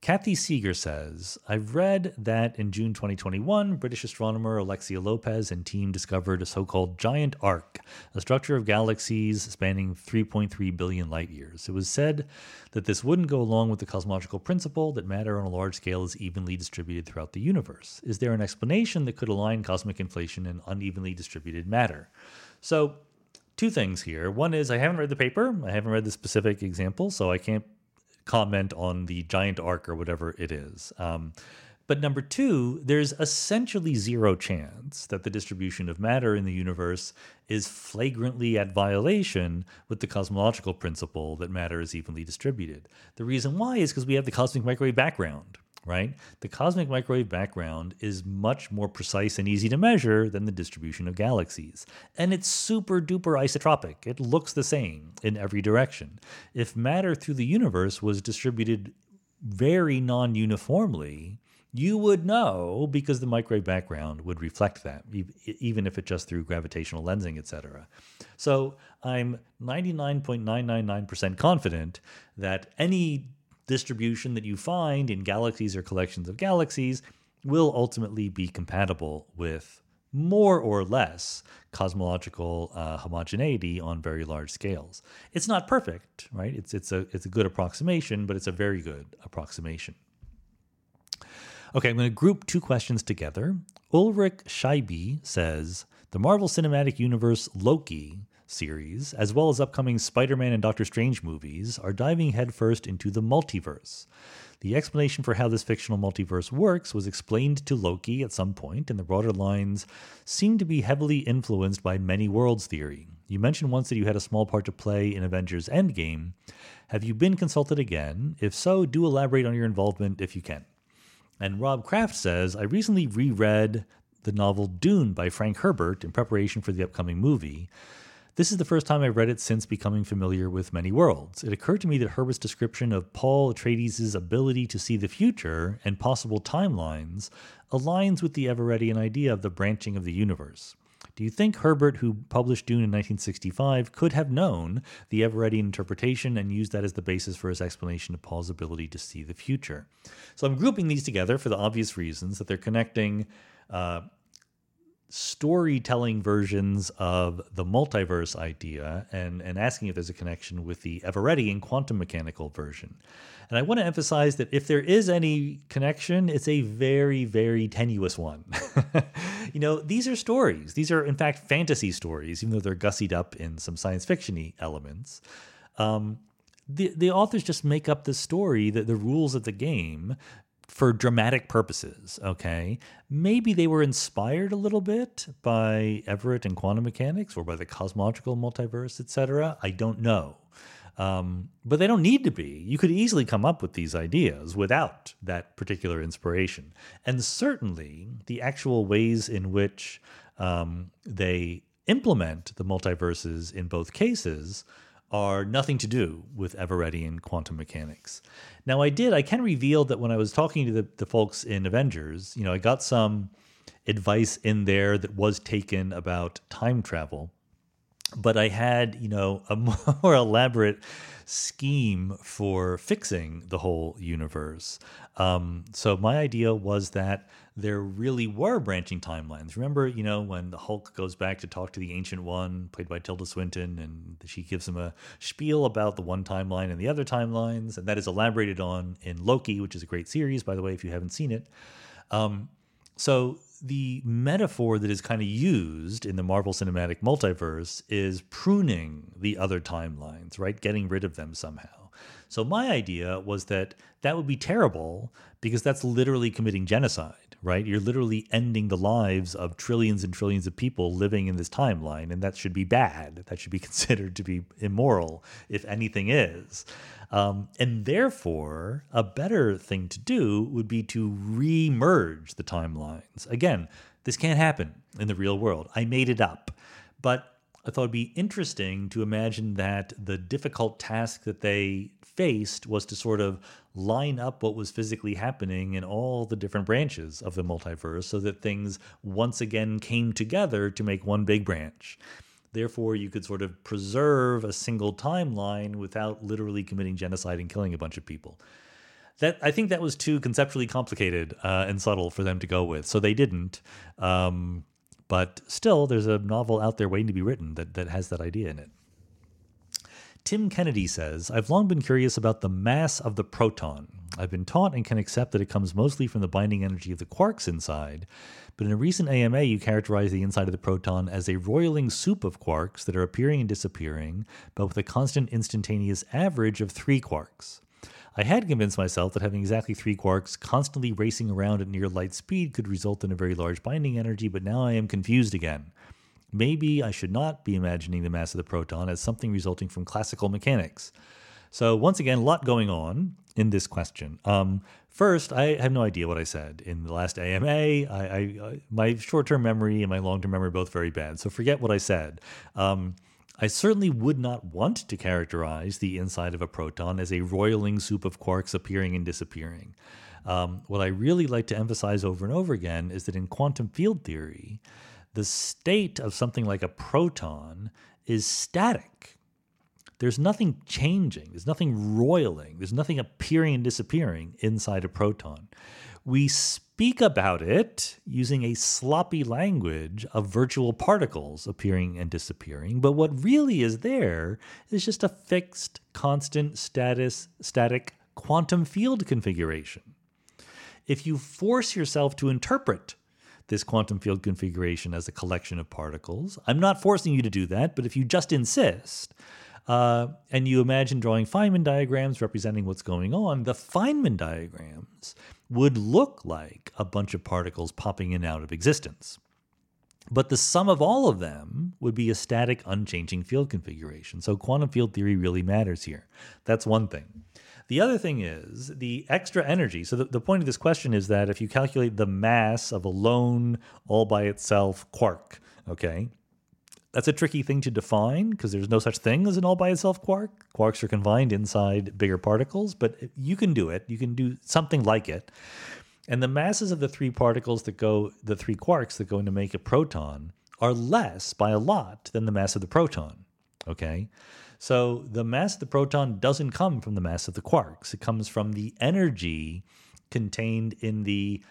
Kathy Seeger says, I've read that in June 2021, British astronomer Alexia Lopez and team discovered a so called giant arc, a structure of galaxies spanning 3.3 billion light years. It was said that this wouldn't go along with the cosmological principle that matter on a large scale is evenly distributed throughout the universe. Is there an explanation that could align cosmic inflation and unevenly distributed matter? So, two things here. One is I haven't read the paper, I haven't read the specific example, so I can't comment on the giant arc or whatever it is. Um, but number two, there's essentially zero chance that the distribution of matter in the universe is flagrantly at violation with the cosmological principle that matter is evenly distributed. The reason why is because we have the cosmic microwave background right? The cosmic microwave background is much more precise and easy to measure than the distribution of galaxies. And it's super duper isotropic. It looks the same in every direction. If matter through the universe was distributed very non uniformly, you would know because the microwave background would reflect that, even if it just through gravitational lensing, etc. So I'm 99.999% confident that any distribution that you find in galaxies or collections of galaxies will ultimately be compatible with more or less cosmological uh, homogeneity on very large scales. It's not perfect, right? It's it's a it's a good approximation, but it's a very good approximation. Okay, I'm going to group two questions together. Ulrich Scheibe says the Marvel Cinematic Universe Loki series, as well as upcoming Spider Man and Doctor Strange movies, are diving headfirst into the multiverse. The explanation for how this fictional multiverse works was explained to Loki at some point, and the broader lines seem to be heavily influenced by many worlds theory. You mentioned once that you had a small part to play in Avengers Endgame. Have you been consulted again? If so, do elaborate on your involvement if you can. And Rob Kraft says, I recently reread the novel Dune by Frank Herbert in preparation for the upcoming movie. This is the first time I've read it since becoming familiar with many worlds. It occurred to me that Herbert's description of Paul Atreides' ability to see the future and possible timelines aligns with the Everettian idea of the branching of the universe. Do you think Herbert, who published Dune in 1965, could have known the Everettian interpretation and used that as the basis for his explanation of Paul's ability to see the future? So I'm grouping these together for the obvious reasons that they're connecting uh, storytelling versions of the multiverse idea and, and asking if there's a connection with the Everettian quantum mechanical version. And I want to emphasize that if there is any connection, it's a very, very tenuous one. you know, these are stories. These are, in fact, fantasy stories, even though they're gussied up in some science fiction elements. Um, the, the authors just make up the story, the, the rules of the game, for dramatic purposes, okay? Maybe they were inspired a little bit by Everett and quantum mechanics or by the cosmological multiverse, etc. I don't know. Um, but they don't need to be. You could easily come up with these ideas without that particular inspiration. And certainly, the actual ways in which um, they implement the multiverses in both cases are nothing to do with Everettian quantum mechanics. Now, I did, I can reveal that when I was talking to the, the folks in Avengers, you know, I got some advice in there that was taken about time travel but I had, you know, a more elaborate scheme for fixing the whole universe. Um, so my idea was that there really were branching timelines. Remember, you know, when the Hulk goes back to talk to the Ancient One, played by Tilda Swinton, and she gives him a spiel about the one timeline and the other timelines, and that is elaborated on in Loki, which is a great series, by the way, if you haven't seen it. Um, so the metaphor that is kind of used in the Marvel Cinematic Multiverse is pruning the other timelines, right? Getting rid of them somehow. So my idea was that that would be terrible because that's literally committing genocide, right? You're literally ending the lives of trillions and trillions of people living in this timeline, and that should be bad. That should be considered to be immoral, if anything is. Um, and therefore, a better thing to do would be to re-merge the timelines. Again, this can't happen in the real world. I made it up. But I thought it'd be interesting to imagine that the difficult task that they faced was to sort of line up what was physically happening in all the different branches of the multiverse so that things once again came together to make one big branch. Therefore, you could sort of preserve a single timeline without literally committing genocide and killing a bunch of people. That I think that was too conceptually complicated uh, and subtle for them to go with, so they didn't. Um, but still, there's a novel out there waiting to be written that that has that idea in it. Tim Kennedy says, I've long been curious about the mass of the proton. I've been taught and can accept that it comes mostly from the binding energy of the quarks inside, but in a recent AMA, you characterized the inside of the proton as a roiling soup of quarks that are appearing and disappearing, but with a constant instantaneous average of three quarks. I had convinced myself that having exactly three quarks constantly racing around at near light speed could result in a very large binding energy, but now I am confused again. Maybe I should not be imagining the mass of the proton as something resulting from classical mechanics. So, once again, a lot going on in this question. Um, first, I have no idea what I said in the last AMA. I, I, my short term memory and my long term memory are both very bad. So, forget what I said. Um, I certainly would not want to characterize the inside of a proton as a roiling soup of quarks appearing and disappearing. Um, what I really like to emphasize over and over again is that in quantum field theory, the state of something like a proton is static. There's nothing changing, there's nothing roiling, there's nothing appearing and disappearing inside a proton. We speak about it using a sloppy language of virtual particles appearing and disappearing, but what really is there is just a fixed, constant status, static quantum field configuration. If you force yourself to interpret this quantum field configuration as a collection of particles, I'm not forcing you to do that, but if you just insist, uh, and you imagine drawing Feynman diagrams representing what's going on, the Feynman diagrams would look like a bunch of particles popping in and out of existence. But the sum of all of them would be a static, unchanging field configuration. So quantum field theory really matters here. That's one thing. The other thing is the extra energy. So, the, the point of this question is that if you calculate the mass of a lone, all by itself quark, okay, that's a tricky thing to define because there's no such thing as an all by itself quark. Quarks are confined inside bigger particles, but you can do it. You can do something like it. And the masses of the three particles that go, the three quarks that go into make a proton, are less by a lot than the mass of the proton. Okay? So the mass of the proton doesn't come from the mass of the quarks, it comes from the energy contained in the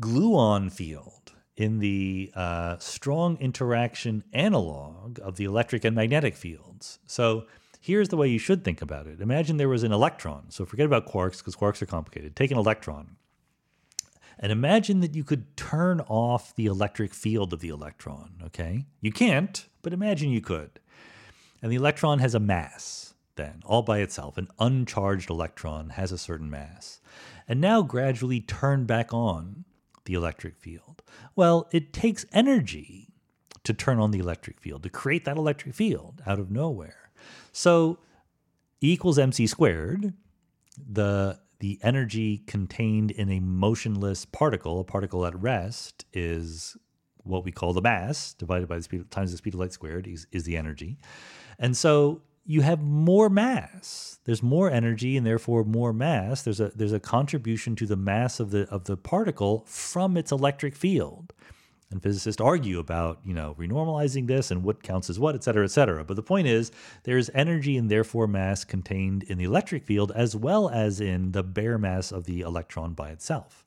gluon field in the uh, strong interaction analog of the electric and magnetic fields. So here's the way you should think about it. Imagine there was an electron. So forget about quarks because quarks are complicated. Take an electron. And imagine that you could turn off the electric field of the electron, okay? You can't, but imagine you could. And the electron has a mass, then, all by itself. An uncharged electron has a certain mass. And now gradually turn back on the electric field? Well, it takes energy to turn on the electric field, to create that electric field out of nowhere. So E equals mc squared, the the energy contained in a motionless particle, a particle at rest, is what we call the mass divided by the speed times the speed of light squared is, is the energy. And so you have more mass. There's more energy and therefore more mass. There's a there's a contribution to the mass of the of the particle from its electric field. And physicists argue about, you know, renormalizing this and what counts as what, et cetera, et cetera. But the point is, there's energy and therefore mass contained in the electric field as well as in the bare mass of the electron by itself.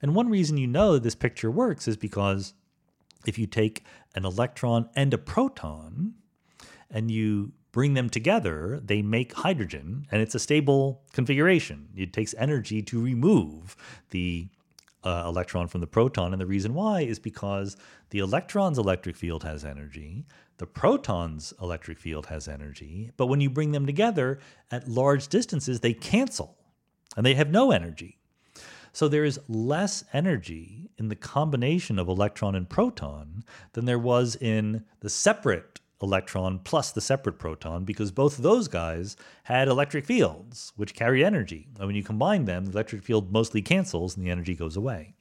And one reason you know this picture works is because if you take an electron and a proton and you bring them together, they make hydrogen, and it's a stable configuration. It takes energy to remove the uh, electron from the proton. And the reason why is because the electron's electric field has energy, the proton's electric field has energy, but when you bring them together at large distances, they cancel and they have no energy. So there is less energy in the combination of electron and proton than there was in the separate electron plus the separate proton because both of those guys had electric fields which carry energy. And when you combine them, the electric field mostly cancels and the energy goes away.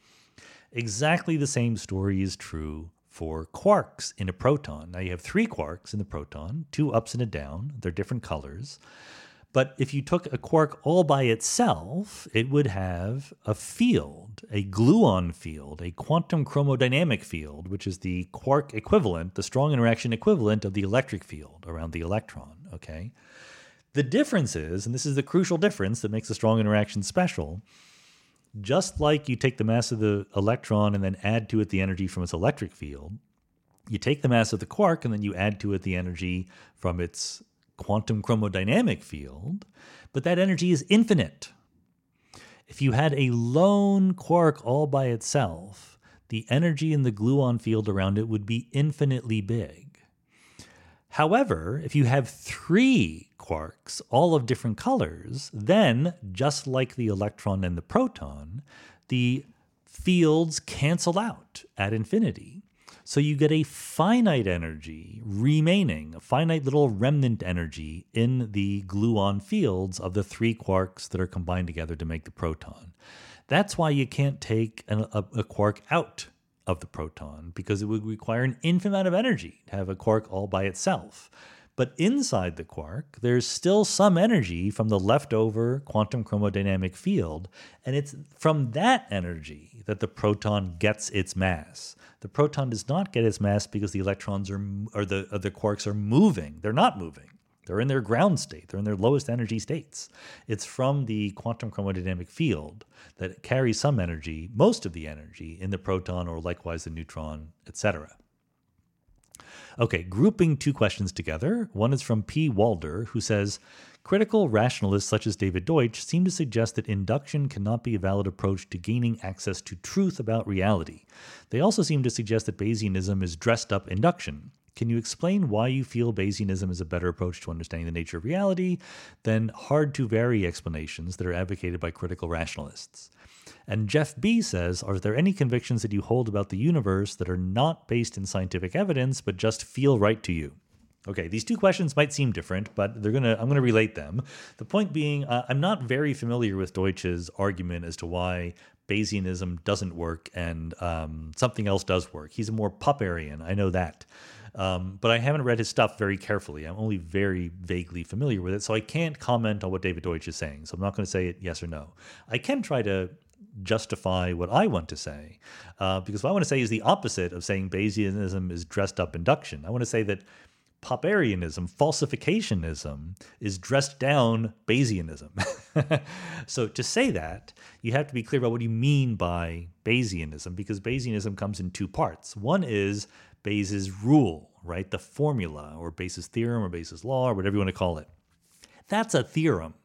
Exactly the same story is true for quarks in a proton. Now you have three quarks in the proton, two ups and a down. They're different colors. But if you took a quark all by itself, it would have a field, a gluon field, a quantum chromodynamic field, which is the quark equivalent, the strong interaction equivalent of the electric field around the electron. Okay. The difference is, and this is the crucial difference that makes the strong interaction special, just like you take the mass of the electron and then add to it the energy from its electric field, you take the mass of the quark and then you add to it the energy from its quantum chromodynamic field, but that energy is infinite. If you had a lone quark all by itself, the energy in the gluon field around it would be infinitely big. However, if you have three quarks, all of different colors, then, just like the electron and the proton, the fields cancel out at infinity. So you get a finite energy remaining, a finite little remnant energy in the gluon fields of the three quarks that are combined together to make the proton. That's why you can't take an, a, a quark out of the proton because it would require an infinite amount of energy to have a quark all by itself. But inside the quark, there's still some energy from the leftover quantum chromodynamic field, and it's from that energy that the proton gets its mass. The proton does not get its mass because the electrons are or the or the quarks are moving. They're not moving. They're in their ground state. They're in their lowest energy states. It's from the quantum chromodynamic field that carries some energy, most of the energy, in the proton or likewise the neutron, etc. Okay, grouping two questions together. One is from P. Walder, who says Critical rationalists such as David Deutsch seem to suggest that induction cannot be a valid approach to gaining access to truth about reality. They also seem to suggest that Bayesianism is dressed up induction. Can you explain why you feel Bayesianism is a better approach to understanding the nature of reality than hard to vary explanations that are advocated by critical rationalists? And Jeff B says, Are there any convictions that you hold about the universe that are not based in scientific evidence but just feel right to you? Okay, these two questions might seem different, but they're gonna I'm gonna relate them. The point being, uh, I'm not very familiar with Deutsch's argument as to why Bayesianism doesn't work and um, something else does work. He's a more Popperian, I know that. Um, but I haven't read his stuff very carefully. I'm only very vaguely familiar with it, so I can't comment on what David Deutsch is saying. So I'm not going to say it yes or no. I can try to justify what I want to say, uh, because what I want to say is the opposite of saying Bayesianism is dressed up induction. I want to say that Popperianism, falsificationism, is dressed down Bayesianism. so to say that, you have to be clear about what you mean by Bayesianism, because Bayesianism comes in two parts. One is Bayes' rule, right? The formula, or Bayes' theorem, or Bayes' law, or whatever you want to call it. That's a theorem.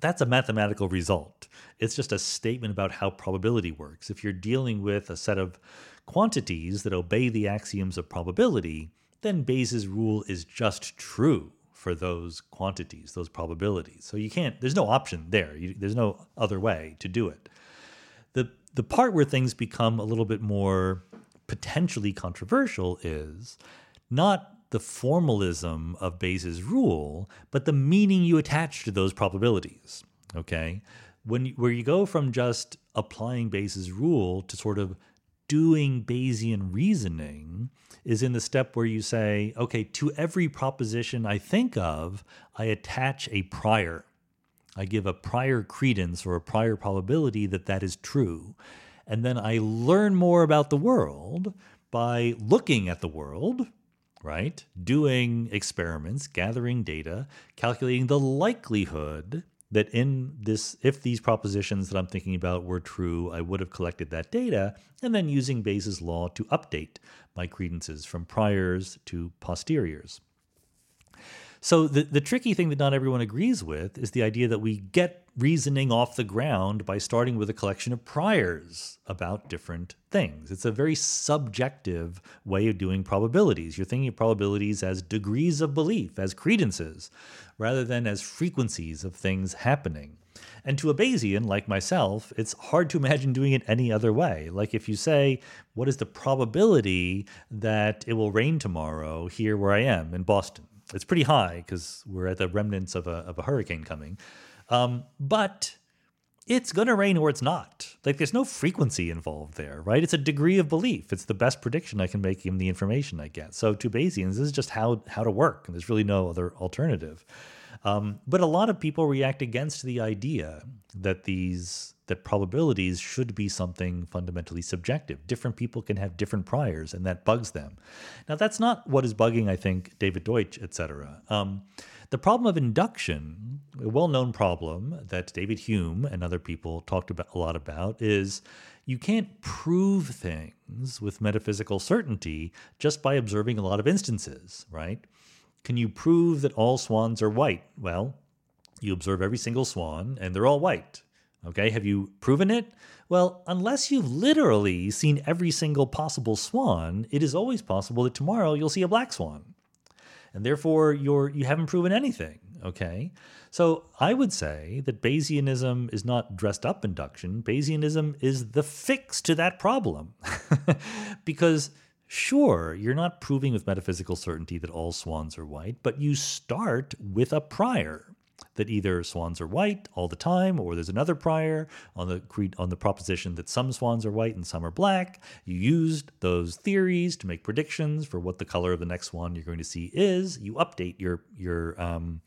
That's a mathematical result. It's just a statement about how probability works. If you're dealing with a set of quantities that obey the axioms of probability, then Bayes' rule is just true for those quantities, those probabilities. So you can't, there's no option there. You, there's no other way to do it. The, the part where things become a little bit more potentially controversial is not the formalism of Bayes' rule, but the meaning you attach to those probabilities. Okay? When where you go from just applying Bayes' rule to sort of doing Bayesian reasoning is in the step where you say, okay, to every proposition I think of, I attach a prior. I give a prior credence or a prior probability that that is true. And then I learn more about the world by looking at the world, right? Doing experiments, gathering data, calculating the likelihood that in this, if these propositions that I'm thinking about were true, I would have collected that data, and then using Bayes' law to update my credences from priors to posteriors. So the, the tricky thing that not everyone agrees with is the idea that we get reasoning off the ground by starting with a collection of priors about different things. It's a very subjective way of doing probabilities. You're thinking of probabilities as degrees of belief, as credences, rather than as frequencies of things happening. And to a Bayesian like myself, it's hard to imagine doing it any other way. Like if you say, what is the probability that it will rain tomorrow here where I am in Boston? It's pretty high because we're at the remnants of a, of a hurricane coming. Um, but it's going to rain or it's not. Like there's no frequency involved there, right? It's a degree of belief. It's the best prediction I can make given the information I get. So to Bayesians, this is just how how to work. And there's really no other alternative. Um, but a lot of people react against the idea that these that probabilities should be something fundamentally subjective. Different people can have different priors, and that bugs them. Now, that's not what is bugging, I think, David Deutsch, etc. Um, the problem of induction, a well-known problem that David Hume and other people talked about a lot about, is you can't prove things with metaphysical certainty just by observing a lot of instances, right? Can you prove that all swans are white? Well, you observe every single swan and they're all white. Okay, have you proven it? Well, unless you've literally seen every single possible swan, it is always possible that tomorrow you'll see a black swan. And therefore you're you haven't proven anything, okay? So I would say that Bayesianism is not dressed up induction. Bayesianism is the fix to that problem. because Sure, you're not proving with metaphysical certainty that all swans are white, but you start with a prior. that either swans are white all the time, or there's another prior on the on the proposition that some swans are white and some are black. You used those theories to make predictions for what the color of the next swan you're going to see is. You update your your um,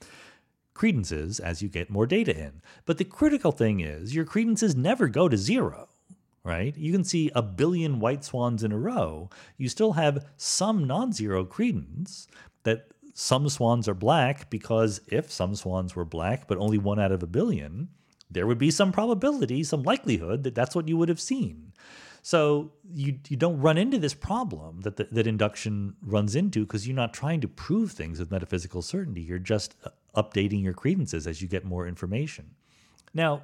credences as you get more data in. But the critical thing is your credences never go to zero right? You can see a billion white swans in a row. You still have some non zero credence that some swans are black because if some swans were black, but only one out of a billion, there would be some probability, some likelihood that that's what you would have seen. So you you don't run into this problem that the, that induction runs into because you're not trying to prove things with metaphysical certainty. You're just uh, updating your credences as you get more information. Now,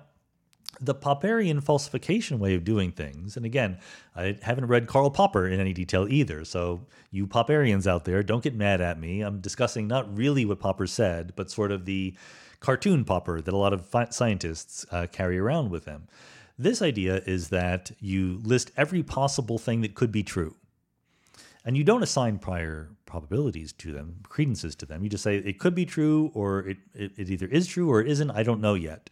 the Popperian falsification way of doing things, and again, I haven't read Karl Popper in any detail either, so you Popperians out there, don't get mad at me. I'm discussing not really what Popper said, but sort of the cartoon Popper that a lot of scientists uh, carry around with them. This idea is that you list every possible thing that could be true, and you don't assign prior probabilities to them, credences to them. You just say it could be true, or it, it, it either is true or it isn't. I don't know yet.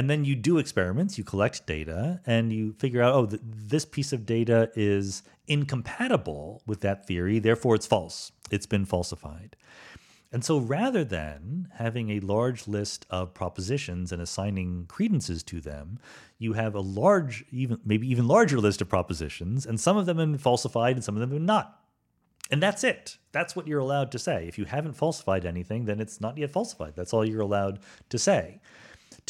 And then you do experiments, you collect data, and you figure out, oh, th- this piece of data is incompatible with that theory, therefore it's false. It's been falsified. And so rather than having a large list of propositions and assigning credences to them, you have a large, even maybe even larger list of propositions, and some of them have been falsified and some of them have not. And that's it. That's what you're allowed to say. If you haven't falsified anything, then it's not yet falsified. That's all you're allowed to say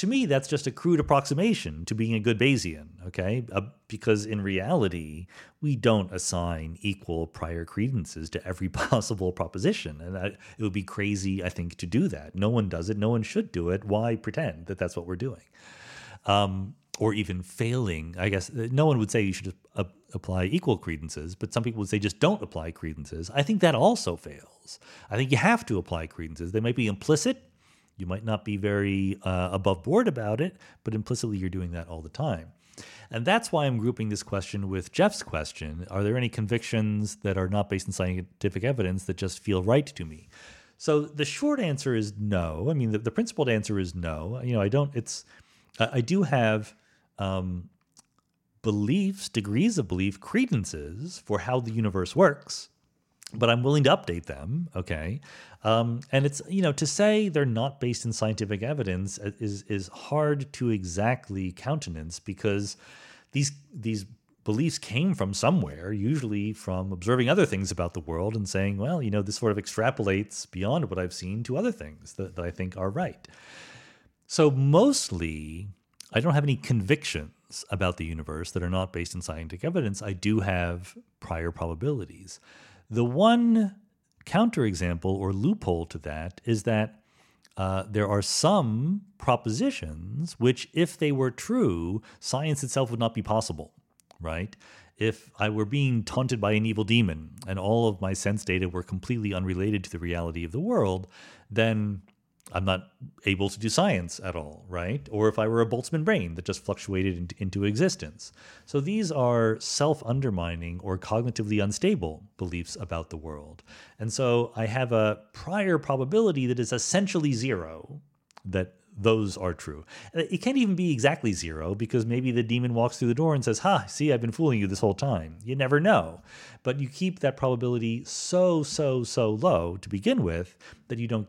to me, that's just a crude approximation to being a good Bayesian, okay? Uh, because in reality, we don't assign equal prior credences to every possible proposition. And I, it would be crazy, I think, to do that. No one does it. No one should do it. Why pretend that that's what we're doing? Um, or even failing. I guess uh, no one would say you should uh, apply equal credences, but some people would say just don't apply credences. I think that also fails. I think you have to apply credences. They might be implicit you might not be very uh, above board about it, but implicitly you're doing that all the time. And that's why I'm grouping this question with Jeff's question Are there any convictions that are not based in scientific evidence that just feel right to me? So the short answer is no. I mean, the, the principled answer is no. You know, I don't, it's, I do have um, beliefs, degrees of belief, credences for how the universe works but I'm willing to update them. Okay. Um, and it's, you know, to say they're not based in scientific evidence is, is hard to exactly countenance because these, these beliefs came from somewhere, usually from observing other things about the world and saying, well, you know, this sort of extrapolates beyond what I've seen to other things that, that I think are right. So mostly, I don't have any convictions about the universe that are not based in scientific evidence. I do have prior probabilities. The one counterexample or loophole to that is that uh, there are some propositions which, if they were true, science itself would not be possible, right? If I were being taunted by an evil demon and all of my sense data were completely unrelated to the reality of the world, then I'm not able to do science at all, right? Or if I were a Boltzmann brain that just fluctuated into, into existence. So these are self undermining or cognitively unstable beliefs about the world. And so I have a prior probability that is essentially zero that those are true. Uh, it can't even be exactly zero because maybe the demon walks through the door and says, Ha, see, I've been fooling you this whole time. You never know. But you keep that probability so, so, so low to begin with that you don't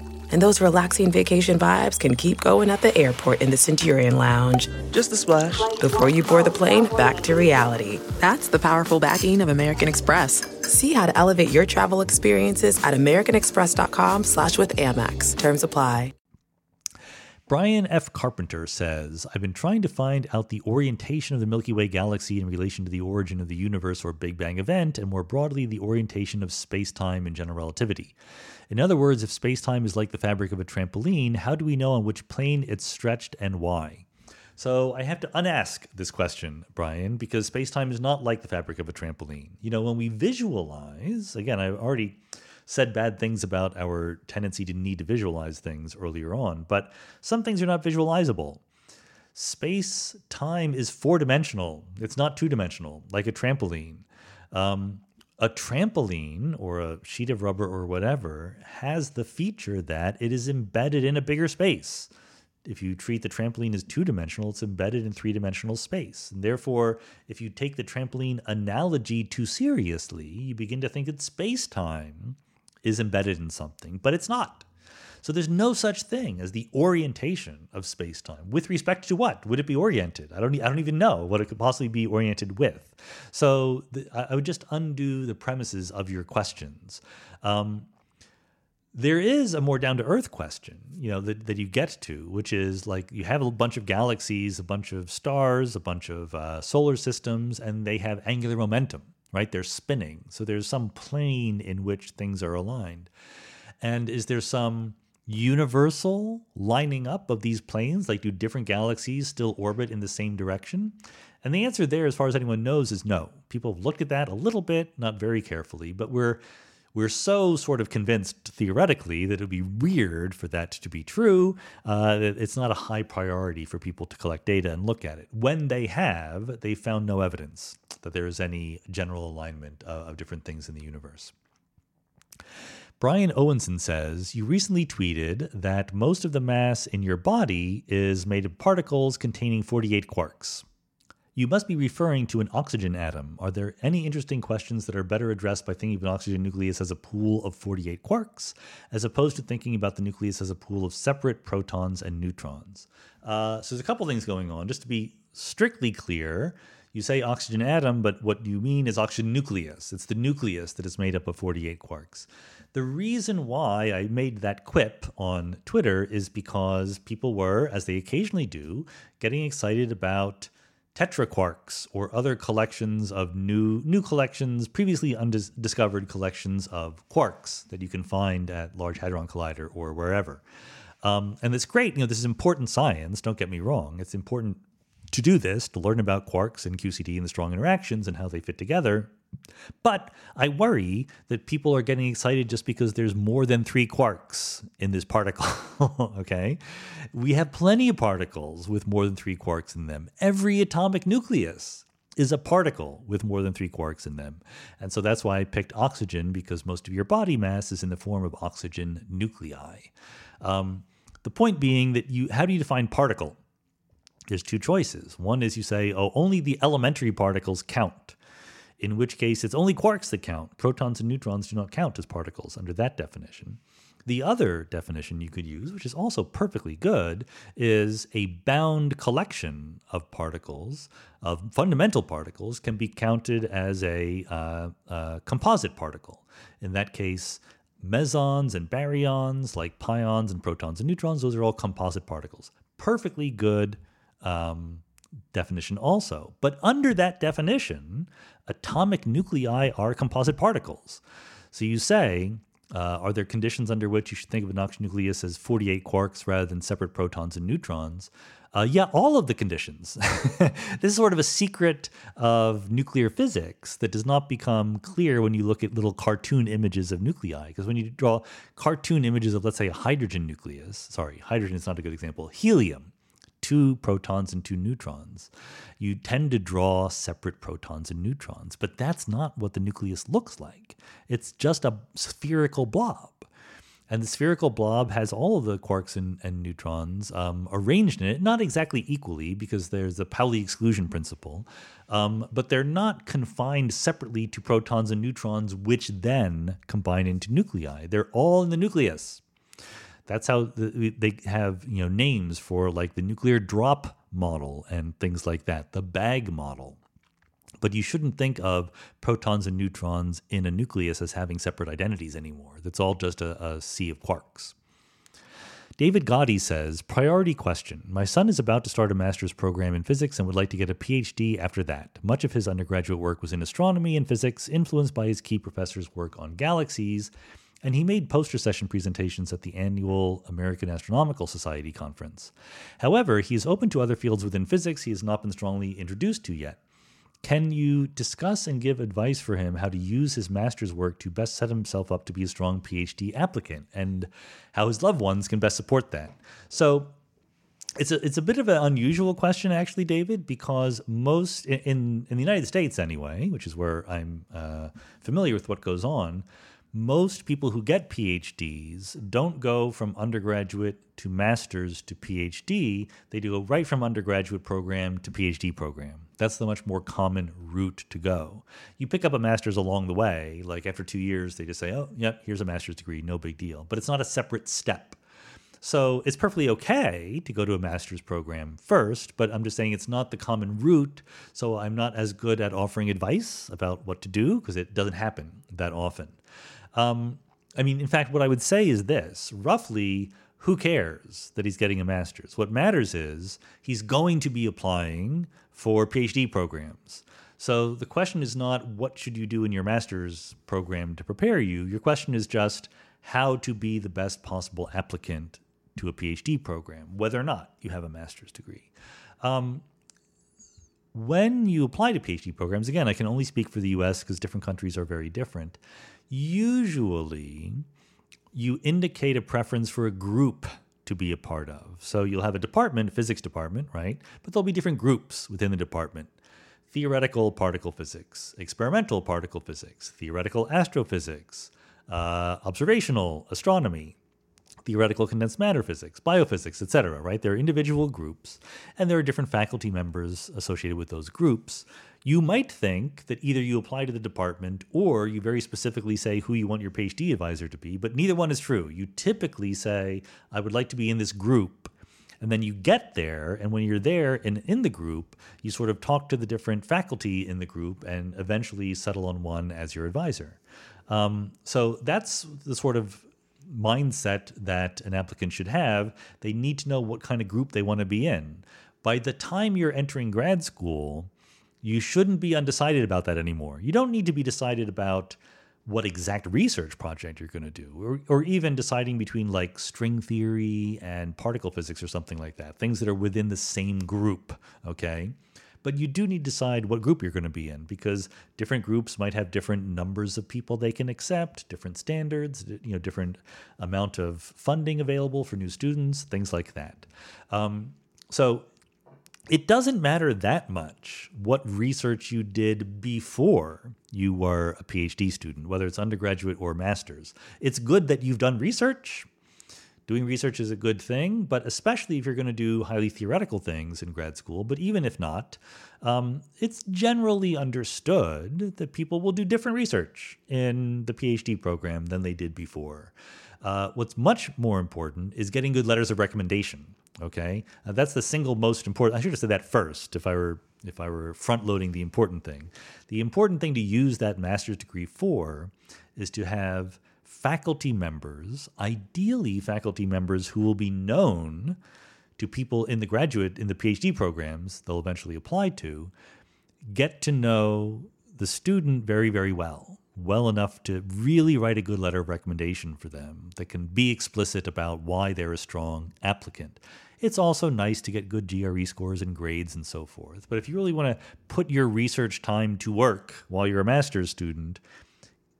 and those relaxing vacation vibes can keep going at the airport in the Centurion Lounge. Just a splash before you board the plane back to reality. That's the powerful backing of American Express. See how to elevate your travel experiences at americanexpress.com slash with Amex. Terms apply. Brian F. Carpenter says, I've been trying to find out the orientation of the Milky Way galaxy in relation to the origin of the universe or Big Bang event, and more broadly, the orientation of space time and general relativity. In other words, if space-time is like the fabric of a trampoline, how do we know on which plane it's stretched and why? So I have to unask this question, Brian, because space-time is not like the fabric of a trampoline. You know, when we visualize, again, I've already said bad things about our tendency to need to visualize things earlier on, but some things are not visualizable. Space time is four dimensional, it's not two dimensional, like a trampoline. Um, a trampoline or a sheet of rubber or whatever has the feature that it is embedded in a bigger space. If you treat the trampoline as two dimensional, it's embedded in three dimensional space. And therefore, if you take the trampoline analogy too seriously, you begin to think that space time is embedded in something, but it's not. So there's no such thing as the orientation of space-time. With respect to what would it be oriented? I don't. I don't even know what it could possibly be oriented with. So the, I would just undo the premises of your questions. Um, there is a more down to earth question, you know, that, that you get to, which is like you have a bunch of galaxies, a bunch of stars, a bunch of uh, solar systems, and they have angular momentum, right? They're spinning. So there's some plane in which things are aligned. And is there some universal lining up of these planes? Like, do different galaxies still orbit in the same direction? And the answer there, as far as anyone knows, is no. People have looked at that a little bit, not very carefully, but we're we're so sort of convinced theoretically that it would be weird for that to be true. Uh, it's not a high priority for people to collect data and look at it. When they have, they found no evidence that there is any general alignment uh, of different things in the universe. Brian Owenson says, You recently tweeted that most of the mass in your body is made of particles containing 48 quarks. You must be referring to an oxygen atom. Are there any interesting questions that are better addressed by thinking of an oxygen nucleus as a pool of 48 quarks, as opposed to thinking about the nucleus as a pool of separate protons and neutrons? Uh, so there's a couple things going on. Just to be strictly clear, you say oxygen atom, but what you mean is oxygen nucleus. It's the nucleus that is made up of 48 quarks. The reason why I made that quip on Twitter is because people were, as they occasionally do, getting excited about tetraquarks or other collections of new new collections, previously undiscovered collections of quarks that you can find at Large Hadron Collider or wherever. Um, and it's great. You know, this is important science. Don't get me wrong. It's important to do this to learn about quarks and QCD and the strong interactions and how they fit together. But I worry that people are getting excited just because there's more than three quarks in this particle. okay. We have plenty of particles with more than three quarks in them. Every atomic nucleus is a particle with more than three quarks in them. And so that's why I picked oxygen because most of your body mass is in the form of oxygen nuclei. Um, the point being that you, how do you define particle? There's two choices. One is you say, oh, only the elementary particles count in which case it's only quarks that count. Protons and neutrons do not count as particles under that definition. The other definition you could use, which is also perfectly good, is a bound collection of particles, of fundamental particles, can be counted as a uh, composite particle. In that case, mesons and baryons, like pions and protons and neutrons, those are all composite particles. Perfectly good um, definition also. But under that definition, atomic nuclei are composite particles. So you say, uh, are there conditions under which you should think of an oxygen nucleus as 48 quarks rather than separate protons and neutrons? Uh, yeah, all of the conditions. this is sort of a secret of nuclear physics that does not become clear when you look at little cartoon images of nuclei. Because when you draw cartoon images of, let's say, a hydrogen nucleus, sorry, hydrogen is not a good example, helium, two protons and two neutrons. You tend to draw separate protons and neutrons, but that's not what the nucleus looks like. It's just a spherical blob. And the spherical blob has all of the quarks and, and neutrons um, arranged in it, not exactly equally because there's the Pauli exclusion principle, um, but they're not confined separately to protons and neutrons, which then combine into nuclei. They're all in the nucleus. That's how the, they have you know names for like the nuclear drop model and things like that, the bag model. But you shouldn't think of protons and neutrons in a nucleus as having separate identities anymore. That's all just a, a sea of quarks. David Gotti says, Priority question. My son is about to start a master's program in physics and would like to get a PhD after that. Much of his undergraduate work was in astronomy and physics, influenced by his key professor's work on galaxies and he made poster session presentations at the annual American Astronomical Society conference. However, he is open to other fields within physics he has not been strongly introduced to yet. can you discuss and give advice for him how to use his master's work to best set himself up to be a strong PhD applicant and how his loved ones can best support that? So it's a it's a bit of an unusual question actually, David, because most in in the United States anyway, which is where I'm uh, familiar with what goes on, most people who get PhDs don't go from undergraduate to master's to PhD. They do go right from undergraduate program to PhD program. That's the much more common route to go. You pick up a master's along the way, like after two years, they just say, oh, yep, here's a master's degree, no big deal. But it's not a separate step. So it's perfectly okay to go to a master's program first, but I'm just saying it's not the common route. So I'm not as good at offering advice about what to do because it doesn't happen that often. Um, I mean, in fact, what I would say is this roughly, who cares that he's getting a master's? What matters is he's going to be applying for PhD programs. So the question is not what should you do in your master's program to prepare you. Your question is just how to be the best possible applicant to a PhD program, whether or not you have a master's degree. Um, when you apply to PhD programs, again, I can only speak for the US because different countries are very different. Usually, you indicate a preference for a group to be a part of. So you'll have a department, physics department, right? But there'll be different groups within the department theoretical particle physics, experimental particle physics, theoretical astrophysics, uh, observational astronomy, theoretical condensed matter physics, biophysics, etc., right? There are individual groups, and there are different faculty members associated with those groups. You might think that either you apply to the department or you very specifically say who you want your PhD advisor to be, but neither one is true. You typically say, I would like to be in this group. And then you get there, and when you're there and in the group, you sort of talk to the different faculty in the group and eventually settle on one as your advisor. Um, so that's the sort of mindset that an applicant should have. They need to know what kind of group they want to be in. By the time you're entering grad school, you shouldn't be undecided about that anymore. You don't need to be decided about what exact research project you're going to do, or, or even deciding between like string theory and particle physics or something like that, things that are within the same group, okay? But you do need to decide what group you're going to be in because different groups might have different numbers of people they can accept, different standards, you know, different amount of funding available for new students, things like that. Um, so it doesn't matter that much what research you did before you were a PhD student, whether it's undergraduate or master's. It's good that you've done research doing research is a good thing, but especially if you're going to do highly theoretical things in grad school. But even if not, um, it's generally understood that people will do different research in the PhD program than they did before. Uh, what's much more important is getting good letters of recommendation. Okay, uh, that's the single most important. I should have said that first if I were if I were front loading the important thing. The important thing to use that master's degree for is to have faculty members, ideally faculty members who will be known to people in the graduate, in the PhD programs they'll eventually apply to, get to know the student very, very well, well enough to really write a good letter of recommendation for them that can be explicit about why they're a strong applicant. It's also nice to get good GRE scores and grades and so forth. But if you really want to put your research time to work while you're a master's student,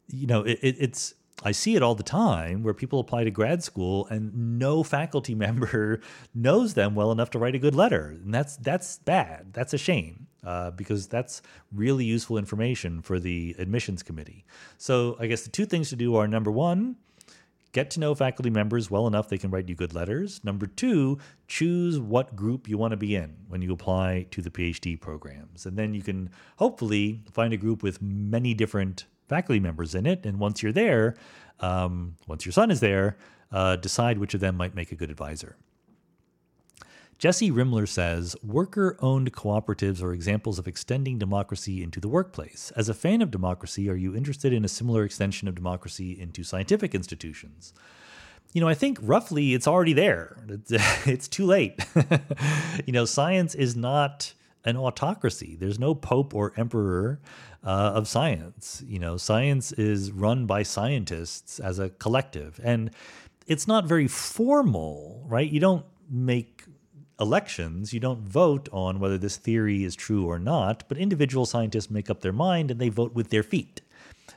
you know, it, it, it's I see it all the time where people apply to grad school and no faculty member knows them well enough to write a good letter, and that's that's bad. That's a shame uh, because that's really useful information for the admissions committee. So I guess the two things to do are number one, get to know faculty members well enough they can write you good letters. Number two, choose what group you want to be in when you apply to the PhD programs, and then you can hopefully find a group with many different faculty members in it. And once you're there, um, once your son is there, uh, decide which of them might make a good advisor. Jesse Rimler says worker owned cooperatives are examples of extending democracy into the workplace. As a fan of democracy, are you interested in a similar extension of democracy into scientific institutions? You know, I think roughly it's already there. It's, too late. you know, science is not an autocracy. There's no pope or emperor uh, of science. You know, science is run by scientists as a collective, and it's not very formal, right? You don't make elections, you don't vote on whether this theory is true or not, but individual scientists make up their mind and they vote with their feet.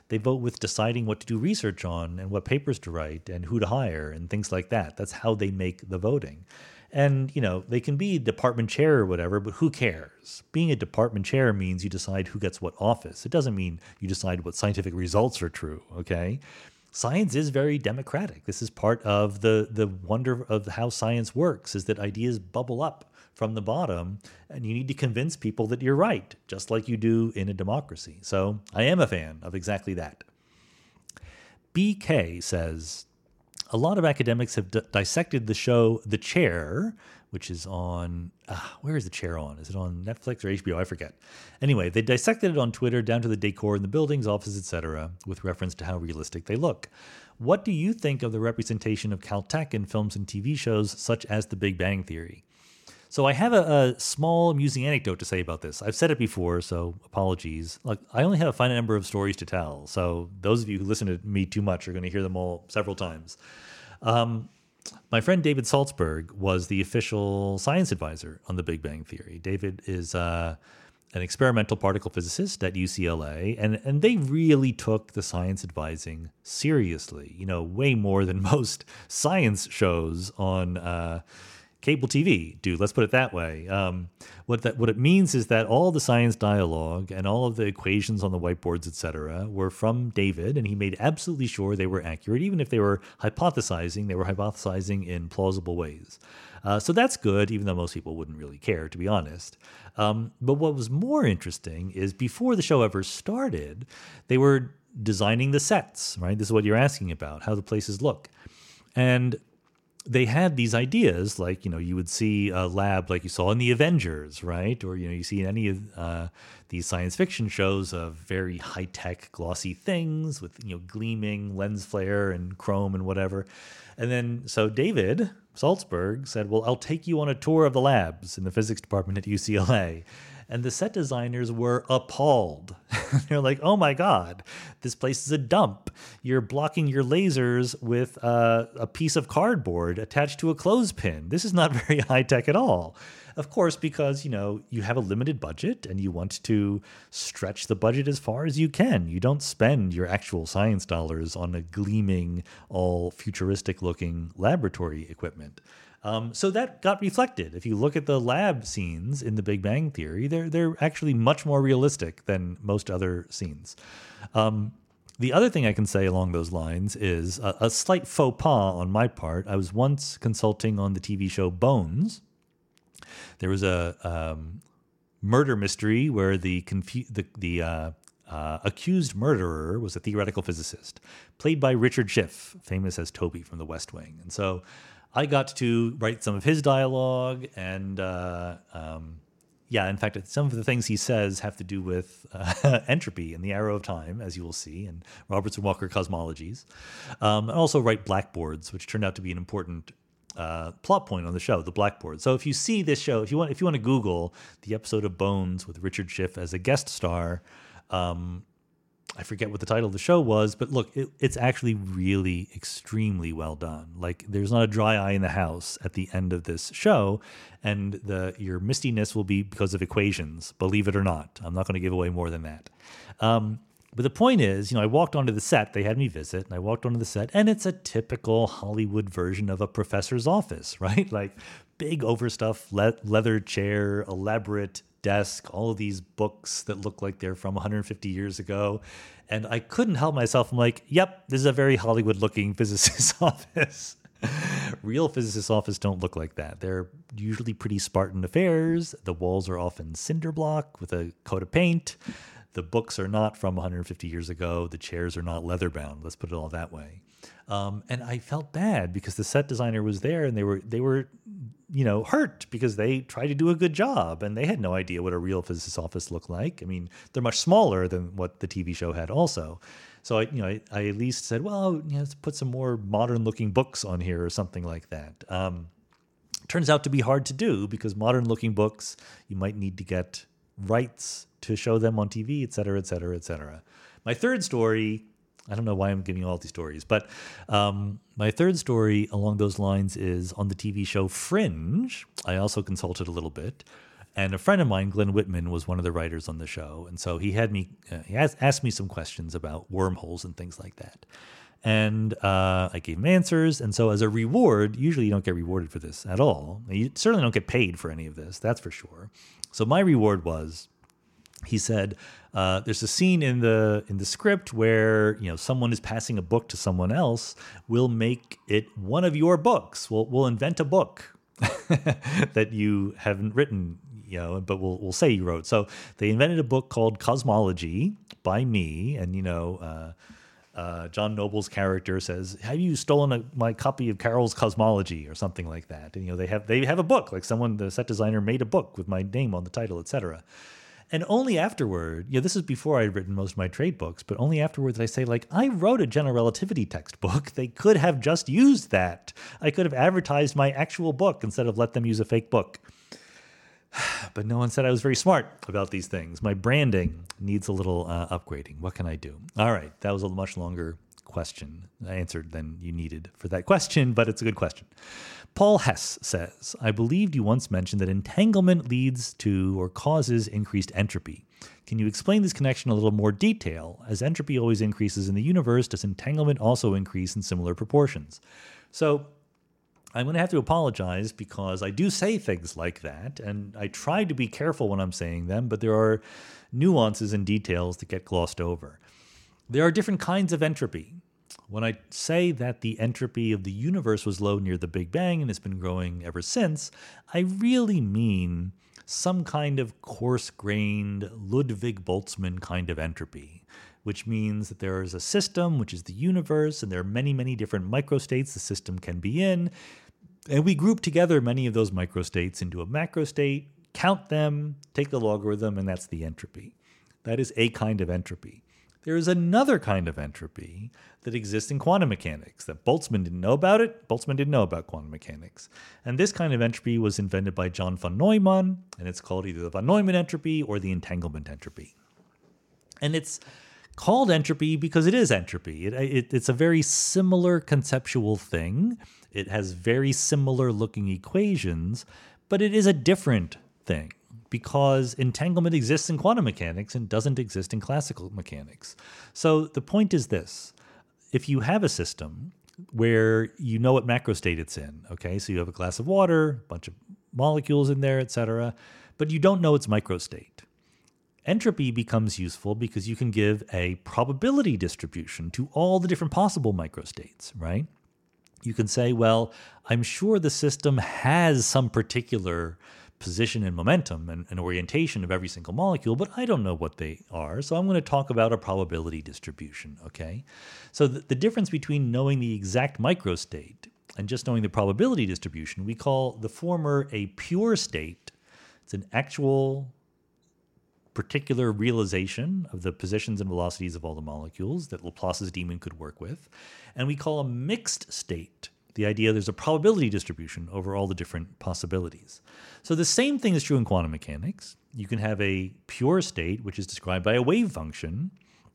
They vote with deciding what to do research on and what papers to write and who to hire and things like that. That's how they make the voting. And, you know, they can be department chair or whatever, but who cares? Being a department chair means you decide who gets what office. It doesn't mean you decide what scientific results are true, okay? Science is very democratic. This is part of the the wonder of how science works is that ideas bubble up from the bottom and you need to convince people that you're right, just like you do in a democracy. So, I am a fan of exactly that. BK says a lot of academics have d- dissected the show The Chair, which is on ah, where is the chair on? Is it on Netflix or HBO? I forget. Anyway, they dissected it on Twitter down to the decor in the buildings, offices, etc., with reference to how realistic they look. What do you think of the representation of Caltech in films and TV shows such as The Big Bang Theory? So I have a, a, small amusing anecdote to say about this. I've said it before, so apologies. Like I only have a finite number of stories to tell, so those of you who listen to me too much are going to hear them all several times. Um, my friend David Saltzberg was the official science advisor on the Big Bang Theory. David is uh, an experimental particle physicist at UCLA, and, and they really took the science advising seriously, you know, way more than most science shows on. Uh, cable TV do. Let's put it that way. Um, what that what it means is that all the science dialogue and all of the equations on the whiteboards, etc., were from David, and he made absolutely sure they were accurate, even if they were hypothesizing. They were hypothesizing in plausible ways. Uh, so that's good, even though most people wouldn't really care, to be honest. Um, but what was more interesting is before the show ever started, they were designing the sets. Right, this is what you're asking about, how the places look, and they had these ideas like you know you would see a lab like you saw in the avengers right? Or you know you see in any of uh, these science fiction shows of very high-tech glossy things with you know gleaming lens flare and chrome and whatever. And then so david saltzberg said well i'll take you on a tour of the labs in the physics department at ucla and the set designers were appalled. They're like, "Oh my god, this place is a dump. You're blocking your lasers with uh, a piece of cardboard attached to a clothespin. This is not very high tech at all." Of course, because you know you have a limited budget and you want to stretch the budget as far as you can. You don't spend your actual science dollars on a gleaming, all futuristic-looking laboratory equipment. Um, so that got reflected. If you look at the lab scenes in The Big Bang Theory, they're they're actually much more realistic than most other scenes. Um, the other thing I can say along those lines is a, a, slight faux pas on my part. I was once consulting on the TV show Bones. There was a um, murder mystery where the confu- the, the uh, uh, accused murderer was a theoretical physicist, played by Richard Schiff, famous as Toby from The West Wing. And so I got to write some of his dialogue, and uh, um, yeah, in fact, some of the things he says have to do with uh, entropy and the arrow of time, as you will see, and Robertson Walker cosmologies, um, and also write blackboards, which turned out to be an important uh, plot point on the show, the blackboard. So if you see this show, if you want, if you want to Google the episode of Bones with Richard Schiff as a guest star, um, I forget what the title of the show was, but look, it, it's actually really extremely well done. Like there's not a dry eye in the house at the end of this show, and the your mistiness will be because of equations. Believe it or not, I'm not going to give away more than that. Um, but the point is, you know, I walked onto the set. They had me visit, and I walked onto the set, and it's a typical Hollywood version of a professor's office, right? Like big overstuffed le- leather chair, elaborate desk, all of these books that look like they're from 150 years ago. And I couldn't help myself. I'm like, yep, this is a very Hollywood looking physicist's office. Real physicist's office don't look like that. They're usually pretty Spartan affairs. The walls are often cinder block with a coat of paint. The books are not from 150 years ago. The chairs are not leather bound. Let's put it all that way. Um, and I felt bad because the set designer was there and they were they were you know hurt because they tried to do a good job and they had no idea what a real physicist's office looked like. I mean, they're much smaller than what the TV show had also. So I you know I, I at least said, well, you know, let's put some more modern looking books on here or something like that. Um, turns out to be hard to do because modern looking books you might need to get rights to show them on TV, et cetera, et cetera, et cetera. My third story I don't know why I'm giving you all these stories, but um, my third story along those lines is on the TV show Fringe. I also consulted a little bit, and a friend of mine, Glen Whitman, was one of the writers on the show, and so he had me uh, he asked, asked me some questions about wormholes and things like that. And uh, I gave him answers. And so, as a reward, usually you don't get rewarded for this at all. You certainly don't get paid for any of this, that's for sure. So, my reward was he said, uh, "There's a scene in the in the script where you know someone is passing a book to someone else. We'll make it one of your books. We'll we'll invent a book that you haven't written, you know, but we'll we'll say you wrote. So they invented a book called Cosmology by me, and you know." Uh, uh, John Noble's character says, "Have you stolen a, my copy of Carroll's Cosmology or something like that?" And you know they have they have a book, like someone the set designer made a book with my name on the title, etc. And only afterward, you know, this is before I had written most of my trade books, but only afterwards I say, like, I wrote a general relativity textbook. They could have just used that. I could have advertised my actual book instead of let them use a fake book. But no one said I was very smart about these things. My branding needs a little uh, upgrading. What can I do? All right, that was a much longer question I answered than you needed for that question, but it's a good question. Paul Hess says, I believed you once mentioned that entanglement leads to or causes increased entropy. Can you explain this connection a little more detail? As entropy always increases in the universe, does entanglement also increase in similar proportions? So I'm going to have to apologize because I do say things like that, and I try to be careful when I'm saying them, but there are nuances and details that get glossed over. There are different kinds of entropy. When I say that the entropy of the universe was low near the Big Bang and has been growing ever since, I really mean some kind of coarse grained Ludwig Boltzmann kind of entropy, which means that there is a system, which is the universe, and there are many, many different microstates the system can be in. And we group together many of those microstates into a macrostate, count them, take the logarithm, and that's the entropy. That is a kind of entropy. There is another kind of entropy that exists in quantum mechanics that Boltzmann didn't know about it. Boltzmann didn't know about quantum mechanics. And this kind of entropy was invented by John von Neumann, and it's called either the von Neumann entropy or the entanglement entropy. And it's called entropy because it is entropy. It, it, it's a very similar conceptual thing. It has very similar looking equations, but it is a different thing because entanglement exists in quantum mechanics and doesn't exist in classical mechanics. So the point is this if you have a system where you know what macro state it's in, okay, so you have a glass of water, a bunch of molecules in there, etc., but you don't know its micro state. Entropy becomes useful because you can give a probability distribution to all the different possible microstates, right? You can say, well, I'm sure the system has some particular position and momentum and, and, orientation of every single molecule, but I don't know what they are. So I'm going to talk about a probability distribution, okay? So the, the difference between knowing the exact microstate and just knowing the probability distribution, we call the former a pure state. It's an actual particular realization of the positions and velocities of all the molecules that Laplace's demon could work with. And we call a mixed state the idea there's a probability distribution over all the different possibilities. So the same thing is true in quantum mechanics. You can have a pure state, which is described by a wave function.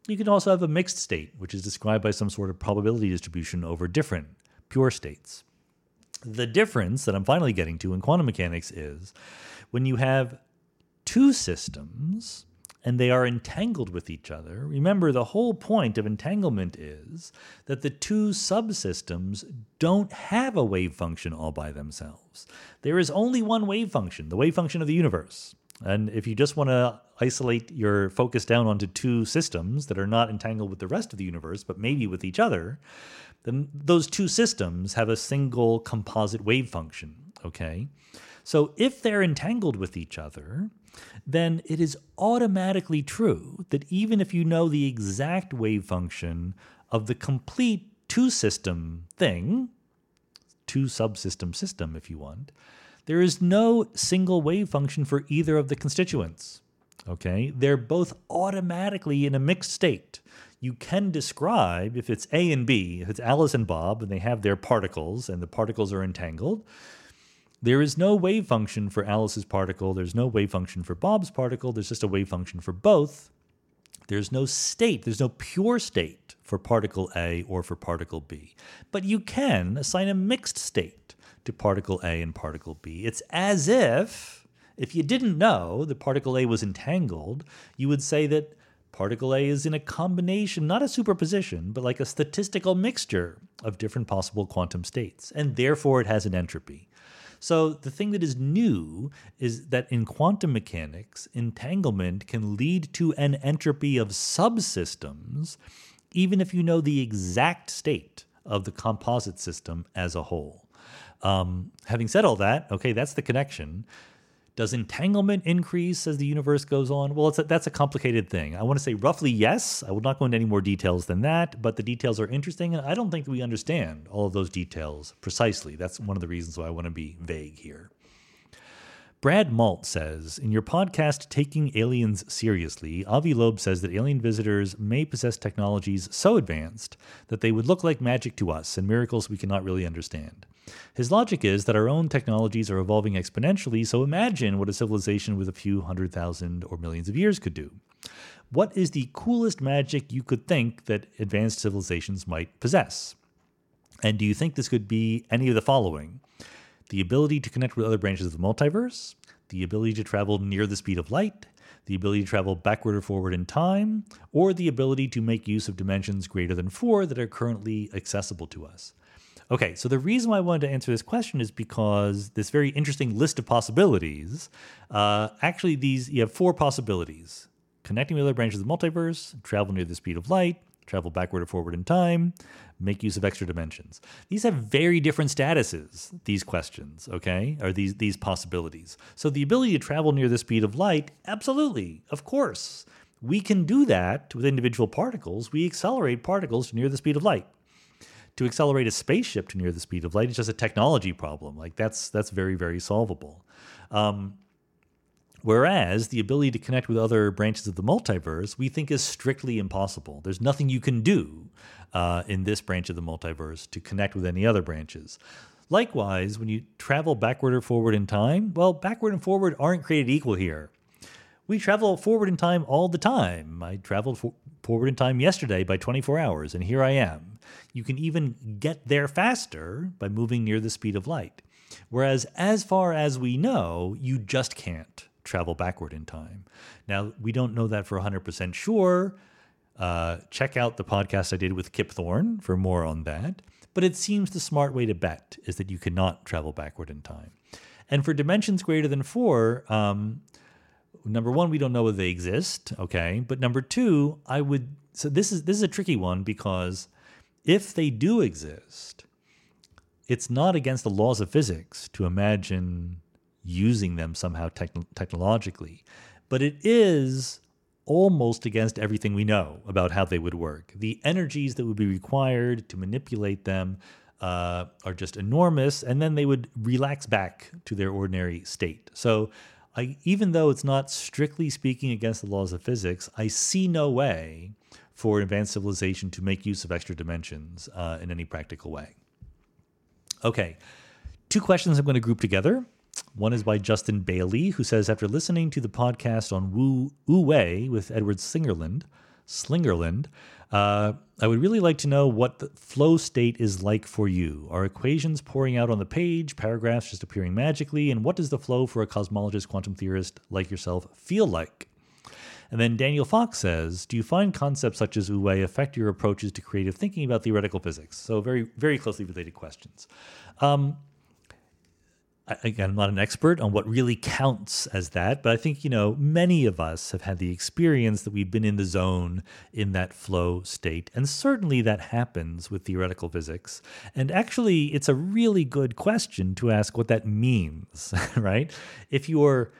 You can also have a mixed state, which is described by some sort of probability distribution over different pure states. The difference that I'm finally getting to in quantum mechanics is when you have two systems and they are entangled with each other. Remember, the whole point of entanglement is that the two subsystems don't have a wave function all by themselves. There is only one wave function, the wave function of the universe. And if you just want to isolate your focus down onto two systems that are not entangled with the rest of the universe, but maybe with each other, then those two systems have a single composite wave function, okay? So if they're entangled with each other, then it is automatically true that even if you know the exact wave function of the complete two system thing, two subsystem system, if you want, there is no single wave function for either of the constituents. Okay? They're both automatically in a mixed state. You can describe if it's A and B, if it's Alice and Bob, and they have their particles and the particles are entangled, there is no wave function for Alice's particle. There's no wave function for Bob's particle. There's just a wave function for both. There's no state. There's no pure state for particle A or for particle B. But you can assign a mixed state to particle A and particle B. It's as if, if you didn't know that particle A was entangled, you would say that particle A is in a combination, not a superposition, but like a statistical mixture of different possible quantum states, and therefore it has an entropy. So the thing that is new is that in quantum mechanics, entanglement can lead to an entropy of subsystems, even if you know the exact state of the composite system as a whole. Um, having said all that, okay, that's the connection. Does entanglement increase as the universe goes on? Well, a, that's a complicated thing. I want to say roughly yes. I will not go into any more details than that, but the details are interesting, and I don't think we understand all of those details precisely. That's one of the reasons why I want to be vague here. Brad Malt says, in your podcast, Taking Aliens Seriously, Avi Loeb says that alien visitors may possess technologies so advanced that they would look like magic to us and miracles we cannot really understand. His logic is that our own technologies are evolving exponentially, so imagine what a civilization with a few hundred thousand or millions of years could do. What is the coolest magic you could think that advanced civilizations might possess? And do you think this could be any of the following? The ability to connect with other branches of the multiverse, the ability to travel near the speed of light, the ability to travel backward or forward in time, or the ability to make use of dimensions greater than four that are currently accessible to us. Okay, so the reason why I wanted to answer this question is because this very interesting list of possibilities, uh, actually, these you have four possibilities: connecting with other branches of the multiverse, travel near the speed of light, travel backward or forward in time, make use of extra dimensions. These have very different statuses. These questions, okay, or these these possibilities. So the ability to travel near the speed of light, absolutely, of course. We can do that with individual particles. We accelerate particles near the speed of light to accelerate a spaceship to near the speed of light is just a technology problem. Like that's that's very very solvable. Um, whereas the ability to connect with other branches of the multiverse we think is strictly impossible. There's nothing you can do uh, in this branch of the multiverse to connect with any other branches. Likewise, when you travel backward or forward in time, well, backward and forward aren't created equal here. We travel forward in time all the time. I traveled for- forward in time yesterday by 24 hours, and here I am. You can even get there faster by moving near the speed of light. Whereas, as far as we know, you just can't travel backward in time. Now, we don't know that for 100% sure. Uh, check out the podcast I did with Kip Thorne for more on that. But it seems the smart way to bet is that you cannot travel backward in time. And for dimensions greater than four, um, number one, we don't know whether they exist. Okay, but number two, I would. So this is this is a tricky one because if they do exist, it's not against the laws of physics to imagine using them somehow techn- technologically, but it is almost against everything we know about how they would work. The energies that would be required to manipulate them uh, are just enormous, and then they would relax back to their ordinary state. So, I, even though it's not strictly speaking against the laws of physics, I see no way for advanced civilization to make use of extra dimensions uh, in any practical way. Okay, two questions I'm going to group together. One is by Justin Bailey, who says after listening to the podcast on Wu Wei with Edward Slingerland, Slingerland, uh, I would really like to know what the flow state is like for you. Are equations pouring out on the page, paragraphs just appearing magically, and what does the flow for a cosmologist, quantum theorist like yourself feel like? And then Daniel Fox says, Do you find concepts such as Wu Wei affect your approaches to creative thinking about theoretical physics? So, very, very closely related questions. Um, again, I'm not an expert on what really counts as that, but I think, you know, many of us have had the experience that we've been in the zone in that flow state. And certainly that happens with theoretical physics. And actually, it's a really good question to ask what that means, right? If you're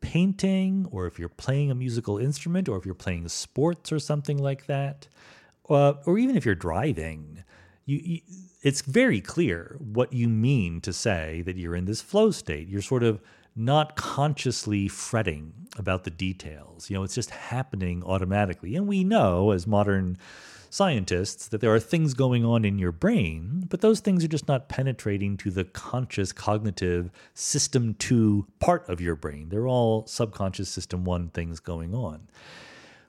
painting or if you're playing a musical instrument or if you're playing sports or something like that, uh, or even if you're driving, you, you, it's very clear what you mean to say that you're in this flow state. You're sort of not consciously fretting about the details. You know, it's just happening automatically. And we know as modern scientists that there are things going on in your brain, but those things are just not penetrating to the conscious cognitive system 2 part of your brain. They're all subconscious system 1 things going on.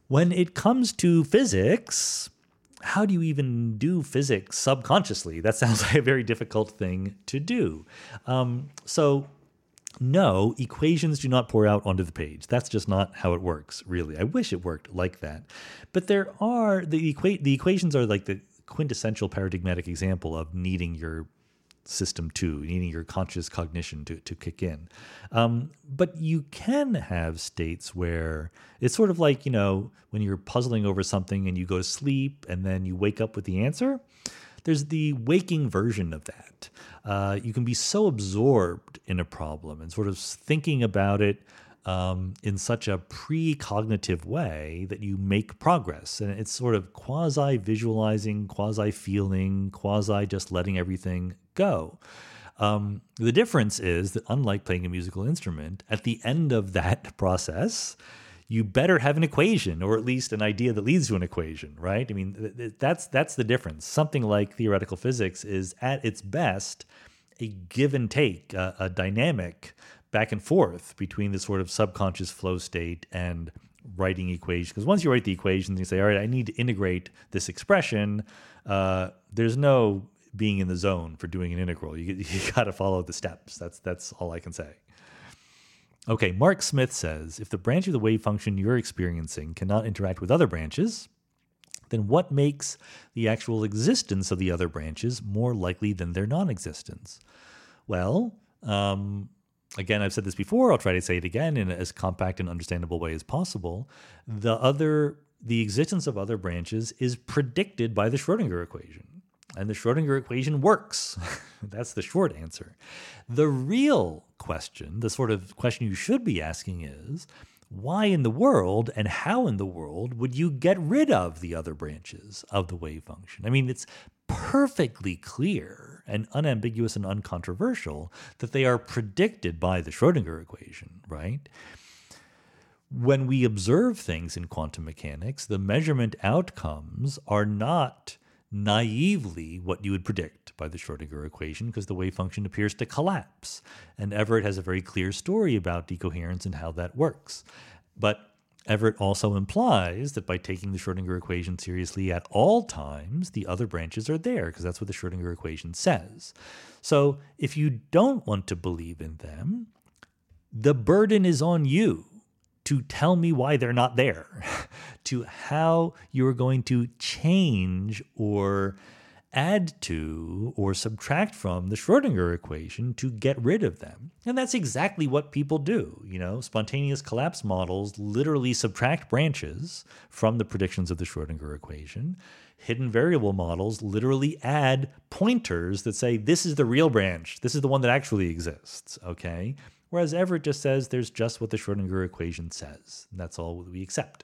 When it comes to physics, how do you even do physics subconsciously? That sounds like a very difficult thing to do. Um, so, no, equations do not pour out onto the page. That's just not how it works, really. I wish it worked like that. But there are the equa- the equations are like the quintessential paradigmatic example of needing your system to, needing your conscious cognition to, to kick in. Um, but you can have states where it's sort of like, you know, when you're puzzling over something and you go to sleep and then you wake up with the answer. There's the waking version of that. Uh, you can be so absorbed in a problem and sort of thinking about it um, in such a precognitive way that you make progress. And it's sort of quasi visualizing, quasi feeling, quasi just letting everything go. Um, the difference is that, unlike playing a musical instrument, at the end of that process, you better have an equation or at least an idea that leads to an equation, right? I mean, that's that's the difference. Something like theoretical physics is at its best a give and take, a, a dynamic back and forth between the sort of subconscious flow state and writing equations. Because once you write the equations, you say, all right, I need to integrate this expression. Uh, there's no being in the zone for doing an integral. You, you got to follow the steps. That's that's all I can say. Okay, Mark Smith says if the branch of the wave function you're experiencing cannot interact with other branches, then what makes the actual existence of the other branches more likely than their non existence? Well, um, again, I've said this before, I'll try to say it again in as compact and understandable way as possible. The other the existence of other branches is predicted by the Schrodinger equation. And the Schrodinger equation works. That's the short answer. The real question, the sort of question you should be asking is why in the world and how in the world would you get rid of the other branches of the wave function? I mean, it's perfectly clear and unambiguous and uncontroversial that they are predicted by the Schrodinger equation, right? When we observe things in quantum mechanics, the measurement outcomes are not naively what you would predict by the Schrodinger equation because the wave function appears to collapse. And Everett has a very clear story about decoherence and how that works. But Everett also implies that by taking the Schrodinger equation seriously at all times, the other branches are there, because that's what the Schrodinger equation says. So if you don't want to believe in them, the burden is on you to tell me why they're not there, to how you're going to change or add to or subtract from the Schrodinger equation to get rid of them. And that's exactly what people do. You know, spontaneous collapse models literally subtract branches from the predictions of the Schrodinger equation. Hidden variable models literally add pointers that say, this is the real branch, this is the one that actually exists. Okay. Whereas Everett just says there's just what the Schrodinger equation says. And that's all we accept.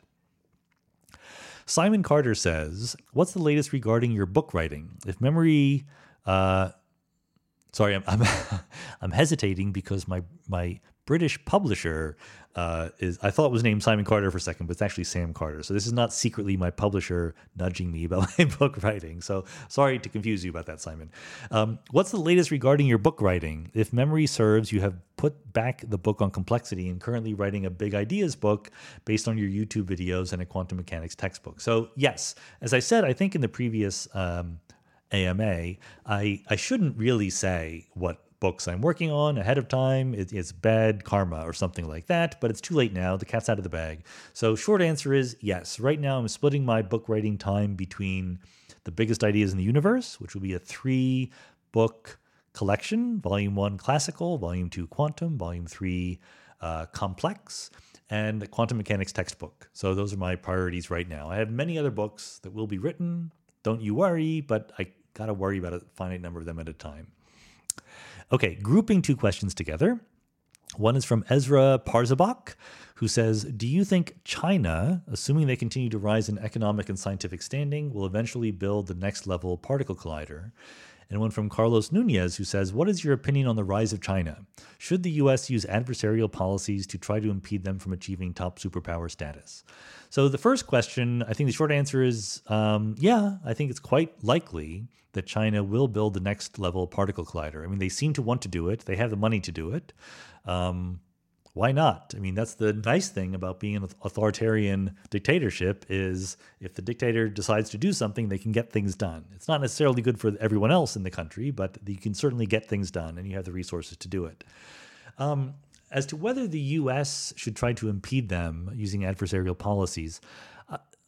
Simon Carter says, What's the latest regarding your book writing? If memory, uh, sorry, I'm, I'm, I'm hesitating because my, my British publisher uh, is I thought it was named Simon Carter for a second, but it's actually Sam Carter. So this is not secretly my publisher nudging me about my book writing. So sorry to confuse you about that, Simon. Um, what's the latest regarding your book writing? If memory serves, you have put back the book on complexity and currently writing a big ideas book based on your YouTube videos and a quantum mechanics textbook. So yes, as I said, I think in the previous. Um, AMA, I, I shouldn't really say what books I'm working on ahead of time. It, it's bad karma or something like that, but it's too late now. The cat's out of the bag. So, short answer is yes. Right now, I'm splitting my book writing time between the biggest ideas in the universe, which will be a three book collection Volume 1 Classical, Volume 2 Quantum, Volume 3 uh, Complex, and the Quantum Mechanics textbook. So, those are my priorities right now. I have many other books that will be written. Don't you worry, but I got to worry about a finite number of them at a time. Okay, grouping two questions together. One is from Ezra Parzabak, who says Do you think China, assuming they continue to rise in economic and scientific standing, will eventually build the next level particle collider? And one from Carlos Nunez, who says What is your opinion on the rise of China? Should the US use adversarial policies to try to impede them from achieving top superpower status? So, the first question, I think the short answer is um, yeah, I think it's quite likely that China will build the next level particle collider. I mean, they seem to want to do it, they have the money to do it. Um, why not? I mean, that's the nice thing about being an authoritarian dictatorship is if the dictator decides to do something, they can get things done. It's not necessarily good for everyone else in the country, but you can certainly get things done, and you have the resources to do it. Um, as to whether the U.S. should try to impede them using adversarial policies,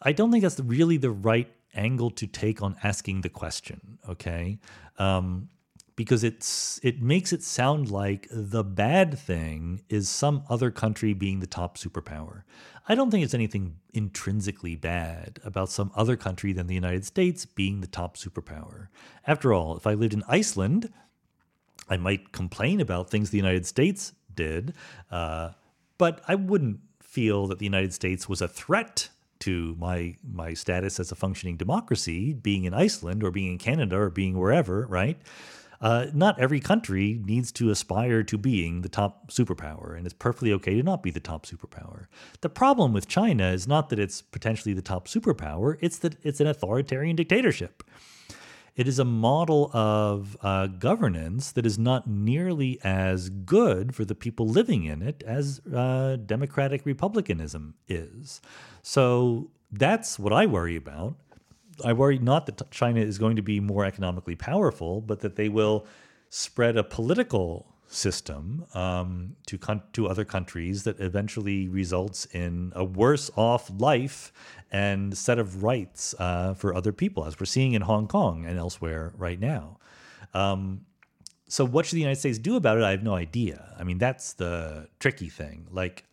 I don't think that's really the right angle to take on asking the question. Okay. Um, because it's it makes it sound like the bad thing is some other country being the top superpower. I don't think it's anything intrinsically bad about some other country than the United States being the top superpower. After all, if I lived in Iceland, I might complain about things the United States did, uh, but I wouldn't feel that the United States was a threat to my my status as a functioning democracy, being in Iceland or being in Canada or being wherever, right? Uh, not every country needs to aspire to being the top superpower, and it's perfectly okay to not be the top superpower. The problem with China is not that it's potentially the top superpower, it's that it's an authoritarian dictatorship. It is a model of uh, governance that is not nearly as good for the people living in it as uh, democratic republicanism is. So that's what I worry about. I worry not that China is going to be more economically powerful, but that they will spread a political system um, to con- to other countries that eventually results in a worse off life and set of rights uh, for other people, as we're seeing in Hong Kong and elsewhere right now. Um, so, what should the United States do about it? I have no idea. I mean, that's the tricky thing. Like,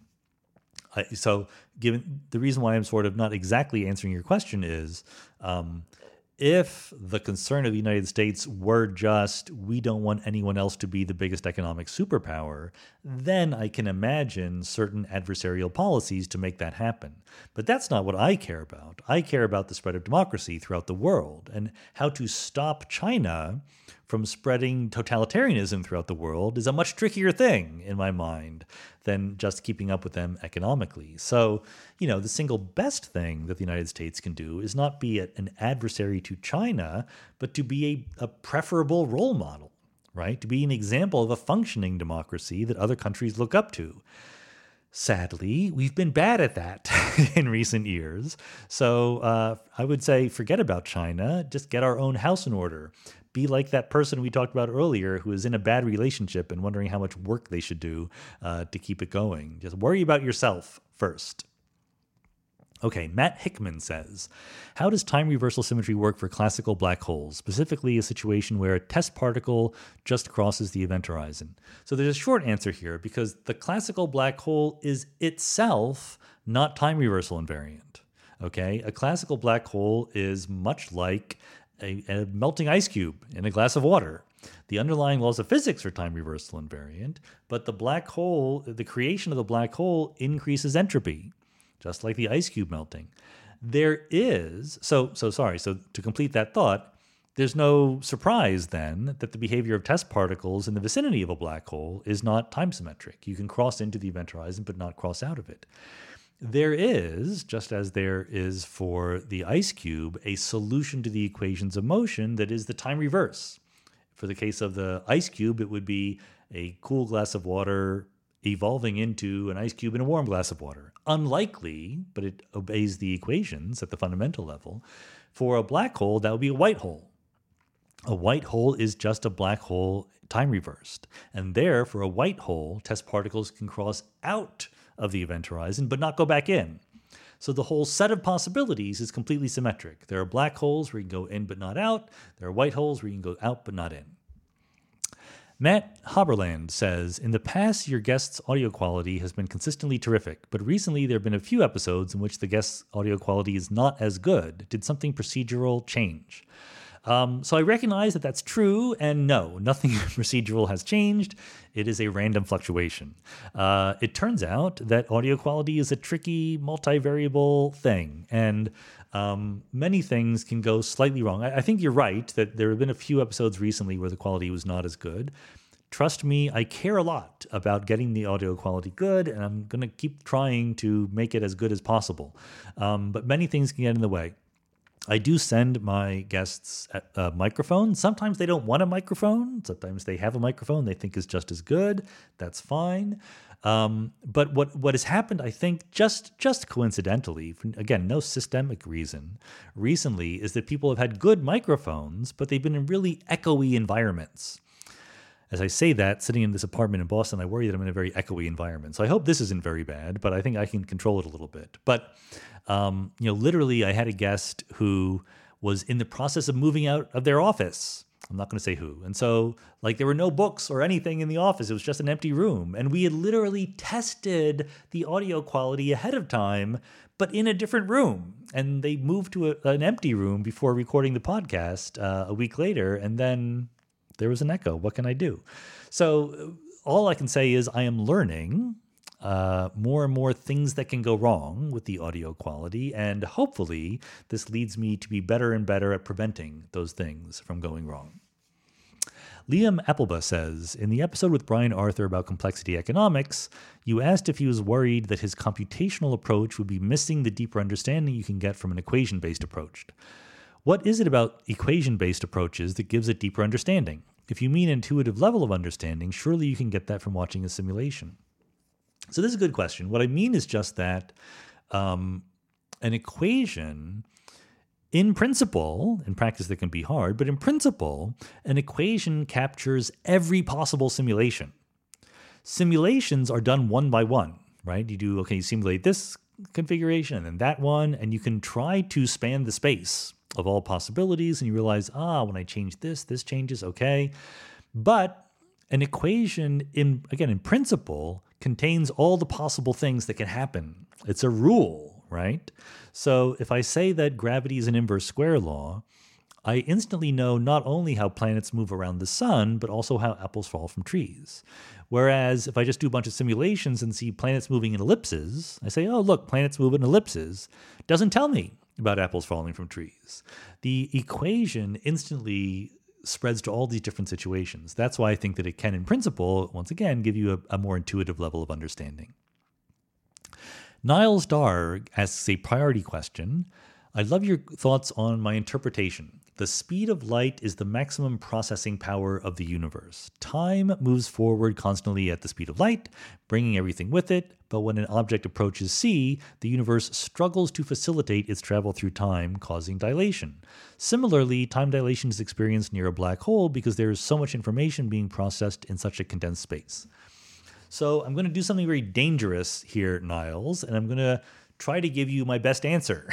I, so given the reason why I'm sort of not exactly answering your question is um, if the concern of the United States were just we don't want anyone else to be the biggest economic superpower, then I can imagine certain adversarial policies to make that happen. But that's not what I care about. I care about the spread of democracy throughout the world and how to stop China from spreading totalitarianism throughout the world is a much trickier thing in my mind than just keeping up with them economically. So, you know, the single best thing that the United States can do is not be an adversary to China, but to be a, a preferable role model, right? To be an example of a functioning democracy that other countries look up to. Sadly, we've been bad at that in recent years. So uh, I would say forget about China, just get our own house in order be like that person we talked about earlier who is in a bad relationship and wondering how much work they should do uh, to keep it going. Just worry about yourself first. Okay, Matt Hickman says, How does time reversal symmetry work for classical black holes, specifically a situation where a test particle just crosses the event horizon? So there's a short answer here because the classical black hole is itself not time reversal invariant. Okay, a classical black hole is much like a, a melting ice cube in a glass of water. The underlying laws of physics are time reversal invariant, but the black hole, the creation of the black hole increases entropy, just like the ice cube melting. There is, so, so sorry, so to complete that thought, there's no surprise then that the behavior of test particles in the vicinity of a black hole is not time symmetric. You can cross into the event horizon but not cross out of it. There is, just as there is for the ice cube, a solution to the equations of motion that is the time reverse. For the case of the ice cube, it would be a cool glass of water evolving into an ice cube in a warm glass of water. Unlikely, but it obeys the equations at the fundamental level. For a black hole, that would be a white hole. A white hole is just a black hole time reversed. And there, for a white hole, test particles can cross out of the event horizon, but not go back in. So the whole set of possibilities is completely symmetric. There are black holes where you can go in but not out. There are white holes where you can go out but not in. Matt Haberland says In the past, your guest's audio quality has been consistently terrific, but recently there have been a few episodes in which the guest's audio quality is not as good. Did something procedural change? Um, so I recognize that that's true, and no, nothing procedural has changed. It is a random fluctuation. Uh, it turns out that audio quality is a tricky, multivariable thing, and um, many things can go slightly wrong. I, I think you're right that there have been a few episodes recently where the quality was not as good trust me, I care a lot about getting the audio quality good, and I'm going to keep trying to make it as good as possible. Um, but many things can get in the way. I do send my guests a, microphone. Sometimes they don't want a microphone. Sometimes they have a microphone they think is just as good. That's fine. Um, but what what has happened, I think, just just coincidentally, again, no systemic reason, recently is that people have had good microphones, but they've been in really echoey environments. As I say that, sitting in this apartment in Boston, I worry that I'm in a very echoey environment. So I hope this isn't very bad, but I think I can control it a little bit. But um, you know, literally, I had a guest who was in the process of moving out of their office. I'm not going to say who. And so, like, there were no books or anything in the office. It was just an empty room. And we had literally tested the audio quality ahead of time, but in a different room. And they moved to a, an empty room before recording the podcast uh, a week later. And then there was an echo. What can I do? So, all I can say is I am learning uh, more and more things that can go wrong with the audio quality. And hopefully, this leads me to be better and better at preventing those things from going wrong. Liam Appleba says In the episode with Brian Arthur about complexity economics, you asked if he was worried that his computational approach would be missing the deeper understanding you can get from an equation based approach. What is it about equation based approaches that gives a deeper understanding? If you mean intuitive level of understanding, surely you can get that from watching a simulation. So this is a good question. What I mean is just that um, an equation, in principle, in practice that can be hard, but in principle, an equation captures every possible simulation. Simulations are done one by one, right? You do, okay, you simulate this configuration and then that one, and you can try to span the space of all possibilities, and you realize, ah, when I change this, this changes, okay. But an equation, in again, in principle, contains all the possible things that can happen. It's a rule, right? So if I say that gravity is an inverse square law, I instantly know not only how planets move around the sun, but also how apples fall from trees. Whereas if I just do a bunch of simulations and see planets moving in ellipses, I say, oh, look, planets move in ellipses, doesn't tell me about apples falling from trees. The equation instantly spreads to all these different situations. That's why I think that it can, in principle, once again, give you a, a more intuitive level of understanding. Niles Dar asks a priority question. I'd love your thoughts on my interpretation. The speed of light is the maximum processing power of the universe. Time moves forward constantly at the speed of light, bringing everything with it, but when an object approaches c, the universe struggles to facilitate its travel through time, causing dilation. Similarly, time dilation is experienced near a black hole because there is so much information being processed in such a condensed space. So I'm going to do something very dangerous here, Niles, and I'm going to try to give you my best answer.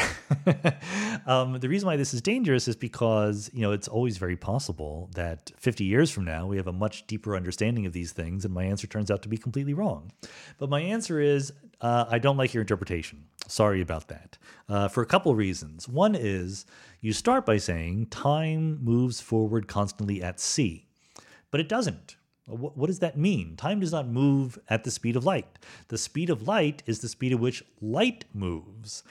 um, the reason why this is dangerous is because you know it's always very possible that 50 years from now we have a much deeper understanding of these things, and my answer turns out to be completely wrong. But my answer is uh, I don't like your interpretation. Sorry about that. Uh, for a couple reasons. One is you start by saying time moves forward constantly at c, but it doesn't. What, what does that mean? Time does not move at the speed of light. The speed of light is the speed at which light moves.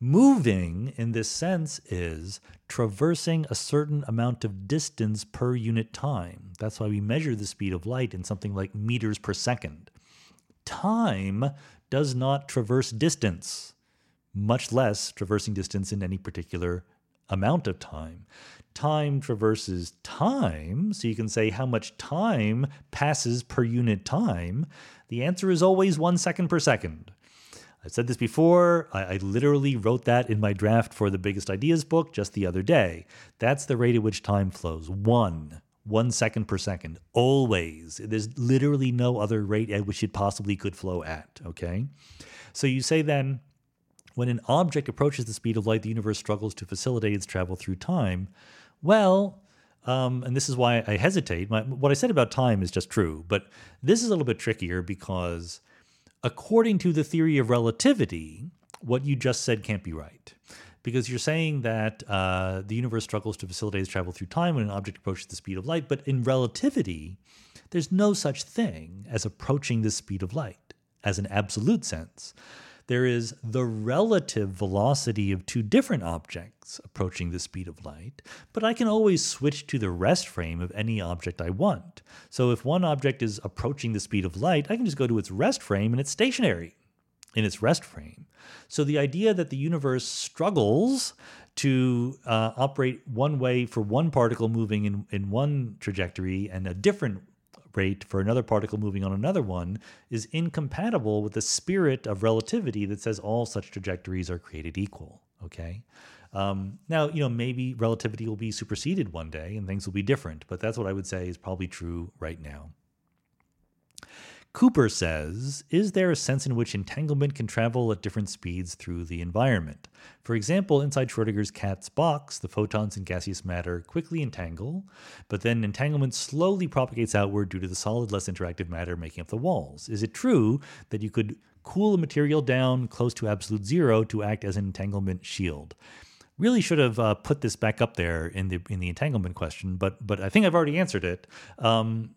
Moving in this sense is traversing a certain amount of distance per unit time. That's why we measure the speed of light in something like meters per second. Time does not traverse distance, much less traversing distance in any particular amount of time time traverses time, so you can say how much time passes per unit time, the answer is always one second per second. I've said this before. I, I, literally wrote that in my draft for the Biggest Ideas book just the other day. That's the rate at which time flows. One. One second per second. Always. There's literally no other rate at which it possibly could flow at. Okay? So you say then, when an object approaches the speed of light, the universe struggles to facilitate its travel through time. Well, um, and this is why I hesitate. My, what I said about time is just true, but this is a little bit trickier because, according to the theory of relativity, what you just said can't be right. Because you're saying that uh, the universe struggles to facilitate its travel through time when an object approaches the speed of light, but in relativity, there's no such thing as approaching the speed of light as an absolute sense there is the relative velocity of two different objects approaching the speed of light, but I can always switch to the rest frame of any object I want. So if one object is approaching the speed of light, I can just go to its rest frame and it's stationary. in its rest frame. So the idea that the universe struggles to uh, operate one way for one particle moving in, in one trajectory and a different rate for another particle moving on another one is incompatible with the spirit of relativity that says all such trajectories are created equal. Okay. Um, now, you know, maybe relativity will be superseded one day and things will be different, but that's what I would say is probably true right now. Cooper says, Is there a sense in which entanglement can travel at different speeds through the environment? For example, inside Schrodinger's cat's box, the photons and gaseous matter quickly entangle, but then entanglement slowly propagates outward due to the solid, less interactive matter making up the walls. Is it true that you could cool a material down close to absolute zero to act as an entanglement shield? Really should have uh, put this back up there in the in the entanglement question, but but I think I've already answered it. Um,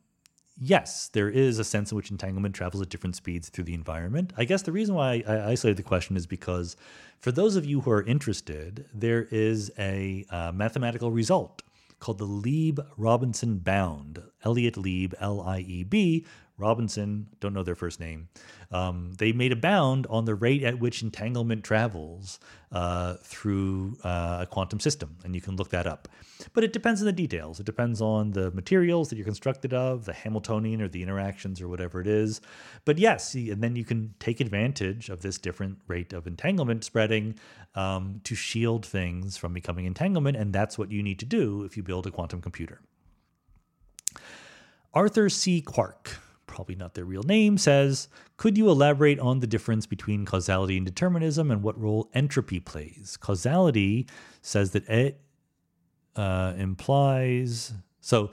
yes, there is a sense in which entanglement travels at different speeds through the environment. I guess the reason why I isolated the question is because for those of you who are interested, there is a uh, mathematical result called the Lieb Robinson bound. Elliott Lieb, L I E B, Robinson, don't know their first name. Um, they made a bound on the rate at which entanglement travels uh, through uh, a quantum system, and you can look that up. But it depends on the details. It depends on the materials that you're constructed of, the Hamiltonian or the interactions or whatever it is. But yes, and then you can take advantage of this different rate of entanglement spreading um, to shield things from becoming entanglement, and that's what you need to do if you build a quantum computer. Arthur C. Clarke probably not their real name, says, Could you elaborate on the difference between causality and determinism and what role entropy plays? Causality says that it uh, implies. So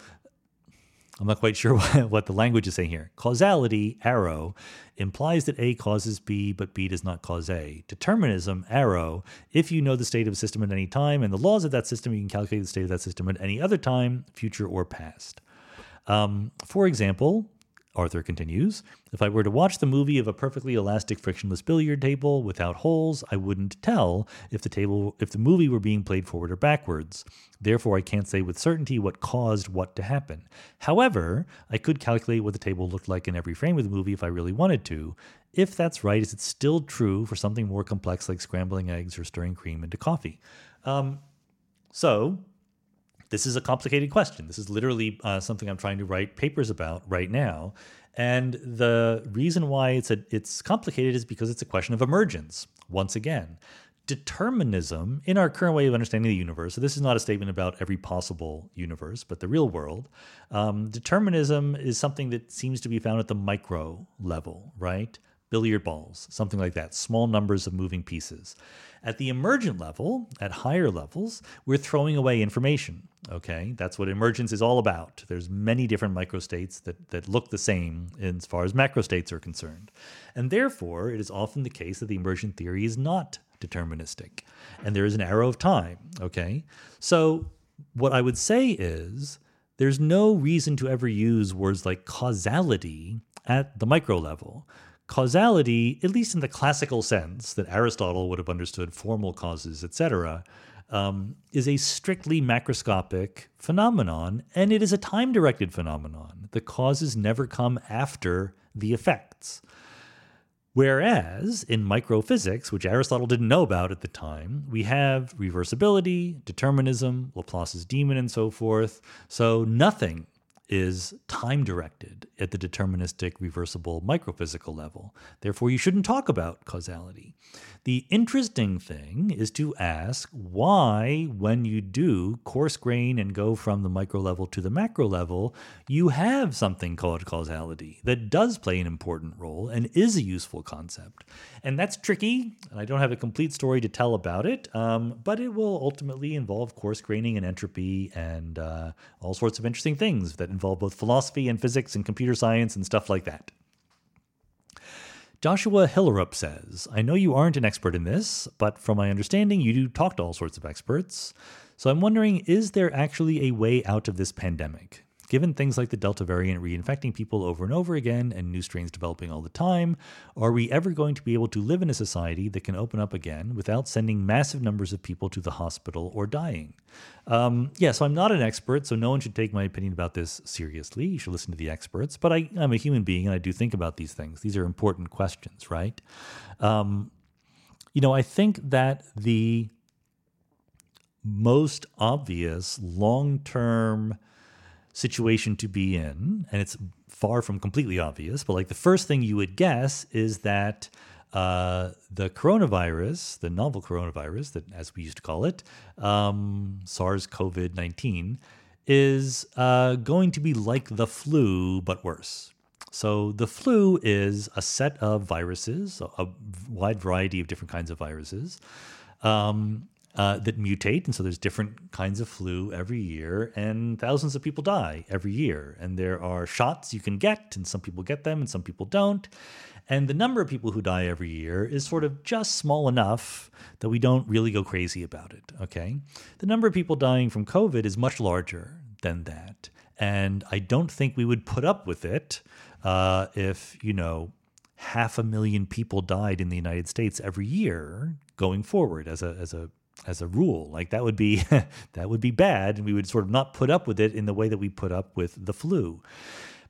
I'm not quite sure what the language is saying here. Causality, arrow, implies that A causes B, but B does not cause A. Determinism, arrow, if you know the state of a system at any time and the laws of that system, you can calculate the state of that system at any other time, future or past. Um, for example, Arthur continues, if I were to watch the movie of a perfectly elastic frictionless billiard table without holes, I wouldn't tell if the table if the movie were being played forward or backwards. Therefore, I can't say with certainty what caused what to happen. However, I could calculate what the table looked like in every frame of the movie if I really wanted to. If that's right, is it still true for something more complex like scrambling eggs or stirring cream into coffee? Um, so, this is a complicated question. This is literally uh, something I'm trying to write papers about right now. And the reason why it's a, it's complicated is because it's a question of emergence. Once again, determinism in our current way of understanding the universe. So this is not a statement about every possible universe, but the real world. Um, determinism is something that seems to be found at the micro level, right? Billiard balls, something like that, small numbers of moving pieces. At the emergent level, at higher levels, we're throwing away information. Okay, that's what emergence is all about. There's many different microstates that, that look the same as far as macrostates are concerned. And therefore, it is often the case that the emergent theory is not deterministic. And there is an arrow of time. Okay, so what I would say is there's no reason to ever use words like causality at the micro level Causality, at least in the classical sense that Aristotle would have understood formal causes, etc., um, is a strictly macroscopic phenomenon, and it is a time directed phenomenon. The causes never come after the effects. Whereas in microphysics, which Aristotle didn't know about at the time, we have reversibility, determinism, Laplace's demon, and so forth. So nothing is time directed at the deterministic reversible microphysical level. Therefore, you shouldn't talk about causality. The interesting thing is to ask why, when you do coarse grain and go from the micro level to the macro level, you have something called causality that does play an important role and is a useful concept. And that's tricky, and I don't have a complete story to tell about it, um, but it will ultimately involve coarse graining and entropy and uh, all sorts of interesting things that involve both philosophy and physics and computer science and stuff like that. Joshua Hillerup says, I know you aren't an expert in this, but from my understanding, you do talk to all sorts of experts. So I'm wondering is there actually a way out of this pandemic? Given things like the Delta variant reinfecting people over and over again and new strains developing all the time, are we ever going to be able to live in a society that can open up again without sending massive numbers of people to the hospital or dying? Um, yeah, so I'm not an expert, so no one should take my opinion about this seriously. You should listen to the experts, but I, am a human being and I do think about these things. These are important questions, right? Um, you know, I think that the most obvious long term situation to be in, and it's far from completely obvious, but like the first thing you would guess is that uh, the coronavirus, the novel coronavirus, that as we used to call it, um, SARS CoV 19, is uh, going to be like the flu, but worse. So, the flu is a set of viruses, a wide variety of different kinds of viruses. Um, uh, that mutate. And so there's different kinds of flu every year, and thousands of people die every year. And there are shots you can get, and some people get them and some people don't. And the number of people who die every year is sort of just small enough that we don't really go crazy about it. Okay. The number of people dying from COVID is much larger than that. And I don't think we would put up with it uh, if, you know, half a million people died in the United States every year going forward as a, as a as a rule. Like that would be that would be bad, and we would sort of not put up with it in the way that we put up with the flu.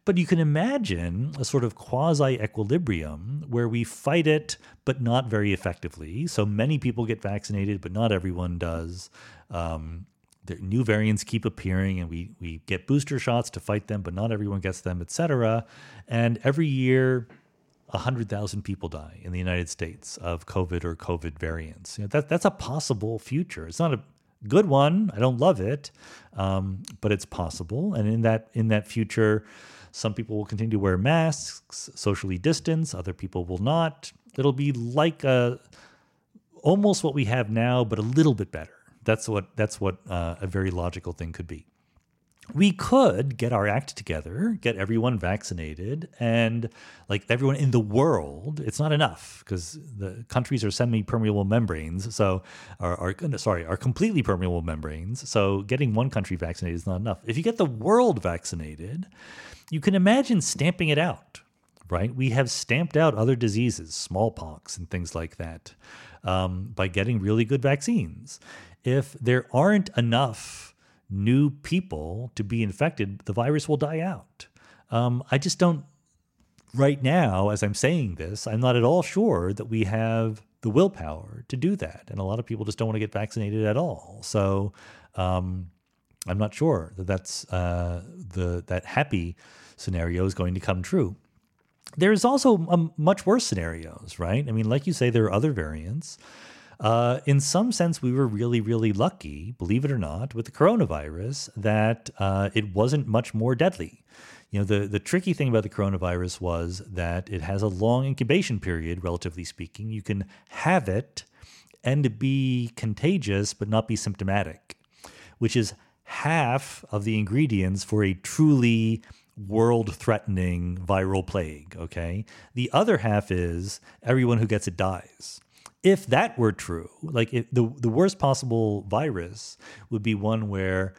But you can imagine a sort of quasi equilibrium where we fight it, but not very effectively. So many people get vaccinated, but not everyone does. Um, new variants keep appearing, and we we get booster shots to fight them, but not everyone gets them, etc. And every year, 100,000 people die in the United States of COVID or COVID variants. You know, that, that's a possible future. It's not a good one. I don't love it, um, but it's possible. And in that in that future, some people will continue to wear masks, socially distance. Other people will not. It'll be like a, almost what we have now, but a little bit better. That's what that's what uh, a very logical thing could be we could get our act together, get everyone vaccinated, and like everyone in the world, it's not enough because the countries are semi-permeable membranes. So, are, are sorry, are completely permeable membranes. So, getting one country vaccinated is not enough. If you get the world vaccinated, you can imagine stamping it out. Right? We have stamped out other diseases, smallpox and things like that, um, by getting really good vaccines. If there aren't enough new people to be infected, the virus will die out. Um, I just don't, right now, as I'm saying this, I'm not at all sure that we have the willpower to do that. And a lot of people just don't want to get vaccinated at all. So um, I'm not sure that that's uh, the that happy scenario is going to come true. There's also um, much worse scenarios, right? I mean, like you say, there are other variants. Uh, in some sense, we were really, really lucky, believe it or not, with the coronavirus that uh, it wasn't much more deadly. You know, the, the tricky thing about the coronavirus was that it has a long incubation period, relatively speaking. You can have it and be contagious, but not be symptomatic, which is half of the ingredients for a truly world threatening viral plague. Okay. The other half is everyone who gets it dies if that were true, like the the worst possible virus would be one where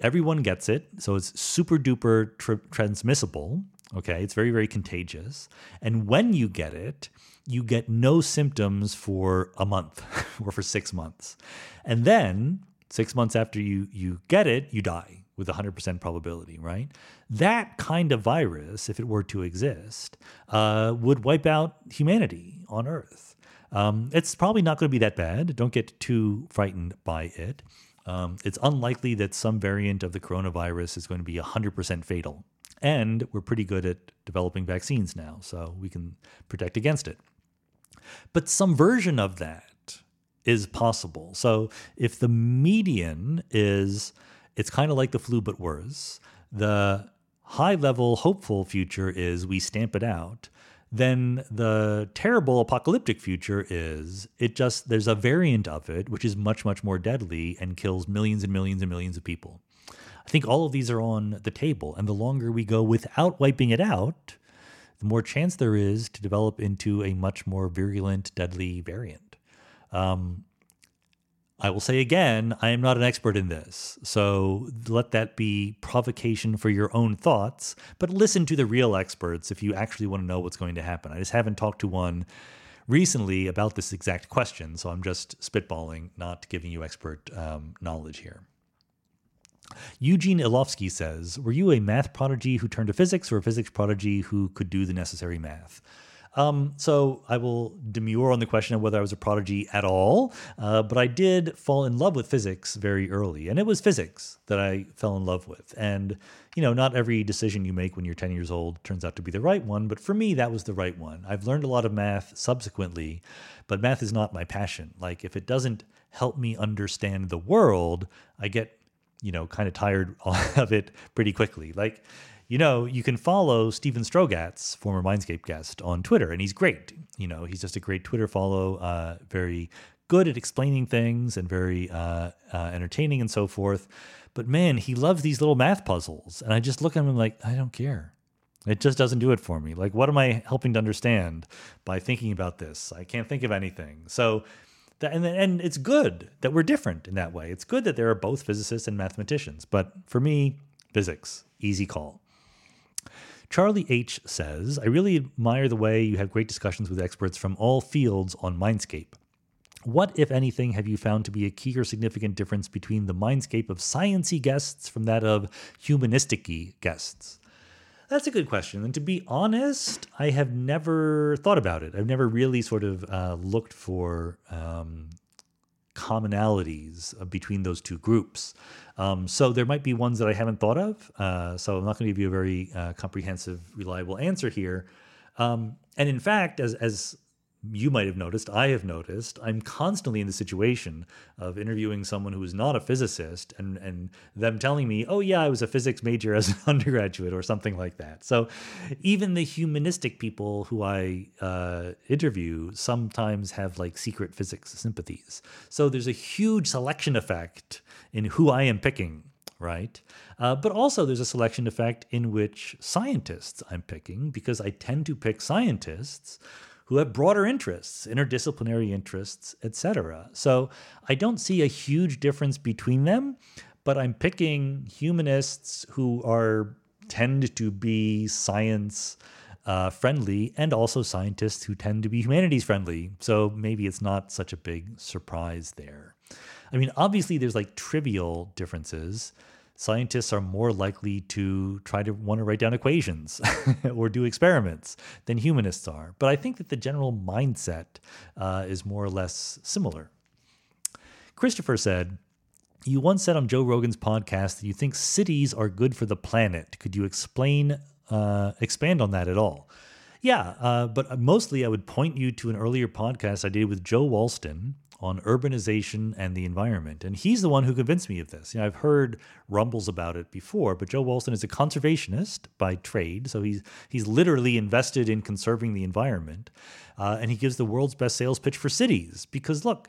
everyone gets it, so it's super duper tr- transmissible. Okay, it's very very contagious, and when you get it, you get no symptoms for a month or for six months, and then six months after you you get it, you die with 100% probability, right? That kind of virus, if it were to exist, uh, would wipe out humanity on Earth. Um, it's probably not going to be that bad. Don't get too frightened by it. Um, it's unlikely that some variant of the coronavirus is going to be 100% fatal. And we're pretty good at developing vaccines now, so we can protect against it. But some version of that is possible. So if the median is, it's kind of like the flu, but worse, the high level hopeful future is we stamp it out then the terrible apocalyptic future is it just there's a variant of it which is much much more deadly and kills millions and millions and millions of people. I think all of these are on the table and the longer we go without wiping it out, the more chance there is to develop into a much more virulent deadly variant. Um, I will say again, I am not an expert in this. So let that be provocation for your own thoughts, but listen to the real experts if you actually want to know what's going to happen. I just haven't talked to one recently about this exact question. So I'm just spitballing, not giving you expert um, knowledge here. Eugene Ilofsky says, Were you a math prodigy who turned to physics or a physics prodigy who could do the necessary math? Um, so I will demur on the question of whether I was a prodigy at all, uh, but I did fall in love with physics very early, and it was physics that I fell in love with. And you know, not every decision you make when you're 10 years old turns out to be the right one, but for me, that was the right one. I've learned a lot of math subsequently, but math is not my passion. Like, if it doesn't help me understand the world, I get, you know, kind of tired of it pretty quickly. Like, you know, you can follow Steven Strogatz, former Mindscape guest, on Twitter, and he's great. You know, he's just a great Twitter follow, uh, very good at explaining things and very uh, uh, entertaining and so forth. But man, he loves these little math puzzles. And I just look at him like, I don't care. It just doesn't do it for me. Like, what am I helping to understand by thinking about this? I can't think of anything. So, that, and, and it's good that we're different in that way. It's good that there are both physicists and mathematicians. But for me, physics, easy call. Charlie H says, I really admire the way you have great discussions with experts from all fields on Mindscape. What, if anything, have you found to be a key or significant difference between the Mindscape of sciency guests from that of humanistic guests? That's a good question. And to be honest, I have never thought about it. I've never really sort of uh, looked for um, commonalities between those two groups. Um, so there might be ones that I haven't thought of. Uh, so I'm not going to give you a very uh, comprehensive, reliable answer here. Um, and in fact, as as you might have noticed, I have noticed, I'm constantly in the situation of interviewing someone who is not a physicist and, and them telling me, oh, yeah, I was a physics major as an undergraduate or something like that. So even the humanistic people who I uh, interview sometimes have like secret physics sympathies. So there's a huge selection effect in who I am picking right? Uh, but also, there's a selection effect in which scientists I'm picking because I tend to pick scientists who have broader interests, interdisciplinary interests, etc. So I don't see a huge difference between them, but I'm picking humanists who are tend to be science uh, friendly and also scientists who tend to be humanities friendly. So maybe it's not such a big surprise there. I mean, obviously, there's like trivial differences scientists are more likely to try to want to write down equations or do experiments than humanists are. But I think that the general mindset uh, is more or less similar. Christopher said, You once said on Joe Rogan's podcast that you think cities are good for the planet. Could you explain, uh, expand on that at all? Yeah, uh, but mostly I would point you to an earlier podcast I did with Joe Walston on urbanization and the environment. And he's the one who convinced me of this. You know, I've heard rumbles about it before, but Joe Walston is a conservationist by trade. So he's, he's literally invested in conserving the environment. Uh, and he gives the world's best sales pitch for cities because, look,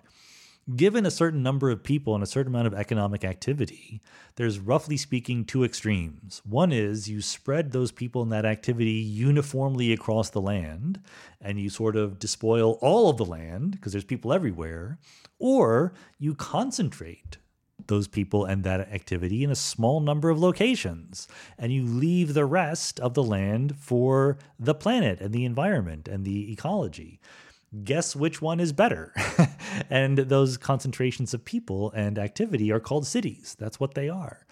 given a certain number of people and a certain amount of economic activity, there's roughly speaking two extremes. One is you spread those people and that activity uniformly across the land and you sort of despoil all of the land because there's people everywhere, or you concentrate those people and that activity in a small number of locations and you leave the rest of the land for the planet and the environment and the ecology guess which one is better. and those concentrations of people and activity are called cities. That's what they are.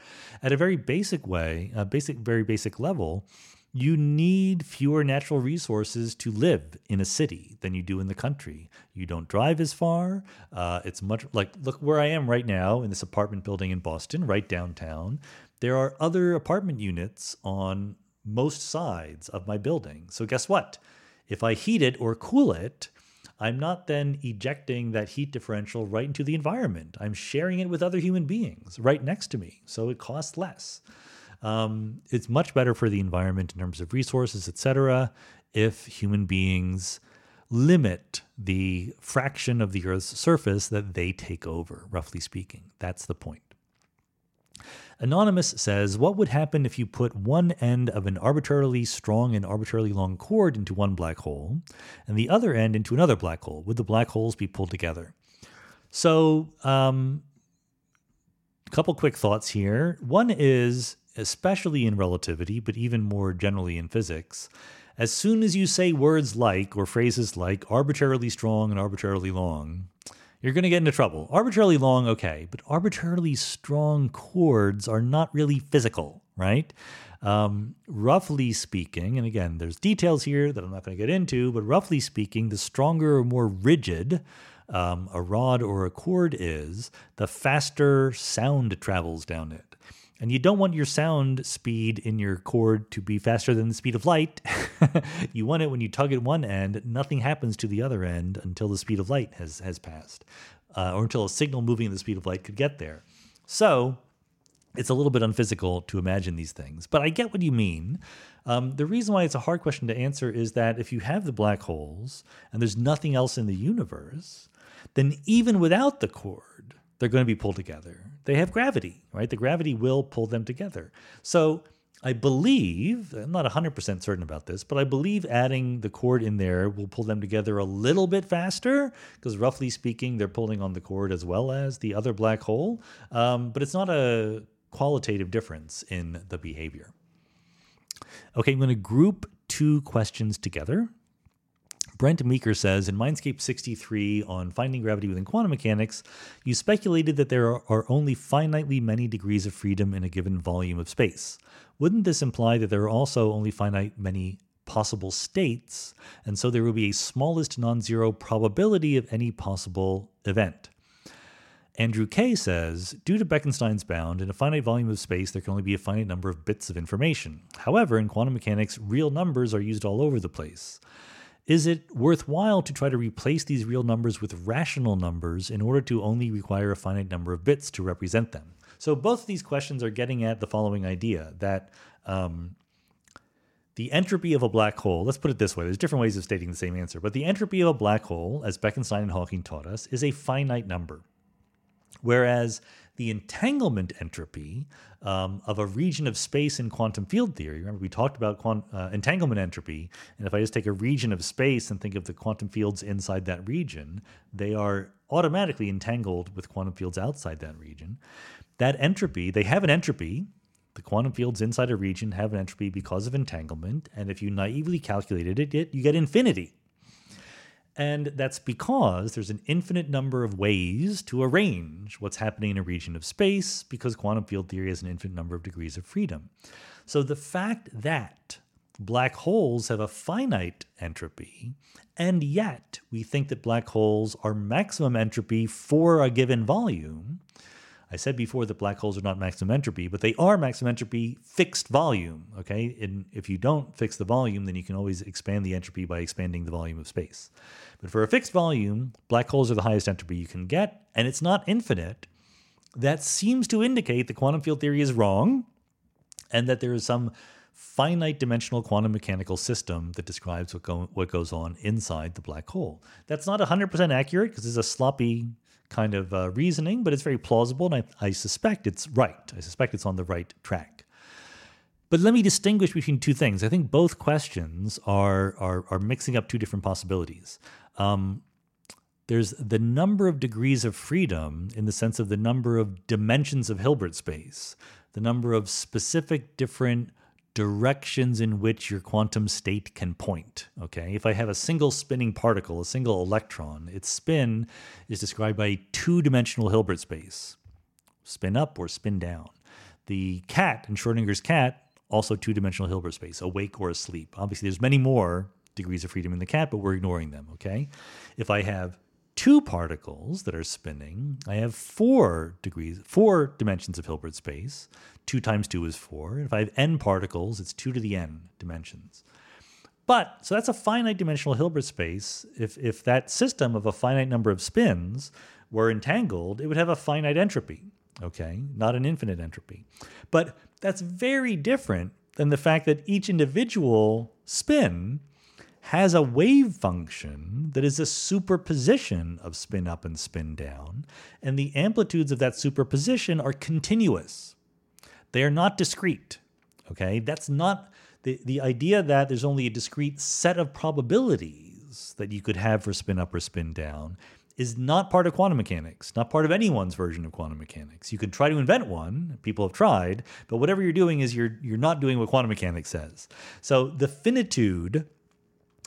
At a very basic way, a basic, very basic level, you need fewer natural resources to live in a city than you do in the country. You don't drive as far. Uh, it's much like, look where I am right now in this apartment building in Boston, right downtown. There are other apartment units on most sides of my building. So, guess what? If I heat it or cool it, I'm not then ejecting that heat differential right into the environment. I'm sharing it with other human beings right next to me. So it costs less. Um, it's much better for the environment in terms of resources, etc., if human beings limit the fraction of the Earth's surface that they take over, roughly speaking. That's the point. Anonymous says, What would happen if you put one end of an arbitrarily strong and arbitrarily long cord into one black hole and the other end into another black hole? Would the black holes be pulled together? So, um, a couple quick thoughts here. One is, especially in relativity, but even more generally in physics, as soon as you say words like or phrases like arbitrarily strong and arbitrarily long, you're going to get into trouble. Arbitrarily long, okay, but arbitrarily strong cords are not really physical, right? Um, roughly speaking, and again, there's details here that I'm not going to get into, but roughly speaking, the stronger or more rigid um, a rod or a cord is, the faster sound travels down it. And you don't want your sound speed in your cord to be faster than the speed of light. you want it when you tug at one end, nothing happens to the other end until the speed of light has, has passed, uh, or until a signal moving at the speed of light could get there. So it's a little bit unphysical to imagine these things, but I get what you mean. Um, the reason why it's a hard question to answer is that if you have the black holes and there's nothing else in the universe, then even without the cord, they're going to be pulled together. They have gravity, right? The gravity will pull them together. So I believe, I'm not 100% certain about this, but I believe adding the cord in there will pull them together a little bit faster because, roughly speaking, they're pulling on the cord as well as the other black hole. Um, but it's not a qualitative difference in the behavior. Okay, I'm going to group two questions together. Brent Meeker says in Mindscape 63 on finding gravity within quantum mechanics, you speculated that there are only finitely many degrees of freedom in a given volume of space. Wouldn't this imply that there are also only finite many possible states, and so there will be a smallest non zero probability of any possible event? Andrew K says, due to Bekenstein's bound, in a finite volume of space, there can only be a finite number of bits of information. However, in quantum mechanics, real numbers are used all over the place. Is it worthwhile to try to replace these real numbers with rational numbers in order to only require a finite number of bits to represent them? So both of these questions are getting at the following idea that um, the entropy of a black hole, let's put it this way, there's different ways of stating the same answer, but the entropy of a black hole, as Bekenstein and Hawking taught us, is a finite number. Whereas the entanglement entropy um, of a region of space in quantum field theory. Remember, we talked about quant- uh, entanglement entropy. And if I just take a region of space and think of the quantum fields inside that region, they are automatically entangled with quantum fields outside that region. That entropy, they have an entropy. The quantum fields inside a region have an entropy because of entanglement. And if you naively calculated it, you get infinity. And that's because there's an infinite number of ways to arrange what's happening in a region of space because quantum field theory has an infinite number of degrees of freedom. So the fact that black holes have a finite entropy, and yet we think that black holes are maximum entropy for a given volume, I said before that black holes are not maximum entropy, but they are maximum entropy fixed volume. Okay, and if you don't fix the volume, then you can always expand the entropy by expanding the volume of space. But for a fixed volume, black holes are the highest entropy you can get, and it's not infinite. That seems to indicate the quantum field theory is wrong, and that there is some finite dimensional quantum mechanical system that describes what, go, what goes on inside the black hole. That's not 100% accurate because it's a sloppy kind of uh, reasoning, but it's very plausible, and I, I suspect it's right. I suspect it's on the right track. But let me distinguish between two things. I think both questions are are, are mixing up two different possibilities. Um, there's the number of degrees of freedom in the sense of the number of dimensions of Hilbert space, the number of specific different directions in which your quantum state can point. Okay, if I have a single spinning particle, a single electron, its spin is described by a two dimensional Hilbert space spin up or spin down. The cat in Schrodinger's cat, also two dimensional Hilbert space, awake or asleep. Obviously, there's many more degrees of freedom in the cat, but we're ignoring them. Okay, if I have two particles that are spinning, I have four degrees, four dimensions of Hilbert space. Two times two is four. If I have n particles, it's two to the n dimensions. But so that's a finite dimensional Hilbert space. If if that system of a finite number of spins were entangled, it would have a finite entropy. Okay, not an infinite entropy. But that's very different than the fact that each individual spin has a wave function that is a superposition of spin up and spin down, and the amplitudes of that superposition are continuous. They are not discrete. Okay, that's not the, the idea that there's only a discrete set of probabilities that you could have for spin up or spin down is not part of quantum mechanics, not part of anyone's version of quantum mechanics. You can try to invent one, people have tried, but whatever you're doing is you're you're not doing what quantum mechanics says. So the finitude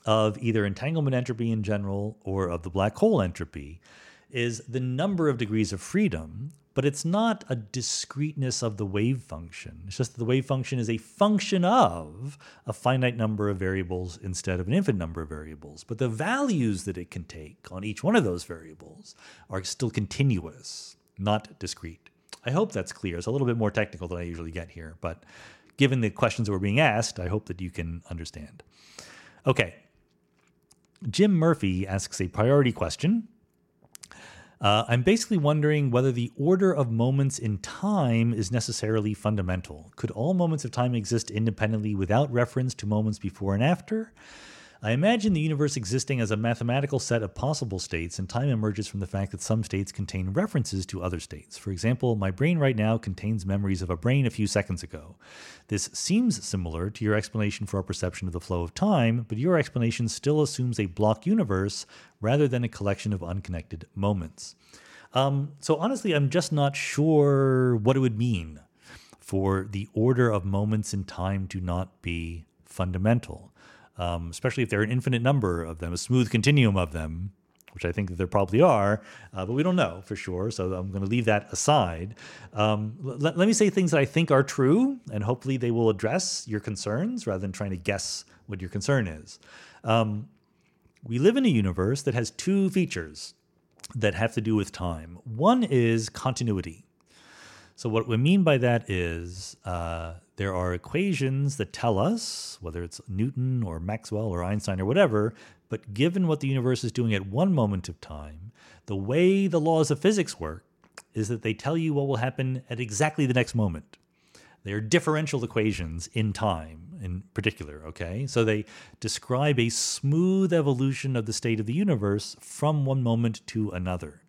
of either entanglement entropy in general or of the black hole entropy is the number of degrees of freedom but it's not a discreteness of the wave function. It's just that the wave function is a function of a finite number of variables instead of an infinite number of variables. But the values that it can take on each one of those variables are still continuous, not discrete. I hope that's clear. It's a little bit more technical than I usually get here, but given the questions that were being asked, I hope that you can understand. Okay. Jim Murphy asks a priority question uh, I'm basically wondering whether the order of moments in time is necessarily fundamental. Could all moments of time exist independently without reference to moments before and after? I imagine the universe existing as a mathematical set of possible states, and time emerges from the fact that some states contain references to other states. For example, my brain right now contains memories of a brain a few seconds ago. This seems similar to your explanation for our perception of the flow of time, but your explanation still assumes a block universe rather than a collection of unconnected moments. Um, so, honestly, I'm just not sure what it would mean for the order of moments in time to not be fundamental um, especially if there are an infinite number of them, a smooth continuum of them, which I think that there probably are, uh, but we don't know for sure. So I'm going to leave that aside. Um, let, let me say things that I think are true, and hopefully they will address your concerns rather than trying to guess what your concern is. Um, we live in a universe that has two features that have to do with time. One is continuity. So, what we mean by that is uh, there are equations that tell us, whether it's Newton or Maxwell or Einstein or whatever, but given what the universe is doing at one moment of time, the way the laws of physics work is that they tell you what will happen at exactly the next moment. They are differential equations in time, in particular, okay? So they describe a smooth evolution of the state of the universe from one moment to another.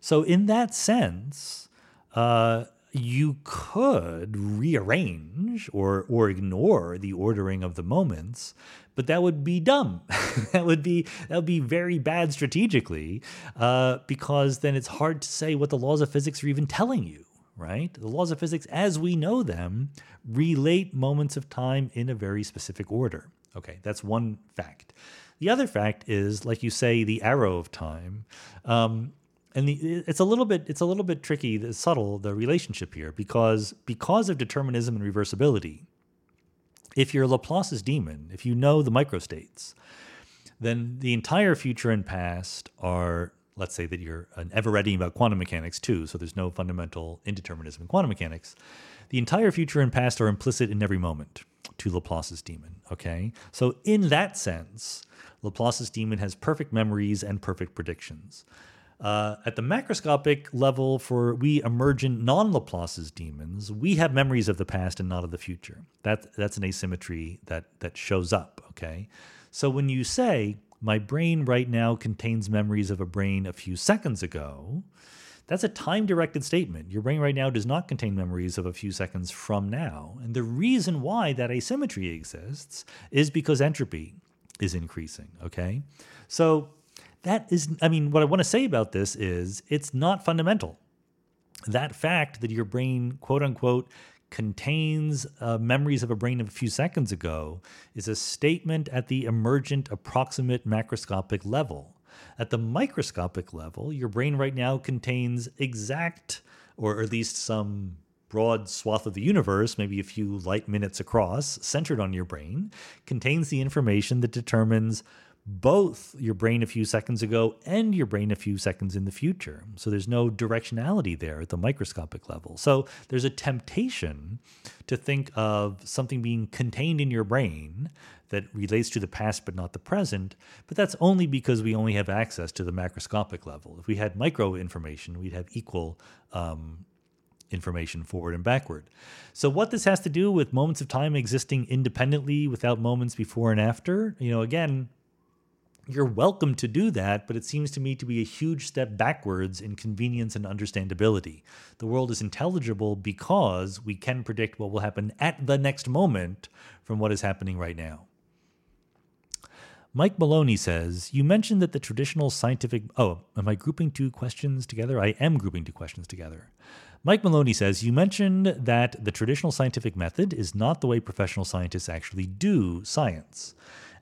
So, in that sense, uh, you could rearrange or or ignore the ordering of the moments, but that would be dumb. that would be that would be very bad strategically, uh, because then it's hard to say what the laws of physics are even telling you. Right? The laws of physics, as we know them, relate moments of time in a very specific order. Okay, that's one fact. The other fact is, like you say, the arrow of time. Um, and the, it's a little bit it's a little bit tricky, the subtle the relationship here because because of determinism and reversibility. If you're Laplace's demon, if you know the microstates, then the entire future and past are let's say that you're an Everettian about quantum mechanics too, so there's no fundamental indeterminism in quantum mechanics. The entire future and past are implicit in every moment to Laplace's demon. Okay, so in that sense, Laplace's demon has perfect memories and perfect predictions. Uh, at the macroscopic level, for we emergent non Laplace's demons, we have memories of the past and not of the future. That, that's an asymmetry that, that shows up, okay? So when you say, my brain right now contains memories of a brain a few seconds ago, that's a time directed statement. Your brain right now does not contain memories of a few seconds from now. And the reason why that asymmetry exists is because entropy is increasing, okay? So that is, I mean, what I want to say about this is it's not fundamental. That fact that your brain, quote unquote, contains uh, memories of a brain of a few seconds ago is a statement at the emergent, approximate macroscopic level. At the microscopic level, your brain right now contains exact, or at least some broad swath of the universe, maybe a few light minutes across, centered on your brain, contains the information that determines both your brain a few seconds ago and your brain a few seconds in the future. So there's no directionality there at the microscopic level. So there's a temptation to think of something being contained in your brain that relates to the past but not the present, but that's only because we only have access to the macroscopic level. If we had micro information, we'd have equal um, information forward and backward. So what this has to do with moments of time existing independently without moments before and after, you know, again, you're welcome to do that, but it seems to me to be a huge step backwards in convenience and understandability. The world is intelligible because we can predict what will happen at the next moment from what is happening right now. Mike Maloney says, You mentioned that the traditional scientific. Oh, am I grouping two questions together? I am grouping two questions together. Mike Maloney says, You mentioned that the traditional scientific method is not the way professional scientists actually do science.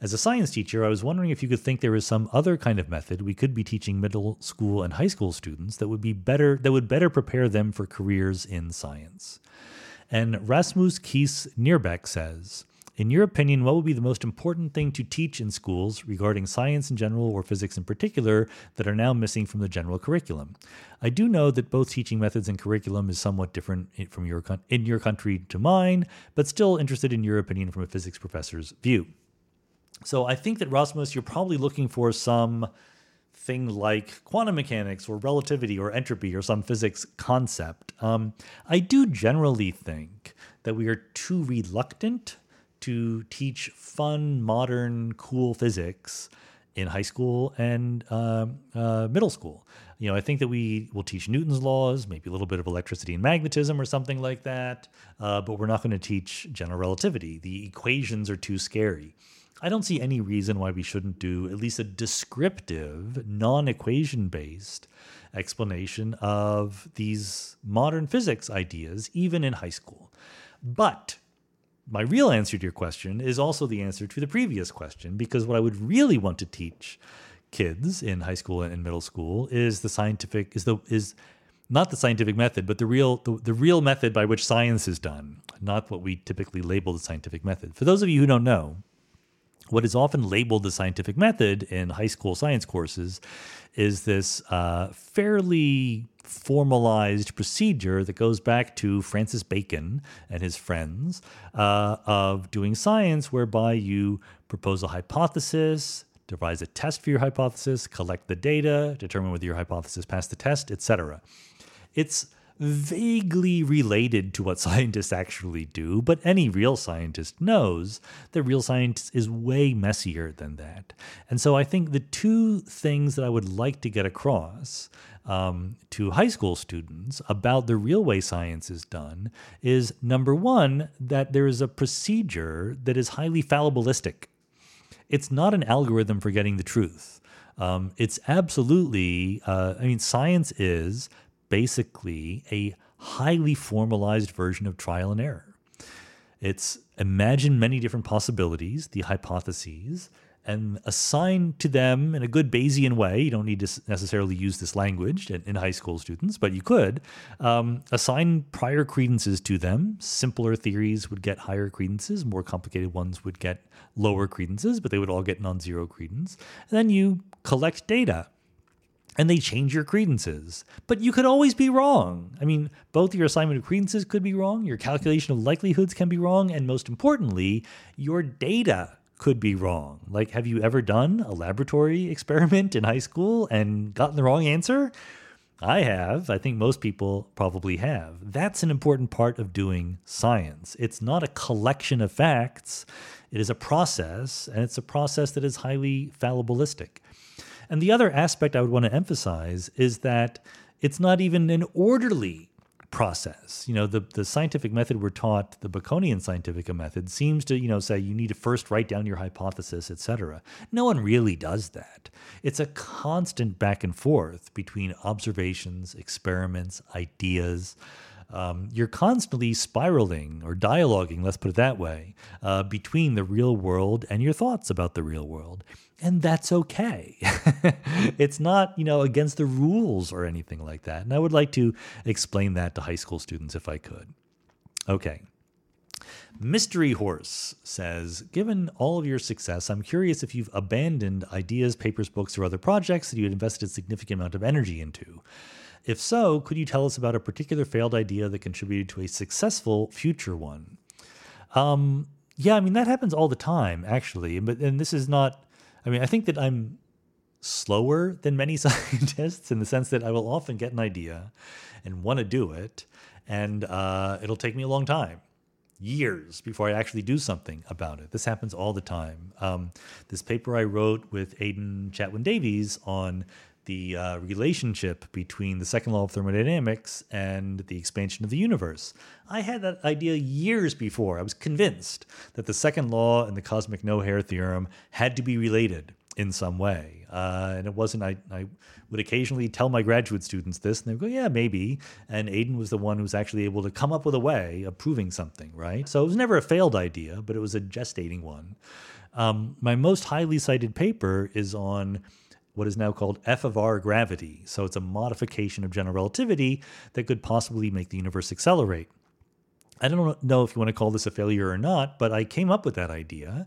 As a science teacher, I was wondering if you could think there is some other kind of method we could be teaching middle school and high school students that would be better that would better prepare them for careers in science. And Rasmus Kies Nierbeck says, in your opinion, what would be the most important thing to teach in schools regarding science in general or physics in particular that are now missing from the general curriculum? I do know that both teaching methods and curriculum is somewhat different from your in your country to mine, but still interested in your opinion from a physics professor's view. So I think that Rasmus, you're probably looking for some thing like quantum mechanics or relativity or entropy or some physics concept. Um, I do generally think that we are too reluctant to teach fun, modern, cool physics in high school and uh, uh, middle school. You know, I think that we will teach Newton's laws, maybe a little bit of electricity and magnetism or something like that, uh, but we're not going to teach general relativity. The equations are too scary. I don't see any reason why we shouldn't do at least a descriptive, non equation based explanation of these modern physics ideas, even in high school. But my real answer to your question is also the answer to the previous question, because what I would really want to teach kids in high school and in middle school is the scientific is the is not the scientific method, but the real the, the real method by which science is done, not what we typically label the scientific method. For those of you who don't know, what is often labeled the scientific method in high school science courses is this uh, fairly formalized procedure that goes back to Francis Bacon and his friends uh, of doing science, whereby you propose a hypothesis, devise a test for your hypothesis, collect the data, determine whether your hypothesis passed the test, etc. It's vaguely related to what scientists actually do, but any real scientist knows that real science is way messier than that. And so I think the two things that I would like to get across um, to high school students about the real way science is done is number one, that there is a procedure that is highly fallibilistic. It's not an algorithm for getting the truth. Um, it's absolutely, uh, I mean, science is basically a highly formalized version of trial and error. It's imagine many different possibilities, the hypotheses, and assign to them in a good Bayesian way. You don't need to necessarily use this language in, high school students, but you could um, assign prior credences to them. Simpler theories would get higher credences, more complicated ones would get lower credences, but they would all get non zero credence. And then you collect data and they change your credences. But you could always be wrong. I mean, both your assignment of credences could be wrong, your calculation of likelihoods can be wrong, and most importantly, your data could be wrong. Like, have you ever done a laboratory experiment in high school and gotten the wrong answer? I have. I think most people probably have. That's an important part of doing science. It's not a collection of facts, it is a process, and it's a process that is highly fallibilistic. And the other aspect I would want to emphasize is that it's not even an orderly process. You know, the, the scientific method we're taught, the Baconian scientific method, seems to, you know, say you need to first write down your hypothesis, etc. No one really does that. It's a constant back and forth between observations, experiments, ideas. Um, you're constantly spiraling or dialoguing, let's put it that way, uh, between the real world and your thoughts about the real world and that's okay. it's not, you know, against the rules or anything like that. And I would like to explain that to high school students if I could. Okay. Mystery Horse says, Given all of your success, I'm curious if you've abandoned ideas, papers, books, or other projects that you had invested a significant amount of energy into. If so, could you tell us about a particular failed idea that contributed to a successful future one? Um, yeah, I mean, that happens all the time, actually. But, and this is not I mean, I think that I'm slower than many scientists in the sense that I will often get an idea and want to do it, and uh, it'll take me a long time years before I actually do something about it. This happens all the time. Um, this paper I wrote with Aidan Chatwin Davies on the uh, relationship between the second law of thermodynamics and the expansion of the universe. I had that idea years before. I was convinced that the second law and the cosmic no hair theorem had to be related in some way. Uh, and it wasn't, I, I would occasionally tell my graduate students this, and they would go, yeah, maybe. And Aidan was the one who was actually able to come up with a way of proving something, right? So it was never a failed idea, but it was a gestating one. Um, my most highly cited paper is on what is now called F of R gravity. So it's a modification of general relativity that could possibly make the universe accelerate. I don't know if you want to call this a failure or not, but I came up with that idea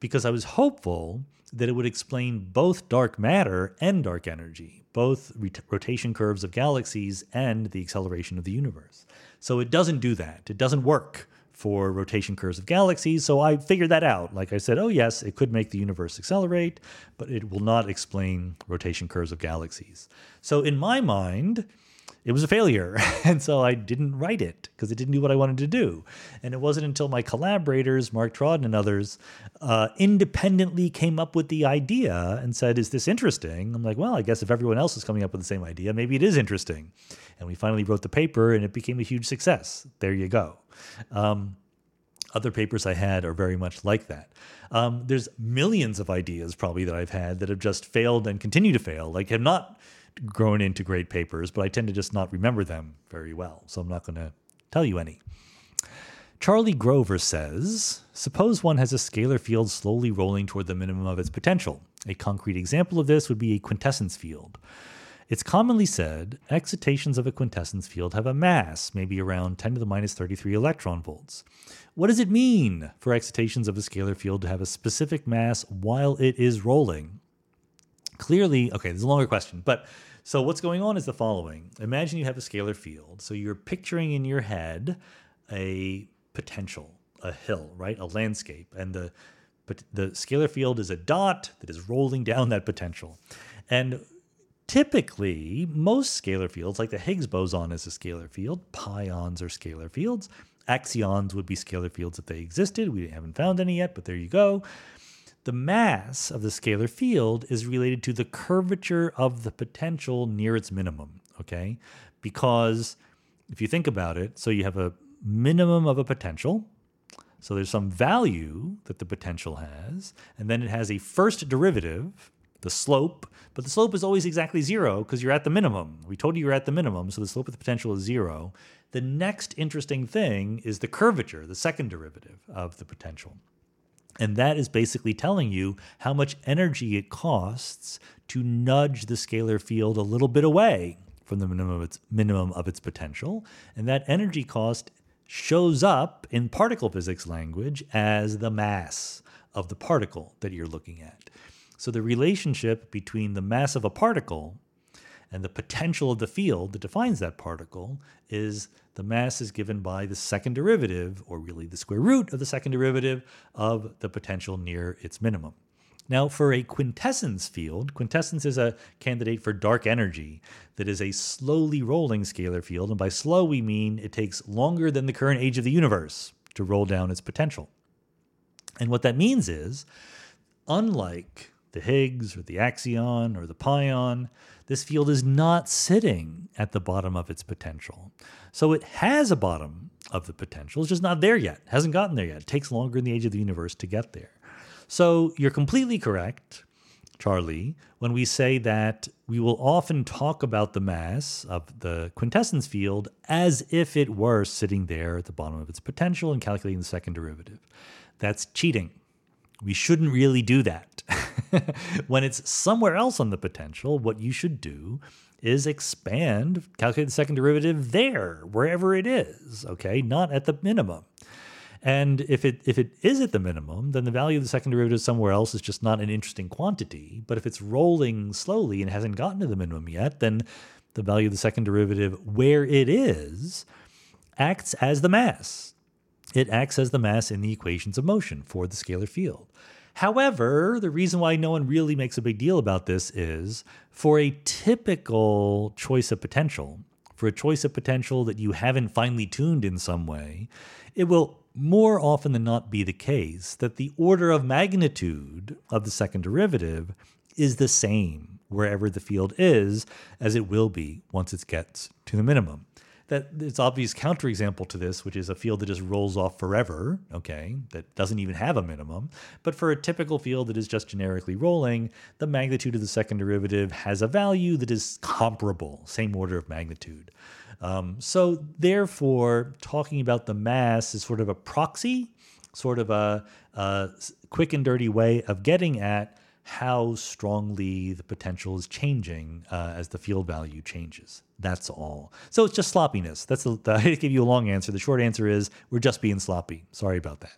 because I was hopeful that it would explain both dark matter and dark energy, both rotation curves of galaxies and the acceleration of the universe. So it doesn't do that. It doesn't work for rotation curves of galaxies. So I figured that out. Like I said, oh, yes, it could make the universe accelerate, but it will not explain rotation curves of galaxies. So in my mind, it was a failure. and so I didn't write it because it didn't do what I wanted to do. And it wasn't until my collaborators, Mark Trodden and others, uh, independently came up with the idea and said, Is this interesting? I'm like, Well, I guess if everyone else is coming up with the same idea, maybe it is interesting. And we finally wrote the paper and it became a huge success. There you go. Um, other papers I had are very much like that. Um, there's millions of ideas probably that I've had that have just failed and continue to fail, like have not grown into great papers, but I tend to just not remember them very well. So I'm not going to tell you any. Charlie Grover says Suppose one has a scalar field slowly rolling toward the minimum of its potential. A concrete example of this would be a quintessence field. It's commonly said excitations of a quintessence field have a mass, maybe around 10 to the minus 33 electron volts. What does it mean for excitations of a scalar field to have a specific mass while it is rolling? Clearly, okay, there's a longer question, but so what's going on is the following. Imagine you have a scalar field. So you're picturing in your head a potential, a hill, right? A landscape. And the but the scalar field is a dot that is rolling down that potential. And typically, most scalar fields, like the Higgs boson is a scalar field, pions are scalar fields, axions would be scalar fields if they existed. We haven't found any yet, but there you go. The mass of the scalar field is related to the curvature of the potential near its minimum, okay? Because if you think about it, so you have a minimum of a potential, so there's some value that the potential has, and then it has a first derivative, the slope, but the slope is always exactly zero because you're at the minimum. We told you you're at the minimum, so the slope of the potential is zero. The next interesting thing is the curvature, the second derivative of the potential. And that is basically telling you how much energy it costs to nudge the scalar field a little bit away from the minimum of its minimum of its potential. And that energy cost shows up in particle physics language as the mass of the particle that you're looking at. So the relationship between the mass of a particle and the potential of the field that defines that particle is the mass is given by the second derivative, or really the square root of the second derivative of the potential near its minimum. Now, for a quintessence field, quintessence is a candidate for dark energy that is a slowly rolling scalar field. And by slow, we mean it takes longer than the current age of the universe to roll down its potential. And what that means is, unlike the Higgs or the axion or the pion, this field is not sitting at the bottom of its potential. So it has a bottom of the potential, it's just not there yet, it hasn't gotten there yet. It takes longer in the age of the universe to get there. So you're completely correct, Charlie, when we say that we will often talk about the mass of the quintessence field as if it were sitting there at the bottom of its potential and calculating the second derivative. That's cheating. We shouldn't really do that. when it's somewhere else on the potential, what you should do is expand, calculate the second derivative there, wherever it is, okay, not at the minimum. And if it if it is at the minimum, then the value of the second derivative somewhere else is just not an interesting quantity. But if it's rolling slowly and hasn't gotten to the minimum yet, then the value of the second derivative where it is acts as the mass. It acts as the mass in the equations of motion for the scalar field. However, the reason why no one really makes a big deal about this is for a typical choice of potential, for a choice of potential that you haven't finely tuned in some way, it will more often than not be the case that the order of magnitude of the second derivative is the same wherever the field is as it will be once it gets to the minimum that it's obvious counterexample to this, which is a field that just rolls off forever, okay, that doesn't even have a minimum. But for a typical field that is just generically rolling, the magnitude of the second derivative has a value that is comparable, same order of magnitude. Um, so therefore, talking about the mass is sort of a proxy, sort of a, a quick and dirty way of getting at how strongly the potential is changing uh, as the field value changes. That's all. So it's just sloppiness. That's the, I give you a long answer. The short answer is we're just being sloppy. Sorry about that.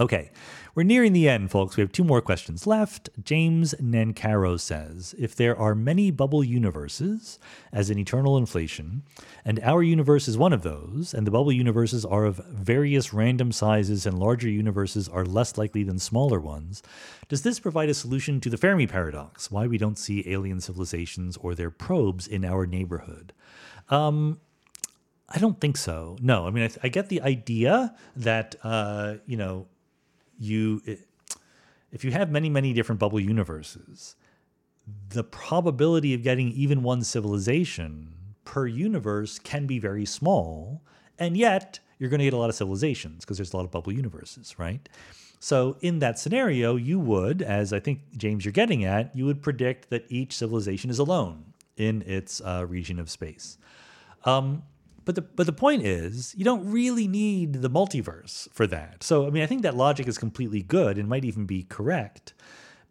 Okay, we're nearing the end, folks. We have two more questions left. James Nancaro says If there are many bubble universes, as in eternal inflation, and our universe is one of those, and the bubble universes are of various random sizes and larger universes are less likely than smaller ones, does this provide a solution to the Fermi paradox, why we don't see alien civilizations or their probes in our neighborhood? Um, I don't think so. No, I mean, I, th- I get the idea that, uh, you know, you if you have many many different bubble universes the probability of getting even one civilization per universe can be very small and yet you're going to get a lot of civilizations because there's a lot of bubble universes right? So in that scenario you would as i think james you're getting at you would predict that each civilization is alone in its uh, region of space. Um, but the but the point is, you don't really need the multiverse for that. So I mean, I think that logic is completely good and might even be correct.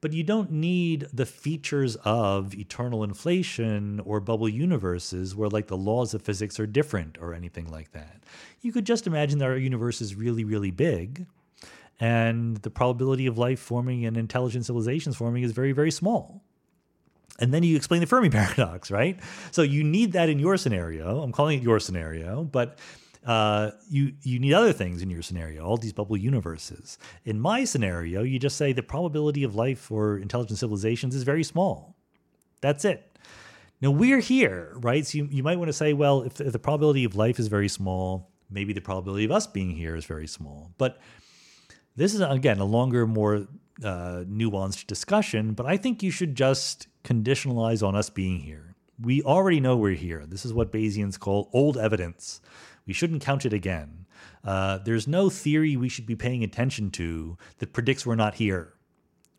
But you don't need the features of eternal inflation or bubble universes where like the laws of physics are different or anything like that. You could just imagine that our universe is really, really big and the probability of life forming and intelligent civilizations forming is very, very small. And then you explain the Fermi paradox, right? So you need that in your scenario. I'm calling it your scenario, but uh, you you need other things in your scenario, all these bubble universes. In my scenario, you just say the probability of life for intelligent civilizations is very small. That's it. Now we're here, right? So you, you might want to say, well, if, if the probability of life is very small, maybe the probability of us being here is very small. But this is again a longer, more uh, nuanced discussion. But I think you should just conditionalize on us being here. We already know we're here. This is what Bayesians call old evidence. We shouldn't count it again. Uh, there's no theory we should be paying attention to that predicts we're not here,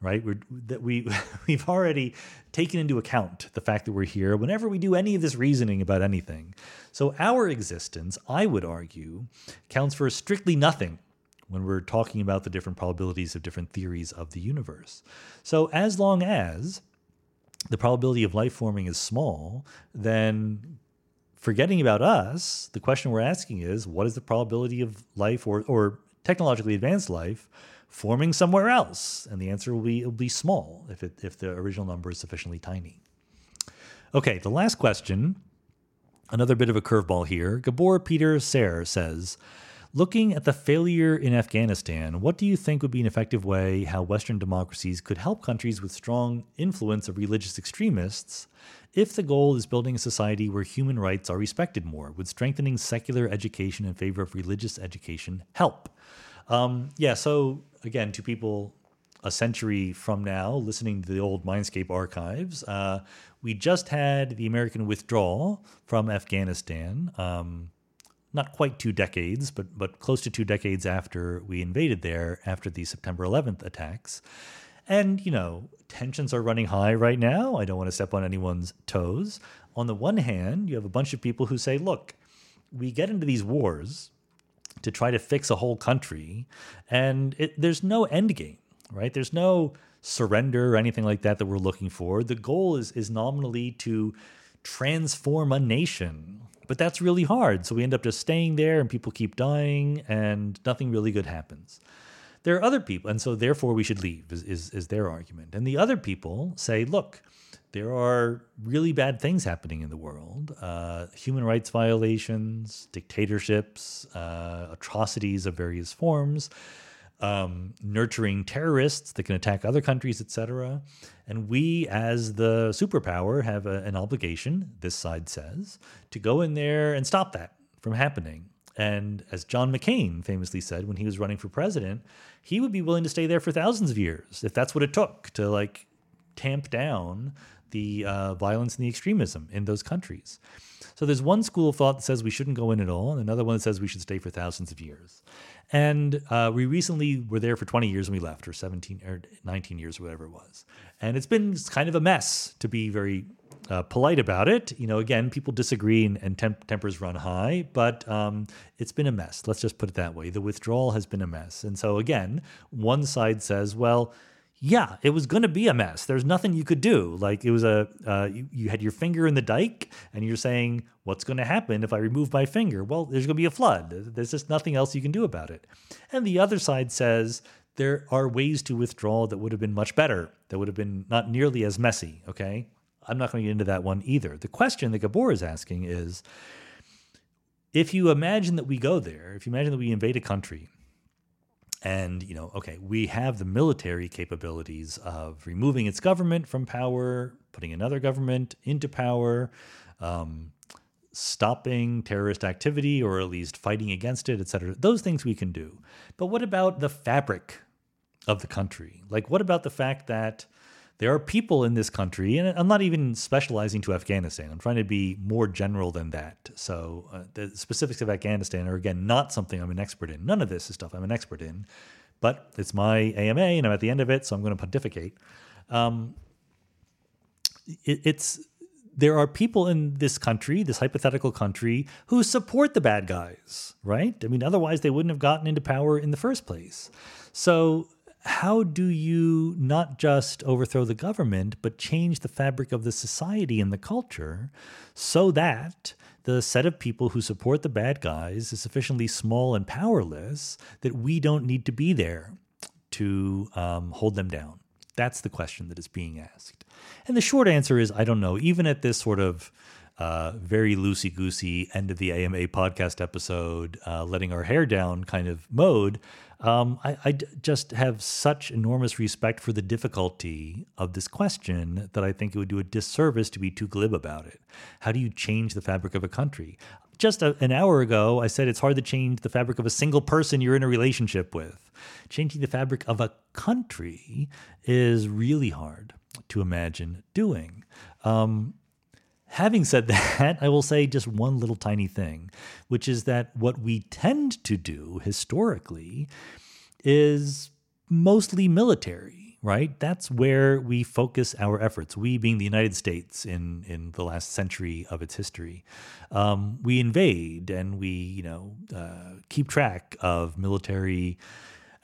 right? We're, that we we've already taken into account the fact that we're here whenever we do any of this reasoning about anything. So our existence, I would argue, counts for strictly nothing when we're talking about the different probabilities of different theories of the universe. So as long as the probability of life forming is small, then forgetting about us, the question we're asking is what is the probability of life or, or technologically advanced life forming somewhere else? And the answer will be it'll be small if it if the original number is sufficiently tiny. Okay, the last question, another bit of a curveball here. Gabor Peter Ser says, Looking at the failure in Afghanistan, what do you think would be an effective way how Western democracies could help countries with strong influence of religious extremists if the goal is building a society where human rights are respected more? Would strengthening secular education in favor of religious education help? Um, yeah, so again, to people a century from now, listening to the old Mindscape archives, uh, we just had the American withdrawal from Afghanistan. Um, not quite two decades, but but close to two decades after we invaded there after the September 11th attacks. And you know, tensions are running high right now. I don't want to step on anyone's toes. On the one hand, you have a bunch of people who say, "Look, we get into these wars to try to fix a whole country, and it, there's no end game, right? There's no surrender or anything like that that we're looking for. The goal is is nominally to transform a nation but that's really hard. So we end up just staying there and people keep dying and nothing really good happens. There are other people, and so therefore we should leave, is, is, is their argument. And the other people say, look, there are really bad things happening in the world uh, human rights violations, dictatorships, uh, atrocities of various forms um, nurturing terrorists that can attack other countries, etc. And we, as the superpower, have a, an obligation, this side says, to go in there and stop that from happening. And as John McCain famously said when he was running for president, he would be willing to stay there for thousands of years if that's what it took to like tamp down the uh, violence and the extremism in those countries. So there's one school of thought that says we shouldn't go in at all, and another one that says we should stay for thousands of years. And uh, we recently were there for 20 years and we left, or 17 or 19 years, or whatever it was. And it's been kind of a mess, to be very uh, polite about it. You know, again, people disagree and, and temp- tempers run high, but um, it's been a mess. Let's just put it that way. The withdrawal has been a mess. And so, again, one side says, well, yeah, it was going to be a mess. There's nothing you could do. Like it was a, uh, you, you had your finger in the dike and you're saying, what's going to happen if I remove my finger? Well, there's going to be a flood. There's just nothing else you can do about it. And the other side says, there are ways to withdraw that would have been much better, that would have been not nearly as messy. Okay. I'm not going to get into that one either. The question that Gabor is asking is if you imagine that we go there, if you imagine that we invade a country, and you know okay we have the military capabilities of removing its government from power putting another government into power um, stopping terrorist activity or at least fighting against it etc those things we can do. But what about the fabric of the country? Like what about the fact that there are people in this country, and I'm not even specializing to Afghanistan. I'm trying to be more general than that. So uh, the specifics of Afghanistan are again not something I'm an expert in. None of this is stuff I'm an expert in, but it's my AMA, and I'm at the end of it, so I'm going to pontificate. Um, it, it's there are people in this country, this hypothetical country, who support the bad guys, right? I mean, otherwise they wouldn't have gotten into power in the first place. So how do you not just overthrow the government, but change the fabric of the society and the culture so that the set of people who support the bad guys is sufficiently small and powerless that we don't need to be there to um, hold them down? That's the question that is being asked. And the short answer is I don't know. Even at this sort of uh, very loosey goosey end of the AMA podcast episode, uh, letting our hair down kind of mode, um, I, I just have such enormous respect for the difficulty of this question that I think it would do a disservice to be too glib about it. How do you change the fabric of a country? Just a, an hour ago, I said it's hard to change the fabric of a single person you're in a relationship with. Changing the fabric of a country is really hard to imagine doing. Um, Having said that, I will say just one little tiny thing, which is that what we tend to do historically is mostly military, right? That's where we focus our efforts. We, being the United States in, in the last century of its history, um, we invade and we, you know, uh, keep track of military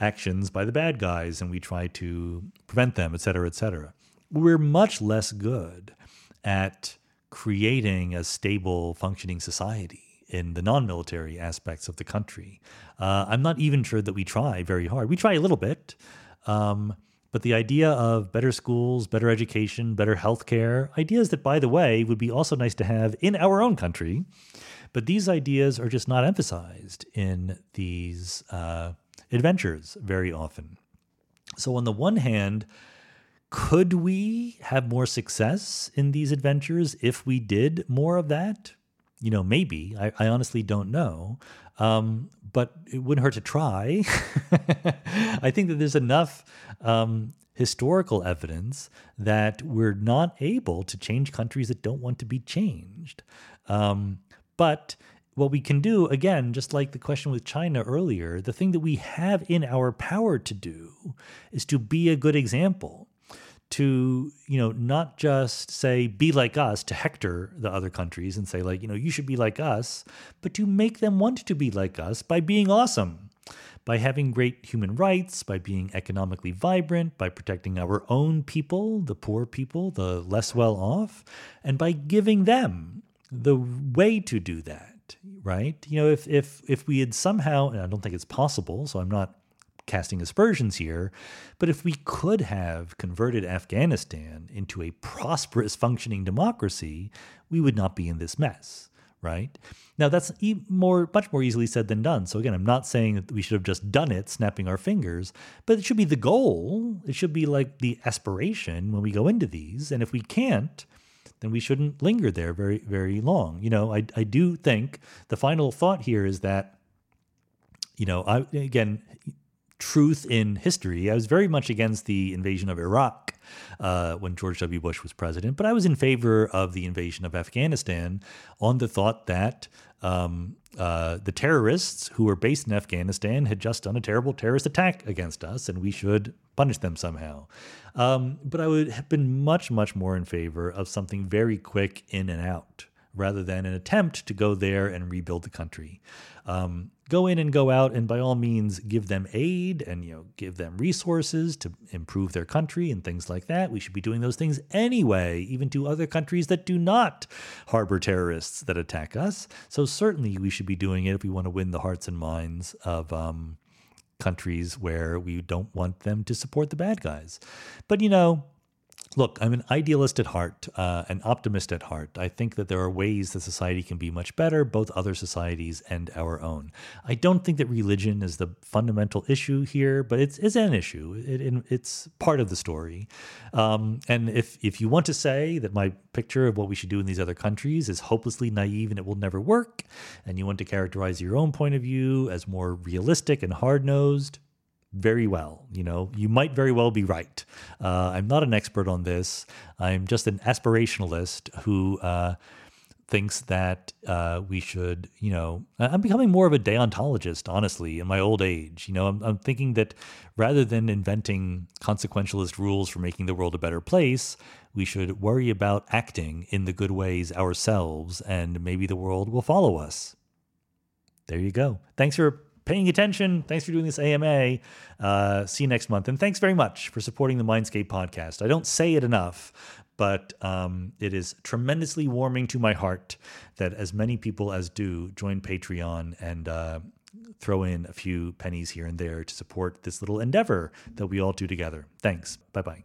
actions by the bad guys and we try to prevent them, et cetera, et cetera. We're much less good at creating a stable, functioning society in the non military aspects of the country. Uh, I'm not even sure that we try very hard. We try a little bit. Um, but the idea of better schools, better education, better healthcare, ideas that, by the way, would be also nice to have in our own country. But these ideas are just not emphasized in these uh, adventures very often. So, on the one hand, could we have more success in these adventures if we did more of that? You know, maybe. I, I honestly don't know. Um, but it wouldn't hurt to try. I think that there's enough um, historical evidence that we're not able to change countries that don't want to be changed. Um, but what we can do, again, just like the question with China earlier, the thing that we have in our power to do is to be a good example to you know not just say be like us to hector the other countries and say like you know you should be like us but to make them want to be like us by being awesome by having great human rights by being economically vibrant by protecting our own people the poor people the less well off and by giving them the way to do that right? You know if if if we had somehow and i don't think it's possible so i'm not casting aspersions here, but if we could have converted Afghanistan into a prosperous functioning democracy, we would not be in this mess, right? Now that's more much more easily said than done. So again, I'm not saying that we should have just done it snapping our fingers, but it should be the goal. It should be like the aspiration when we go into these, and if we can't, then we shouldn't linger there very very long. You know, I I do think the final thought here is that you know, I again truth in history. I was very much against the invasion of Iraq uh, when George W. Bush was president, but I was in favor of the invasion of Afghanistan on the thought that um, uh, the terrorists who were based in Afghanistan had just done a terrible terrorist attack against us, and we should punish them somehow. Um, but I would have been much, much more in favor of something very quick in and out rather than an attempt to go there and rebuild the country. Um, go in and go out, and by all means, give them aid and you know give them resources to improve their country and things like that. We should be doing those things anyway, even to other countries that do not harbor terrorists that attack us. So certainly, we should be doing it if we want to win the hearts and minds of. Um, countries where we don't want them to support the bad guys. But you know, Look, I'm an idealist at heart, uh, an optimist at heart. I think that there are ways that society can be much better, both other societies and our own. I don't think that religion is the fundamental issue here, but it's, it's an issue. It, it, it's part of the story. Um, and if, if you want to say that my picture of what we should do in these other countries is hopelessly naive and it will never work, and you want to characterize your own point of view as more realistic and hard nosed, very well. You know, you might very well be right. Uh, I'm not an expert on this. I'm just an aspirationalist who uh, thinks that uh, we should, you know, I'm becoming more of a deontologist, honestly, in my old age. You know, I'm, I'm thinking that rather than inventing consequentialist rules for making the world a better place, we should worry about acting in the good ways ourselves, and maybe the world will follow us. There you go. Thanks for paying attention. Thanks for doing this AMA. Uh, see you next month. And thanks very much for supporting the Mindscape podcast. I don't say it enough, but um, it is tremendously warming to my heart that as many people as do join Patreon and uh, throw in a few pennies here and there to support this little endeavor that we all do together. Thanks. Bye bye.